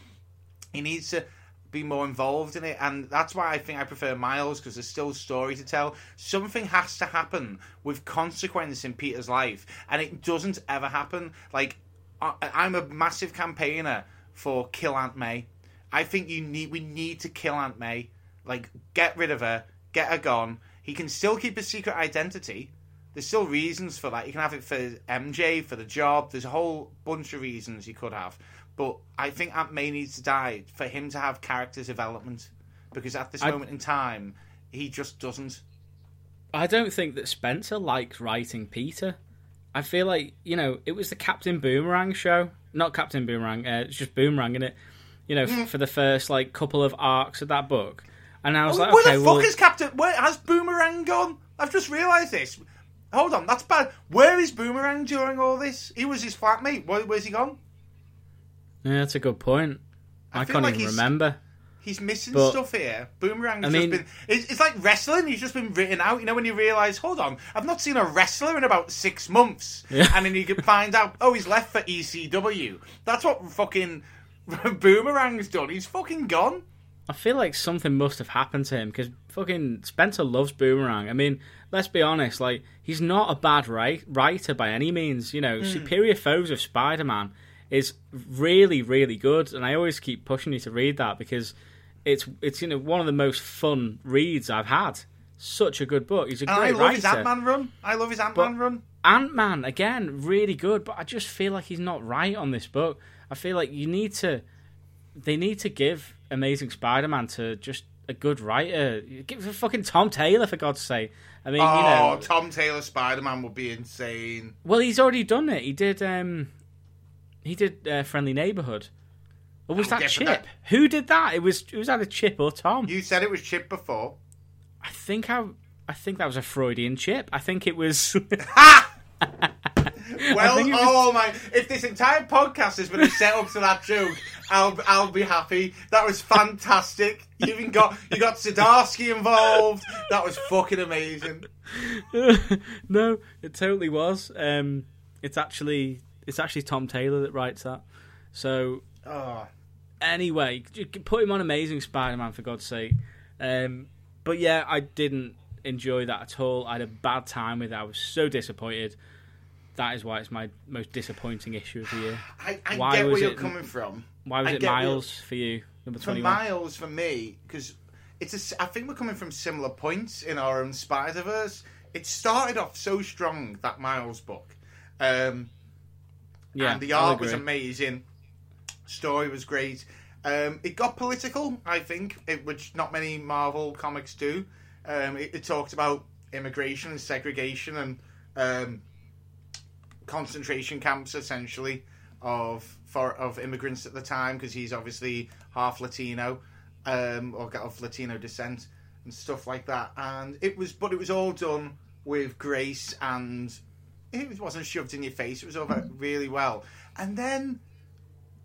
he needs to be more involved in it and that's why I think I prefer Miles because there's still a story to tell. Something has to happen with consequence in Peter's life and it doesn't ever happen. Like I'm a massive campaigner for kill Aunt May. I think you need we need to kill Aunt May. Like get rid of her, get her gone. He can still keep his secret identity. There's still reasons for that. You can have it for MJ, for the job. There's a whole bunch of reasons you could have. But I think Aunt May needs to die for him to have character development. Because at this I- moment in time, he just doesn't. I don't think that Spencer likes writing Peter. I feel like you know it was the Captain Boomerang show, not Captain Boomerang. Uh, it's just Boomerang in it. You know, f- for the first like couple of arcs of that book, and I was like, where okay, the well, fuck is Captain? Where has Boomerang gone? I've just realised this. Hold on, that's bad. Where is Boomerang during all this? He was his flatmate. Where, where's he gone? yeah, that's a good point. I, feel can't like even he's- remember. He's missing But- stuff here. Boomerang's I just mean- been. It's, it's like wrestling. He's just been written out. You know when you realise, hold on, I've not seen a wrestler in about six months, Yeah. and then you can find out, oh, he's left for ECW. That's what fucking Boomerang's done. He's fucking gone. I feel like something must have happened to him because fucking Spencer loves Boomerang. I mean, let's be honest, like he's not a bad write- writer by any means. You know, hmm. Superior Foes of Spider-Man is really, really good, and I always keep pushing you to read that because it's it's you know one of the most fun reads I've had. Such a good book. He's a And I great love his writer. Ant Man run. I love his Ant Man run. Ant Man again, really good, but I just feel like he's not right on this book. I feel like you need to they need to give Amazing Spider-Man to just a good writer. Give it fucking Tom Taylor for God's sake. I mean, Oh, you know, Tom Taylor Spider Man would be insane. well, he's already done it. He did. um He did uh, Friendly Neighborhood. Or was that Chip? that- Who did that? It was. It was either Chip or Tom. You said it was Chip before. I think I. I think that was a Freudian chip. I think it was. Well, it was- oh my! If this entire podcast has been a set up to that joke, I'll I'll be happy. That was fantastic. You even got you got Zdarsky involved. That was fucking amazing. no, it totally was. Um, it's actually it's actually Tom Taylor that writes that. So Oh, anyway, put him on Amazing Spider-Man for God's sake. Um, but yeah, I didn't enjoy that at all. I had a bad time with it. I was so disappointed. That is why it's my most disappointing issue of the year. I, I Why get where you're it- coming from. Why was it Miles for you, number For? Miles, for me, because it's a I think we're coming from similar points in our own Spider Verse. It started off so strong that Miles book. Um, yeah, and the art was amazing. Story was great. Um, it got political, I think, it, which not many Marvel comics do. Um, it, it talked about immigration and segregation and um, concentration camps, essentially, of for of immigrants at the time, because he's obviously half Latino um, or got of Latino descent and stuff like that. And it was, but it was all done with grace and it wasn't shoved in your face. It was all really well. And then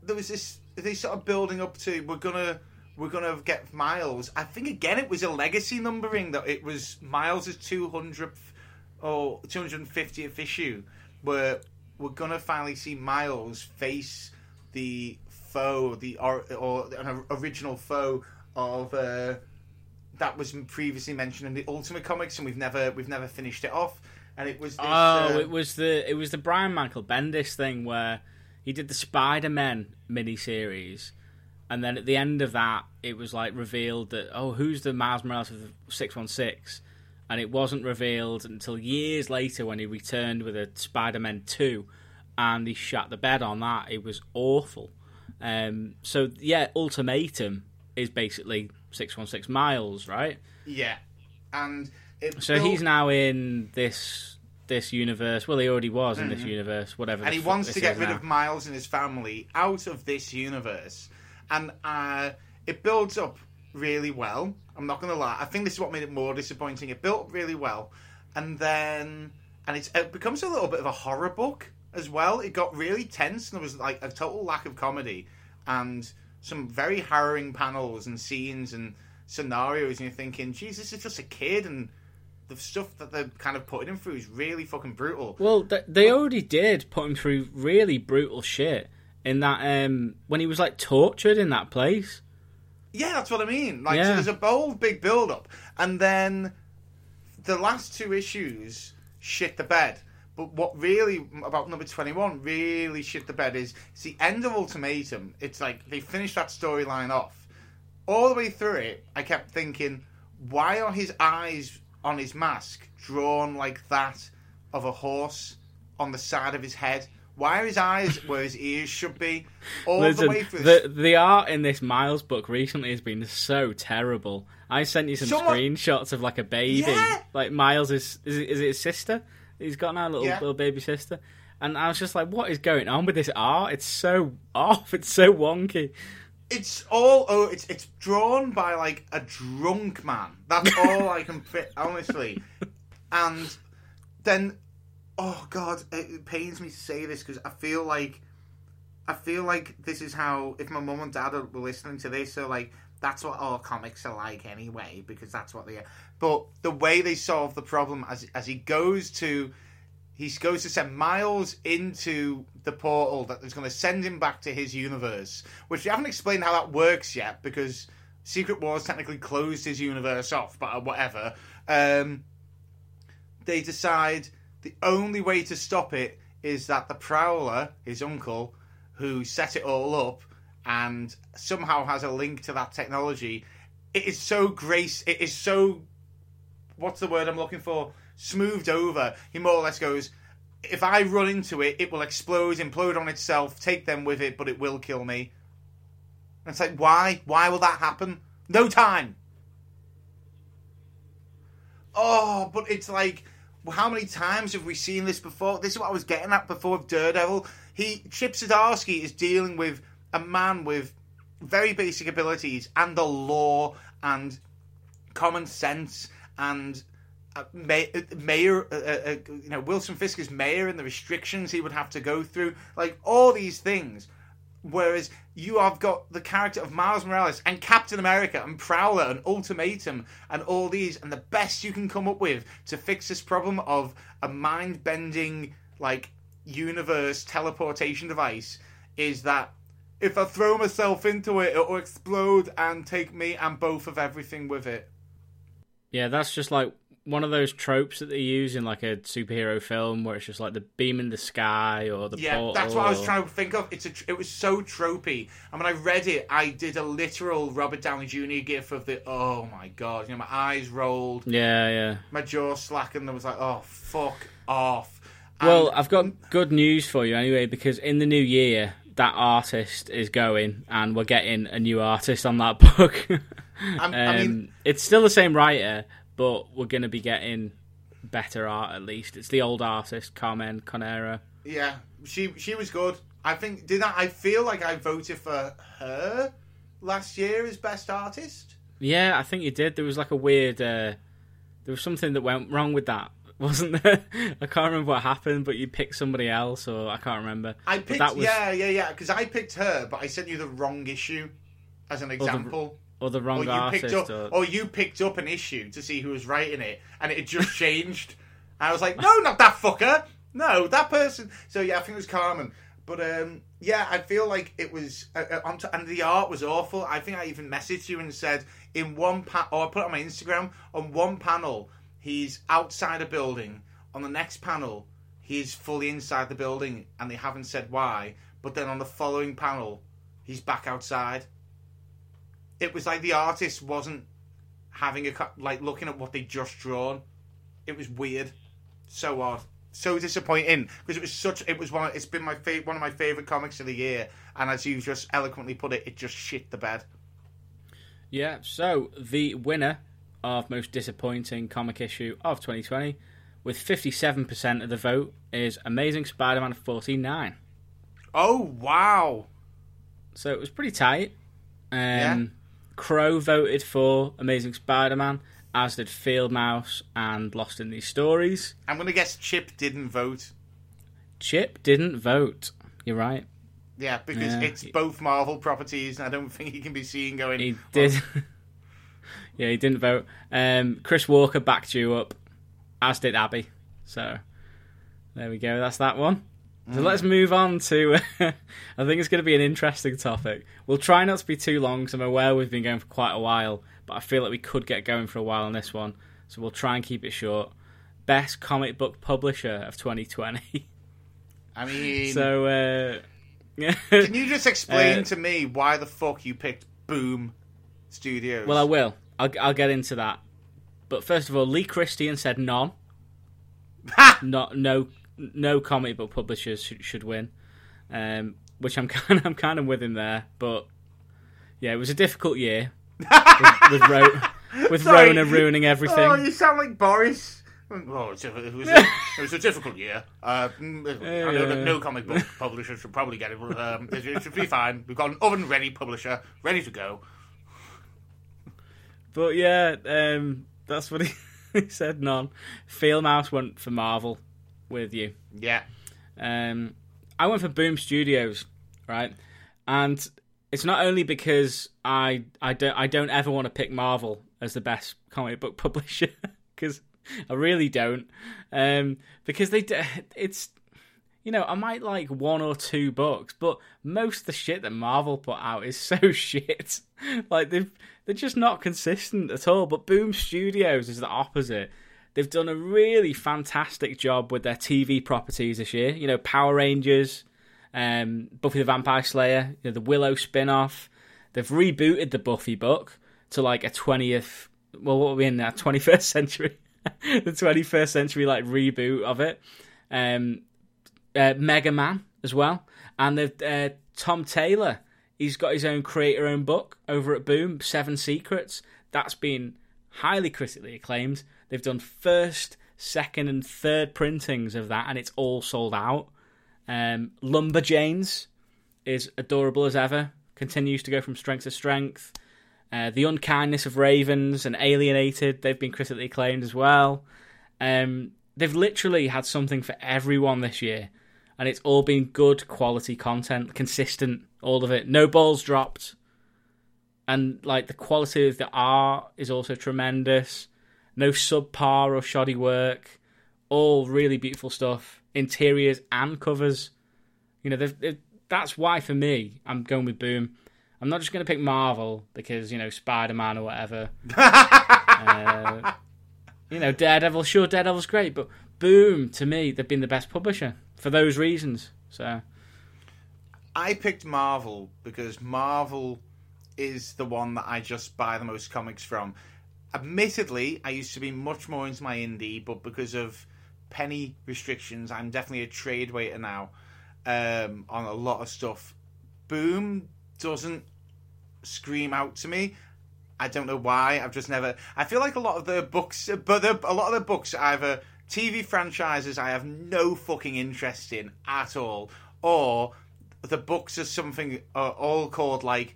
there was this they sort of building up to we're gonna we're gonna get Miles. I think again it was a legacy numbering that it was Miles's two hundredth or two hundred and fiftieth issue where we're gonna finally see Miles face the foe, the or, or an original foe of uh, that was previously mentioned in the Ultimate Comics, and we've never we've never finished it off. And it was this, Oh, uh, it was the it was the Brian Michael Bendis thing where he did the Spider Man miniseries, and then at the end of that, it was like revealed that oh, who's the Miles Morales of Six One Six, and it wasn't revealed until years later when he returned with a Spider Man Two, and he shut the bed on that. It was awful. Um, so yeah, Ultimatum is basically Six One Six Miles, right? yeah, and it So built- he's now in this this universe. Well, he already was in this universe. Whatever. Mm-hmm. and he wants to get rid now. of Miles and his family out of this universe, and uh, it builds up really well. I'm not going to lie. I think this is what made it more disappointing. It built up really well, and then and it's, it becomes a little bit of a horror book as well. It got really tense, and there was like a total lack of comedy and some very harrowing panels and scenes and scenarios. And you're thinking, Jesus, this is just a kid, and the stuff that they're kind of putting him through is really fucking brutal. Well, th- they already did put him through really brutal shit in that um when he was like tortured in that place. Yeah, that's what I mean. Like, so Yeah. there's a bold, big build up, and then the last two issues shit the bed. But what really about number twenty one really shit the bed is it's the end of Ultimatum. It's like they finished that storyline off. All the way through it, I kept thinking, why are his eyes on his mask drawn like that of a horse on the side of his head? Why are his eyes where his ears should be? All Listen, the way through. the the art in this Miles book recently has been so terrible. I sent you some Someone- screenshots of like a baby, Yeah. like Miles is is is it his sister? He's got now a little Yeah. little baby sister, and I was just like, what is going on with this art? It's so off. It's so wonky. it's all oh it's it's drawn by like a drunk man that's all i can fit honestly and then oh god it, pains me to say this because i feel like i feel like this is how if my mum and dad were listening to this so like that's what all comics are like anyway because that's what they are but the way they solve the problem as as he goes to he goes to send Miles into the portal that is going to send him back to his universe, which we haven't explained how that works yet because Secret Wars technically closed his universe off, but whatever. Um, they decide the only way to stop it is that the Prowler, his uncle, who set it all up and somehow has a link to that technology, it is so grace, it is so what's the word I'm looking for? Smoothed over. He more or less goes, if I run into it, it will explode, implode on itself, take them with it, but it will kill me. And it's like, why? Why will that happen? No time. Oh, but it's like, how many times have we seen this before? This is what I was getting at before with Daredevil. He Chip Zdarsky is dealing with a man with very basic abilities and the law and common sense and uh, may, uh, mayor, uh, uh, uh, you know, Wilson Fisk is mayor and the restrictions he would have to go through, like all these things. Whereas you have got the character of Miles Morales and Captain America and Prowler and Ultimatum and all these, and the best you can come up with to fix this problem of a mind bending, like, universe teleportation device is that if I throw myself into it, it'll explode and take me and both of everything with it. Yeah, that's just like one of those tropes that they use in like a superhero film where it's just like the beam in the sky or the Yeah, portal. that's what I was trying to think of. It's a, it was so tropey, and when I read it, I did a literal Robert Downey Jr. gif of the oh my god, you know, my eyes rolled, Yeah, yeah. my jaw slackened. I was like, oh fuck off. And- Well, I've got good news for you anyway because in the new year that artist is going and we're getting a new artist on that book. I'm- um, I mean, it's still the same writer, but we're going to be getting better art at least. It's the old artist Carmen Carnero. yeah, she she was good. I think did I? I feel like I voted for her last year as best artist. Yeah, I think you did. There was like a weird. Uh, there was something that went wrong with that, wasn't there? I can't remember what happened, but you picked somebody else, or I can't remember. I picked that was yeah yeah yeah because I picked her, but I sent you the wrong issue as an example. Or the wrong or you artist. picked up, or... or you picked up an issue to see who was writing it, and it had just changed. I was like, no, not that fucker. No, that person. So yeah, I think it was Carmen. But um, yeah, I feel like it was, uh, uh, t- and the art was awful. I think I even messaged you and said in one pa- or I put it on my Instagram. On one panel, he's outside a building. On the next panel, he's fully inside the building, and they haven't said why. But then on the following panel, he's back outside it was like the artist wasn't having a like looking at what they just drawn. It was weird, so odd, so disappointing because it was such. It was one. It's been my fa- one of my favorite comics of the year, and as you just eloquently put it, it just shit the bed. Yeah, so the winner of most disappointing comic issue of 2020, with 57% of the vote, is Amazing Spider Man 49. Oh wow! So it was pretty tight. Um, Yeah. Crow voted for Amazing Spider Man, as did Field Mouse and Lost in These Stories. I'm gonna guess Chip didn't vote. Chip didn't vote. You're right. Yeah, because Yeah. it's both Marvel properties, and I don't think he can be seen going. He "Well, did. yeah, he didn't vote. Um, Chris Walker backed you up, as did Abby. So there we go. That's that one. So Mm. let's move on to. I think it's going to be an interesting topic. We'll try not to be too long, because I'm aware we've been going for quite a while, but I feel like we could get going for a while on this one. So we'll try and keep it short. Best comic book publisher of 2020. I mean, so. Uh, can you just explain Uh, to me why the fuck you picked Boom Studios? Well, I will. I'll, I'll get into that. But first of all, Lee Christian said none. Ha! Not no no comic book publishers should, should win, um, which I'm kind of, I'm kind of with him there. But yeah, it was a difficult year with, with, Ro- with Sorry. Rona ruining everything. Oh, you sound like Boris. Oh, it's a, it, was a, it was a difficult year. Uh, mm, I know that no comic book publisher should probably get it. Um, it, it should be fine. We've got an oven ready publisher, ready to go. But yeah, um, that's what he, he said. None. Field Mouse went for Marvel with you. Yeah. Um, I went for Boom Studios, right? And it's not only because I I don't I don't ever want to pick Marvel as the best comic book publisher because I really don't. Um, because they d- it's you know I might like one or two books, but most of the shit that Marvel put out is so shit. like they've they're just not consistent at all. But Boom Studios is the opposite. They've done a really fantastic job with their TV properties this year. You know, Power Rangers, um, Buffy the Vampire Slayer, you know, the Willow spin off. They've rebooted the Buffy book to like a 20th, well, what are we in now? 21st century. the 21st century, like, reboot of it. Um, uh, Mega Man as well. And they've, uh, Tom Taylor He's got his own creator own book over at Boom, Seven Secrets. That's been highly critically acclaimed. They've done first, second, and third printings of that, and it's all sold out. Um, Lumberjanes is adorable as ever, continues to go from strength to strength. Uh, the Unkindness of Ravens and Alienated, they've been critically acclaimed as well. Um, they've literally had something for everyone this year, and it's all been good quality content, consistent, all of it. No balls dropped, and like the quality of the art is also tremendous. No subpar or shoddy work, all really beautiful stuff, interiors and covers. You know, they've, they've, that's why for me, I'm going with Boom. I'm not just going to pick Marvel because you know Spider Man or whatever. uh, you know, Daredevil. Sure, Daredevil's great, but Boom to me, they've been the best publisher for those reasons. So I picked Marvel because Marvel is the one that I just buy the most comics from. Admittedly, I used to be much more into my indie, but because of penny restrictions, I'm definitely a trade waiter now um, on a lot of stuff. Boom doesn't scream out to me. I don't know why. I've just never. I feel like a lot of the books, but the, a lot of the books either TV franchises I have no fucking interest in at all, or the books are something are all called like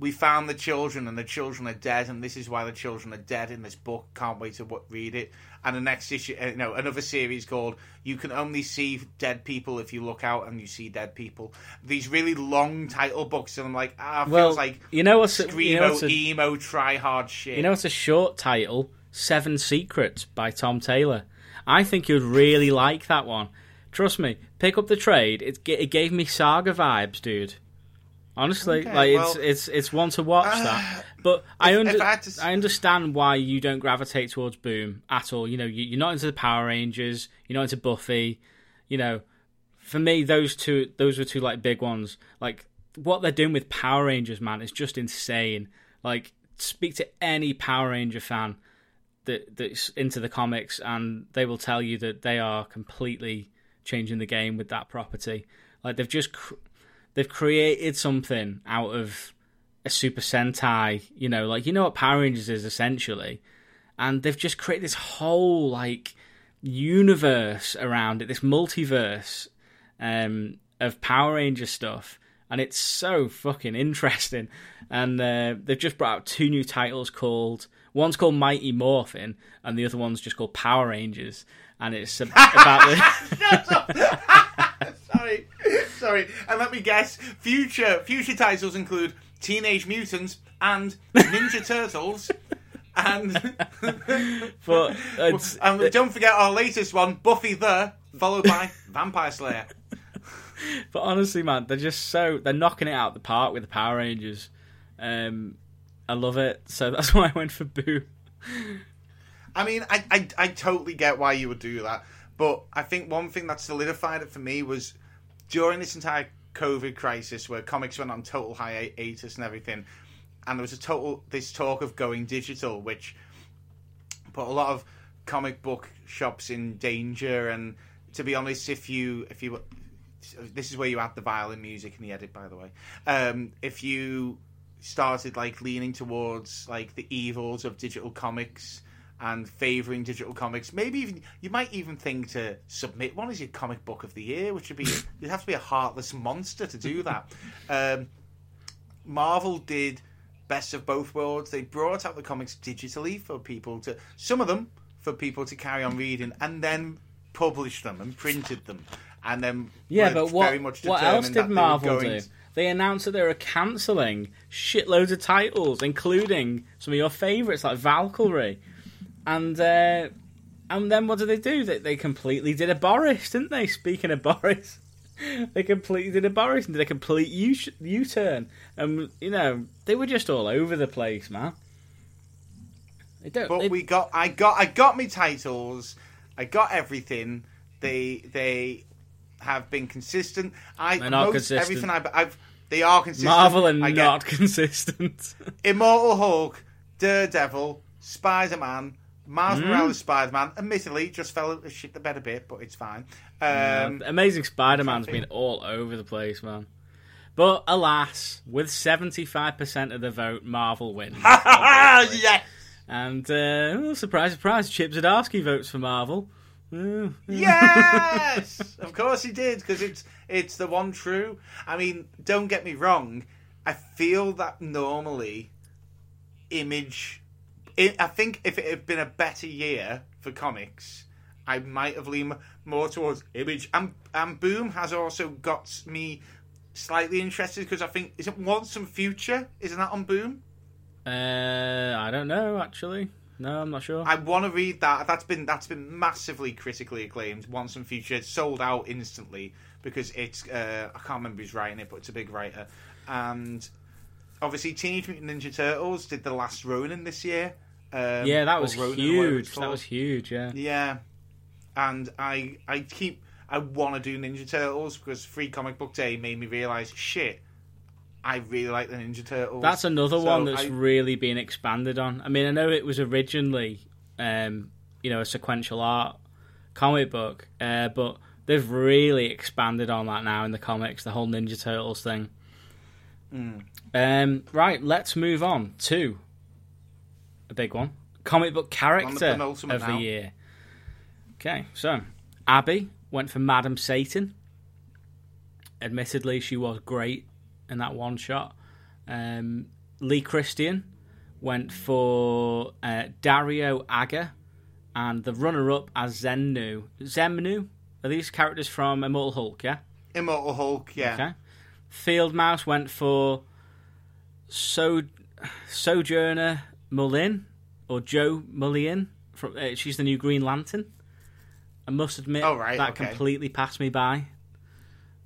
we found the children and the children are dead and this is why the children are dead in this book can't wait to w- read it and the next issue uh, you know another series called you can only see dead people if you look out and you see dead people these really long title books and i'm like ah feels well, like you know what's a, screamo you know what's a, emo try hard shit you know what's a short title? Seven Secrets by Tom Taylor. I think you'd really like that one. Trust me, pick up the trade. It, it gave me Saga vibes, dude. Honestly, Okay, like well- it's it's it's one to watch uh, that. But I if under, I to I understand why you don't gravitate towards Boom at all. You know, you, you're not into the Power Rangers. You're not into Buffy. You know, for me, those two those were two like big ones. Like what they're doing with Power Rangers, man, is just insane. Like speak to any Power Ranger fan that that's into the comics, and they will tell you that they are completely changing the game with that property. Like they've just cr- they've created something out of a Super Sentai. You know, like you know what Power Rangers is essentially, and they've just created this whole like universe around it, this multiverse um, of Power Ranger stuff, and it's so fucking interesting. And uh, they've just brought out two new titles called one's called Mighty Morphin, and the other one's just called Power Rangers, and it's about the. sorry sorry and let me guess future future titles include teenage mutants and ninja turtles and but it's, and don't forget our latest one buffy the followed by vampire slayer But honestly, man, they're just so they're knocking it out the park with the Power Rangers. Um, I love it, so that's why I went for Boo. I mean, I, I I totally get why you would do that, but I think one thing that solidified it for me was during this entire COVID crisis, where comics went on total hiatus and everything, and there was a total this talk of going digital, which put a lot of comic book shops in danger. And to be honest, if you if you this is where you add the violin music in the edit, by the way. Um, if you started like leaning towards like the evils of digital comics and favoring digital comics, maybe even you might even think to submit one as your comic book of the year, which would be you'd have to be a heartless monster to do that. Um, Marvel did best of both worlds. They brought out the comics digitally for people to some of them for people to carry on reading, and then published them and printed them, and then Yeah, but what very much what else did Marvel do? to- They announced that they were cancelling shitloads of titles, including some of your favourites like Valkyrie, and uh, and then what did they do? They they completely did a Boris, didn't they? Speaking of Boris. They completely did a Boris and did a complete U U turn, and you know they were just all over the place, man. They don't. But they- we got, I got, I got me titles. I got everything. They, they have been consistent. I They're not most consistent. everything I, I've. They are consistent. Marvel and I get not consistent. Immortal Hulk, Daredevil, Spider Man, Miles Hmm? Morales Spider Man. Admittedly, just fell the shit the bed a bit, but it's fine. Um, Amazing Spider-Man's been all over the place, man. But alas, with 75% of the vote, Marvel wins. Yes, and, uh, oh, surprise, surprise, Chip Zdarsky votes for Marvel. Yes. of course he did because it's it's the one true. I mean, don't get me wrong. I feel that normally, Image. I I think if it had been a better year for comics, I might have leaned more towards Image. And and Boom has also got me slightly interested because I think is it Once and Future? Isn't that on Boom? Uh, I don't know, actually. No, I'm not sure. I want to read that. That's been that's been massively critically acclaimed. Once and Future sold out instantly because it's uh, I can't remember who's writing it, but it's a big writer. And obviously, Teenage Mutant Ninja Turtles did the last Ronin this year. Um, yeah, that was huge. That was huge, yeah. Yeah, and I I keep I want to do Ninja Turtles because Free Comic Book Day made me realize shit. I really like the Ninja Turtles. That's another So one that's I- really been expanded on. I mean, I know it was originally, um, you know, a sequential art comic book, uh, but they've really expanded on that now in the comics, the whole Ninja Turtles thing. Hmm. Um, right, let's move on to a big one: comic book character penultimate of the now. year. Okay, so Abby went for Madam Satan. Admittedly, she was great in that one shot. Um, Lee Christian went for uh, Dario Agger, and the runner-up as Xemnu. Xemnu are these characters from Immortal Hulk? Yeah. Immortal Hulk. Yeah. Okay. Field Mouse went for so- Sojourner Mullein or Jo Mullein. From uh, she's the new Green Lantern. I must admit Oh, right, that okay. completely passed me by.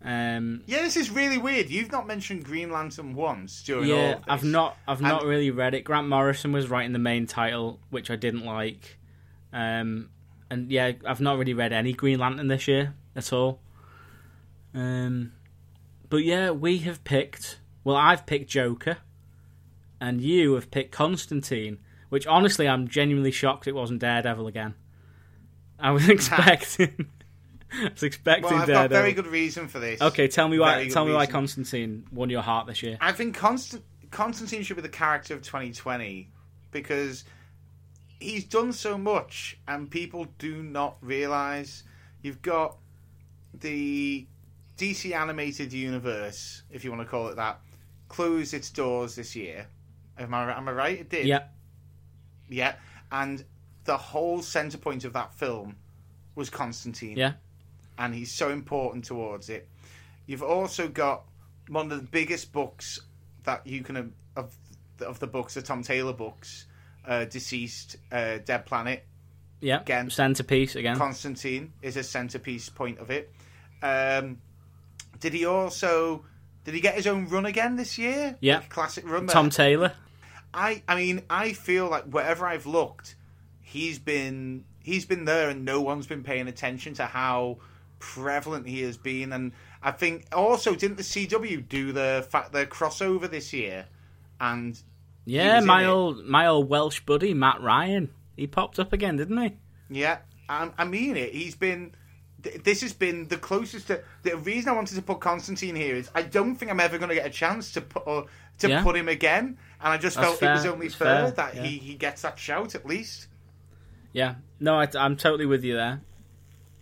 Um, Yeah, this is really weird. You've not mentioned Green Lantern once during all yeah. I've not, I've not really read it. Grant Morrison was writing the main title, which I didn't like. Um, and yeah, I've not really read any Green Lantern this year at all. Um, but yeah, we have picked. Well, I've picked Joker, and you have picked Constantine. Which honestly, I'm genuinely shocked it wasn't Daredevil again. I was expecting. I was expecting Well, I've Daredevil. got very good reason for this. Okay, tell me why. Very Tell me why. Constantine won your heart this year. I think Constant, Constantine should be the character of 2020 because he's done so much and people do not realize. You've got the DC animated universe, if you want to call it that, closed its doors this year. Am I, am I right? It did. Yeah, Yeah. And the whole center point of that film was Constantine. yeah. and he's so important towards it. You've also got one of the biggest books that you can of of the books, the Tom Taylor books, uh, DCeased, uh, Dead Planet. Yeah, Again. centerpiece again. Constantine is a centerpiece point of it. Um, did he also? Did he get his own run again this year? Yeah. Like classic run. Tom? Taylor. I I mean I feel like wherever I've looked, he's been he's been there, and no one's been paying attention to how prevalent he has been. And I think also didn't the CW do the fact the crossover this year? And Yeah, my it. old my old Welsh buddy Matt Ryan. He popped up again, didn't he? yeah, I, I mean it. He's been. Th- This has been the closest to the reason I wanted to put Constantine here is I don't think I'm ever going to get a chance to put or, to Yeah. put him again, and I just That's felt it was only fair, fair, that yeah. he, he gets that shout at least. Yeah. No, I, I'm totally with you there.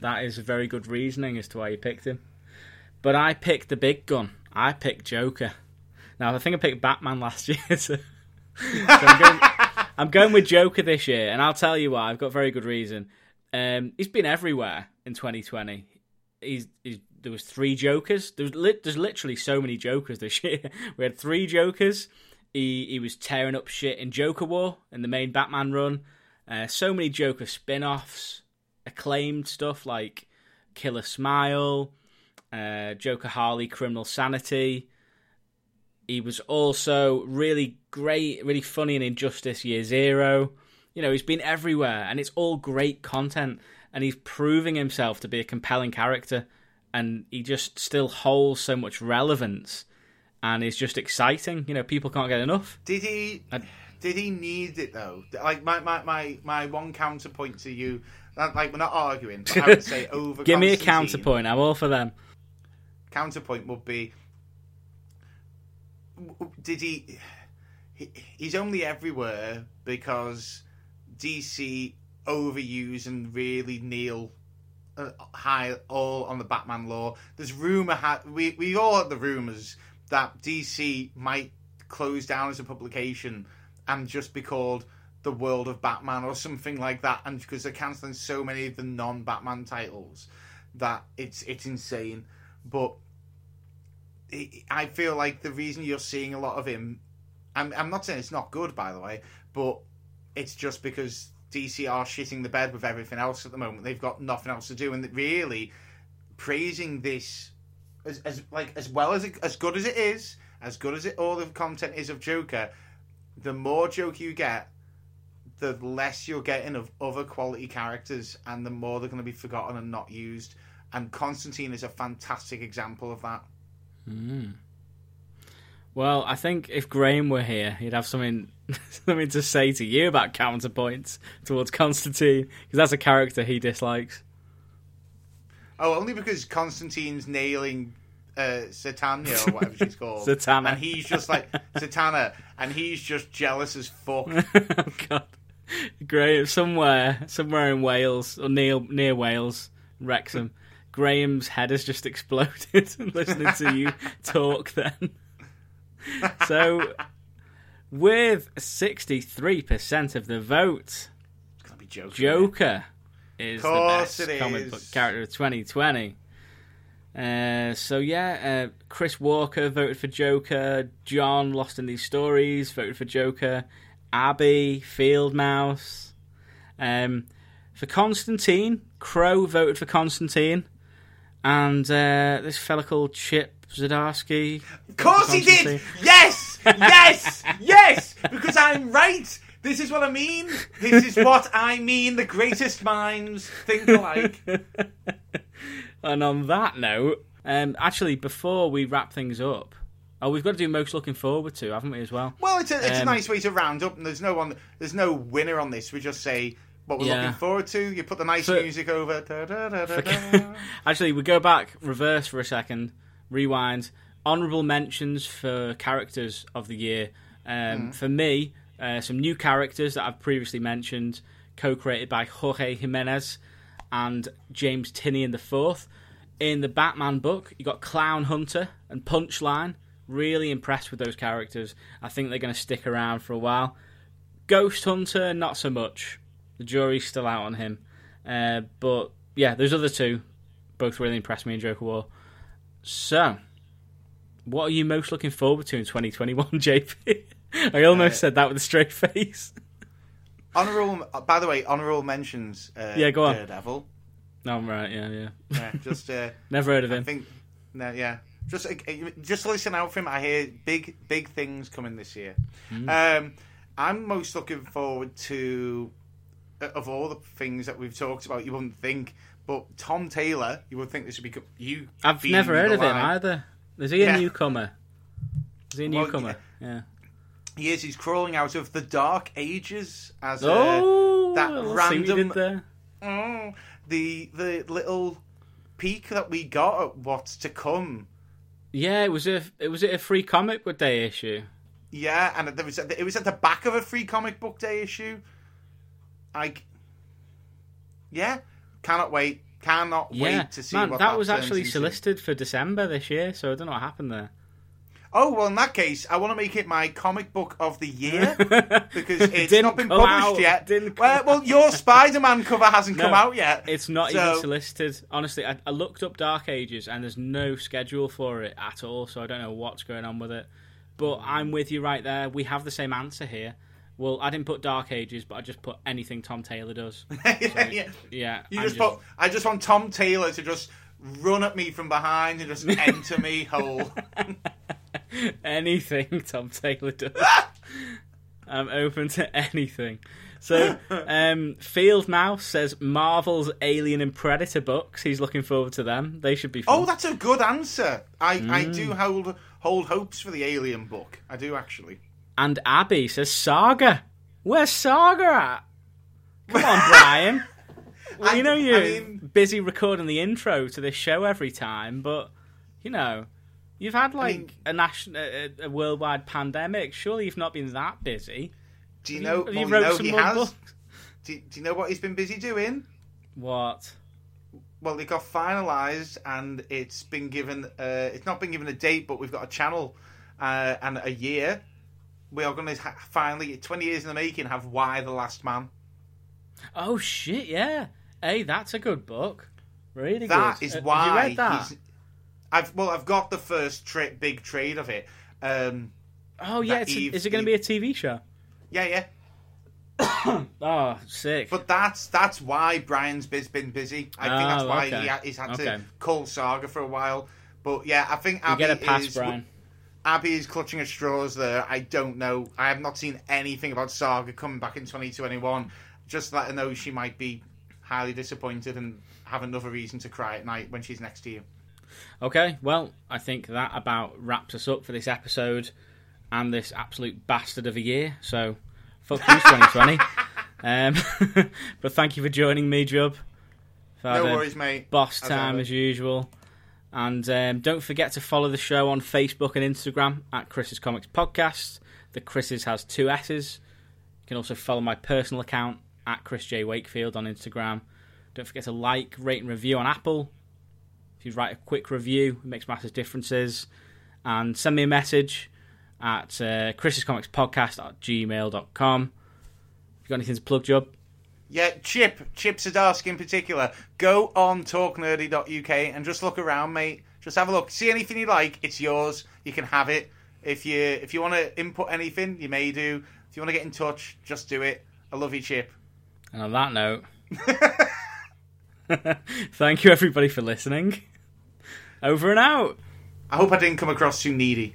That is a very good reasoning as to why you picked him. But I picked the big gun. I picked Joker. Now I think I picked Batman last year. So, so I'm, going, I'm going with Joker this year, and I'll tell you why. I've got very good reason. Um, he's been everywhere in 2020. He's, he's there was three Jokers. There's lit, there's literally so many Jokers this year. We had three Jokers. He he was tearing up shit in Joker War in the main Batman run. Uh, so many Joker spin-offs, acclaimed stuff like Killer Smile, uh, Joker Harley, Criminal Sanity. He was also really great, really funny in Injustice Year Zero. You know, he's been everywhere, and it's all great content, and he's proving himself to be a compelling character, and he just still holds so much relevance, and is just exciting. You know, people can't get enough. Did he? I- Did he need it though? Like my my my, my one counterpoint to you, like we're not arguing. But I would say over. Give me a counterpoint. I'm all for them. Counterpoint would be did he, he? He's only everywhere because DC overuse and really kneel uh, high all on the Batman law. There's rumor. Ha- we we all had the rumors that DC might close down as a publication and just be called the World of Batman or something like that, and because they're canceling so many of the non-Batman titles that it's it's insane. But I feel like the reason you're seeing a lot of him, I'm I'm not saying it's not good by the way, but it's just because DC are shitting the bed with everything else at the moment. They've got nothing else to do, and really praising this as, as like as well as it, as good as it is, as good as it all the content is of Joker. The more Joker you get, the less you're getting of other quality characters, and the more they're going to be forgotten and not used. And Constantine is a fantastic example of that. Hmm. Well, I think if Graham were here, he'd have something something to say to you about counterpoints towards Constantine because that's a character he dislikes. Oh, only because Constantine's nailing uh, Satania or whatever she's called. Zatanna. And he's just like, Zatanna, and he's just jealous as fuck. oh God, Graham somewhere somewhere in Wales or near near Wales, Wrexham. Graham's head has just exploded listening to you talk. Then, so with sixty three percent of the vote, Joker. Joker is the best comic is. book character of 2020. Uh, so yeah, uh, Chris Walker voted for Joker. John Lost in These Stories voted for Joker. Abby Field Mouse. Um, for Constantine, Crow voted for Constantine, and uh, this fella called Chip Zdarsky. Of course he did! Yes! Yes! yes! Because I'm right! This is what I mean. This is what I mean. The greatest minds think alike. And on that note, um, actually, before we wrap things up, oh, we've got to do most looking forward to, haven't we, as well? Well, it's a, it's a Um, nice way to round up, and there's no one, there's no winner on this. We just say what we're Yeah. looking forward to. You put the nice For- music over. Da, da, da, da, da. Actually, we go back reverse for a second, rewind. Honourable mentions for characters of the year. Um, For me, uh, some new characters that I've previously mentioned, co-created by Jorge Jimenez and James Tynion IV. In the Batman book, you got Clown Hunter and Punchline. Really impressed with those characters. I think they're going to stick around for a while. Ghost Hunter, not so much. The jury's still out on him. Uh, but yeah, those other two both really impressed me in Joker War. So, what are you most looking forward to in 2021, JP? I almost Uh, said that with a straight face. Honorable, by the way, honorable mentions. Uh, Yeah, go on. Daredevil. No, I'm right. Yeah, yeah. Yeah, just uh, Never heard of I him. think, no, yeah. Just uh, just listen out for him. I hear big big things coming this year. Hmm. Um, I'm most looking forward to uh, of all the things that we've talked about. You wouldn't think, but Tom Taylor. You would think this would be you. I've never heard of him either. Is he a Yeah. newcomer? Is he a Well, newcomer? yeah. He is. He's crawling out of the dark ages as Oh, that what you random- mm, the the little peek that we got at what's to come. Yeah, it was a it was it a free comic book day issue. Yeah, and there was it was at the back of a free comic book day issue. I, yeah, cannot wait. Cannot Yeah, wait to see man, what that, that was actually into. solicited for December this year, so I don't know what happened there. Oh well, in that case, I want to make it my comic book of the year because it's not been published out. yet. Didn't well, well, your Spider-Man cover hasn't come out yet. It's not So- even solicited. Honestly, I, I looked up Dark Ages and there's no schedule for it at all, so I don't know what's going on with it. But I'm with you right there. We have the same answer here. Well, I didn't put Dark Ages, but I just put anything Tom Taylor does. yeah, yeah. Yeah, You I'm just, put. I just want Tom Taylor to just run at me from behind and just enter me whole. anything Tom Taylor does. I'm open to anything. So, um, Field Mouse says Marvel's Alien and Predator books. He's looking forward to them. They should be fun. Oh, that's a good answer. I, I Mm. do hold hold hopes for the Alien book. I do actually. And Abby says Saga. Where's Saga at? Come on, Brian. Well, I- you know you're mean- busy recording the intro to this show every time, but you know You've had like mean- a national, a, a worldwide pandemic. Surely you've not been that busy. Do you Have know? you- have you wrote some he has. books? Do, do you know what he's been busy doing? What? Well, it got finalised and it's been given. Uh, it's not been given a date, but we've got a channel uh, and a year. We are going to ha- finally, twenty years in the making, have Y the Last Man. Oh shit! Yeah. Hey, that's a good book. Really That good. is Uh, have why you read that? I've well, I've got the first tra- big trade of it. Um, Oh yeah. that It's a- Eve- is it going to be a TV show? yeah, yeah. Oh, sick. But that's that's why Brian's been busy. I think that's Oh, why okay. he ha- he's had Okay. to call Saga for a while. But yeah, I think you Abby get a pass, is Brian. Abby is clutching at straws there. I don't know. I have not seen anything about Saga coming back in 2021. Just let her know she might be highly disappointed and have another reason to cry at night when she's next to you. Okay, well, I think that about wraps us up for this episode and this absolute bastard of a year. So, fuck you, 2020. um, but thank you for joining me, Jub. No worries, mate. Boss time as usual. And um, don't forget to follow the show on Facebook and Instagram at Chris's Comics Podcast. The Chris's has two S's. You can also follow my personal account at Chris J Wakefield on Instagram. Don't forget to like, rate, and review on Apple. If you write a quick review, it makes massive differences. And send me a message at uh, Chris's Comics Podcast at gmail.com. If you've got anything to plug, Job? Yeah, Chip, Chip Zdarsky in particular. Go on talknerdy.uk and just look around, mate. Just have a look. See anything you like, it's yours. You can have it. If you if you want to input anything, you may do. If you want to get in touch, just do it. I love you, Chip. And on that note, thank you everybody for listening. Over and out. I hope I didn't come across too needy.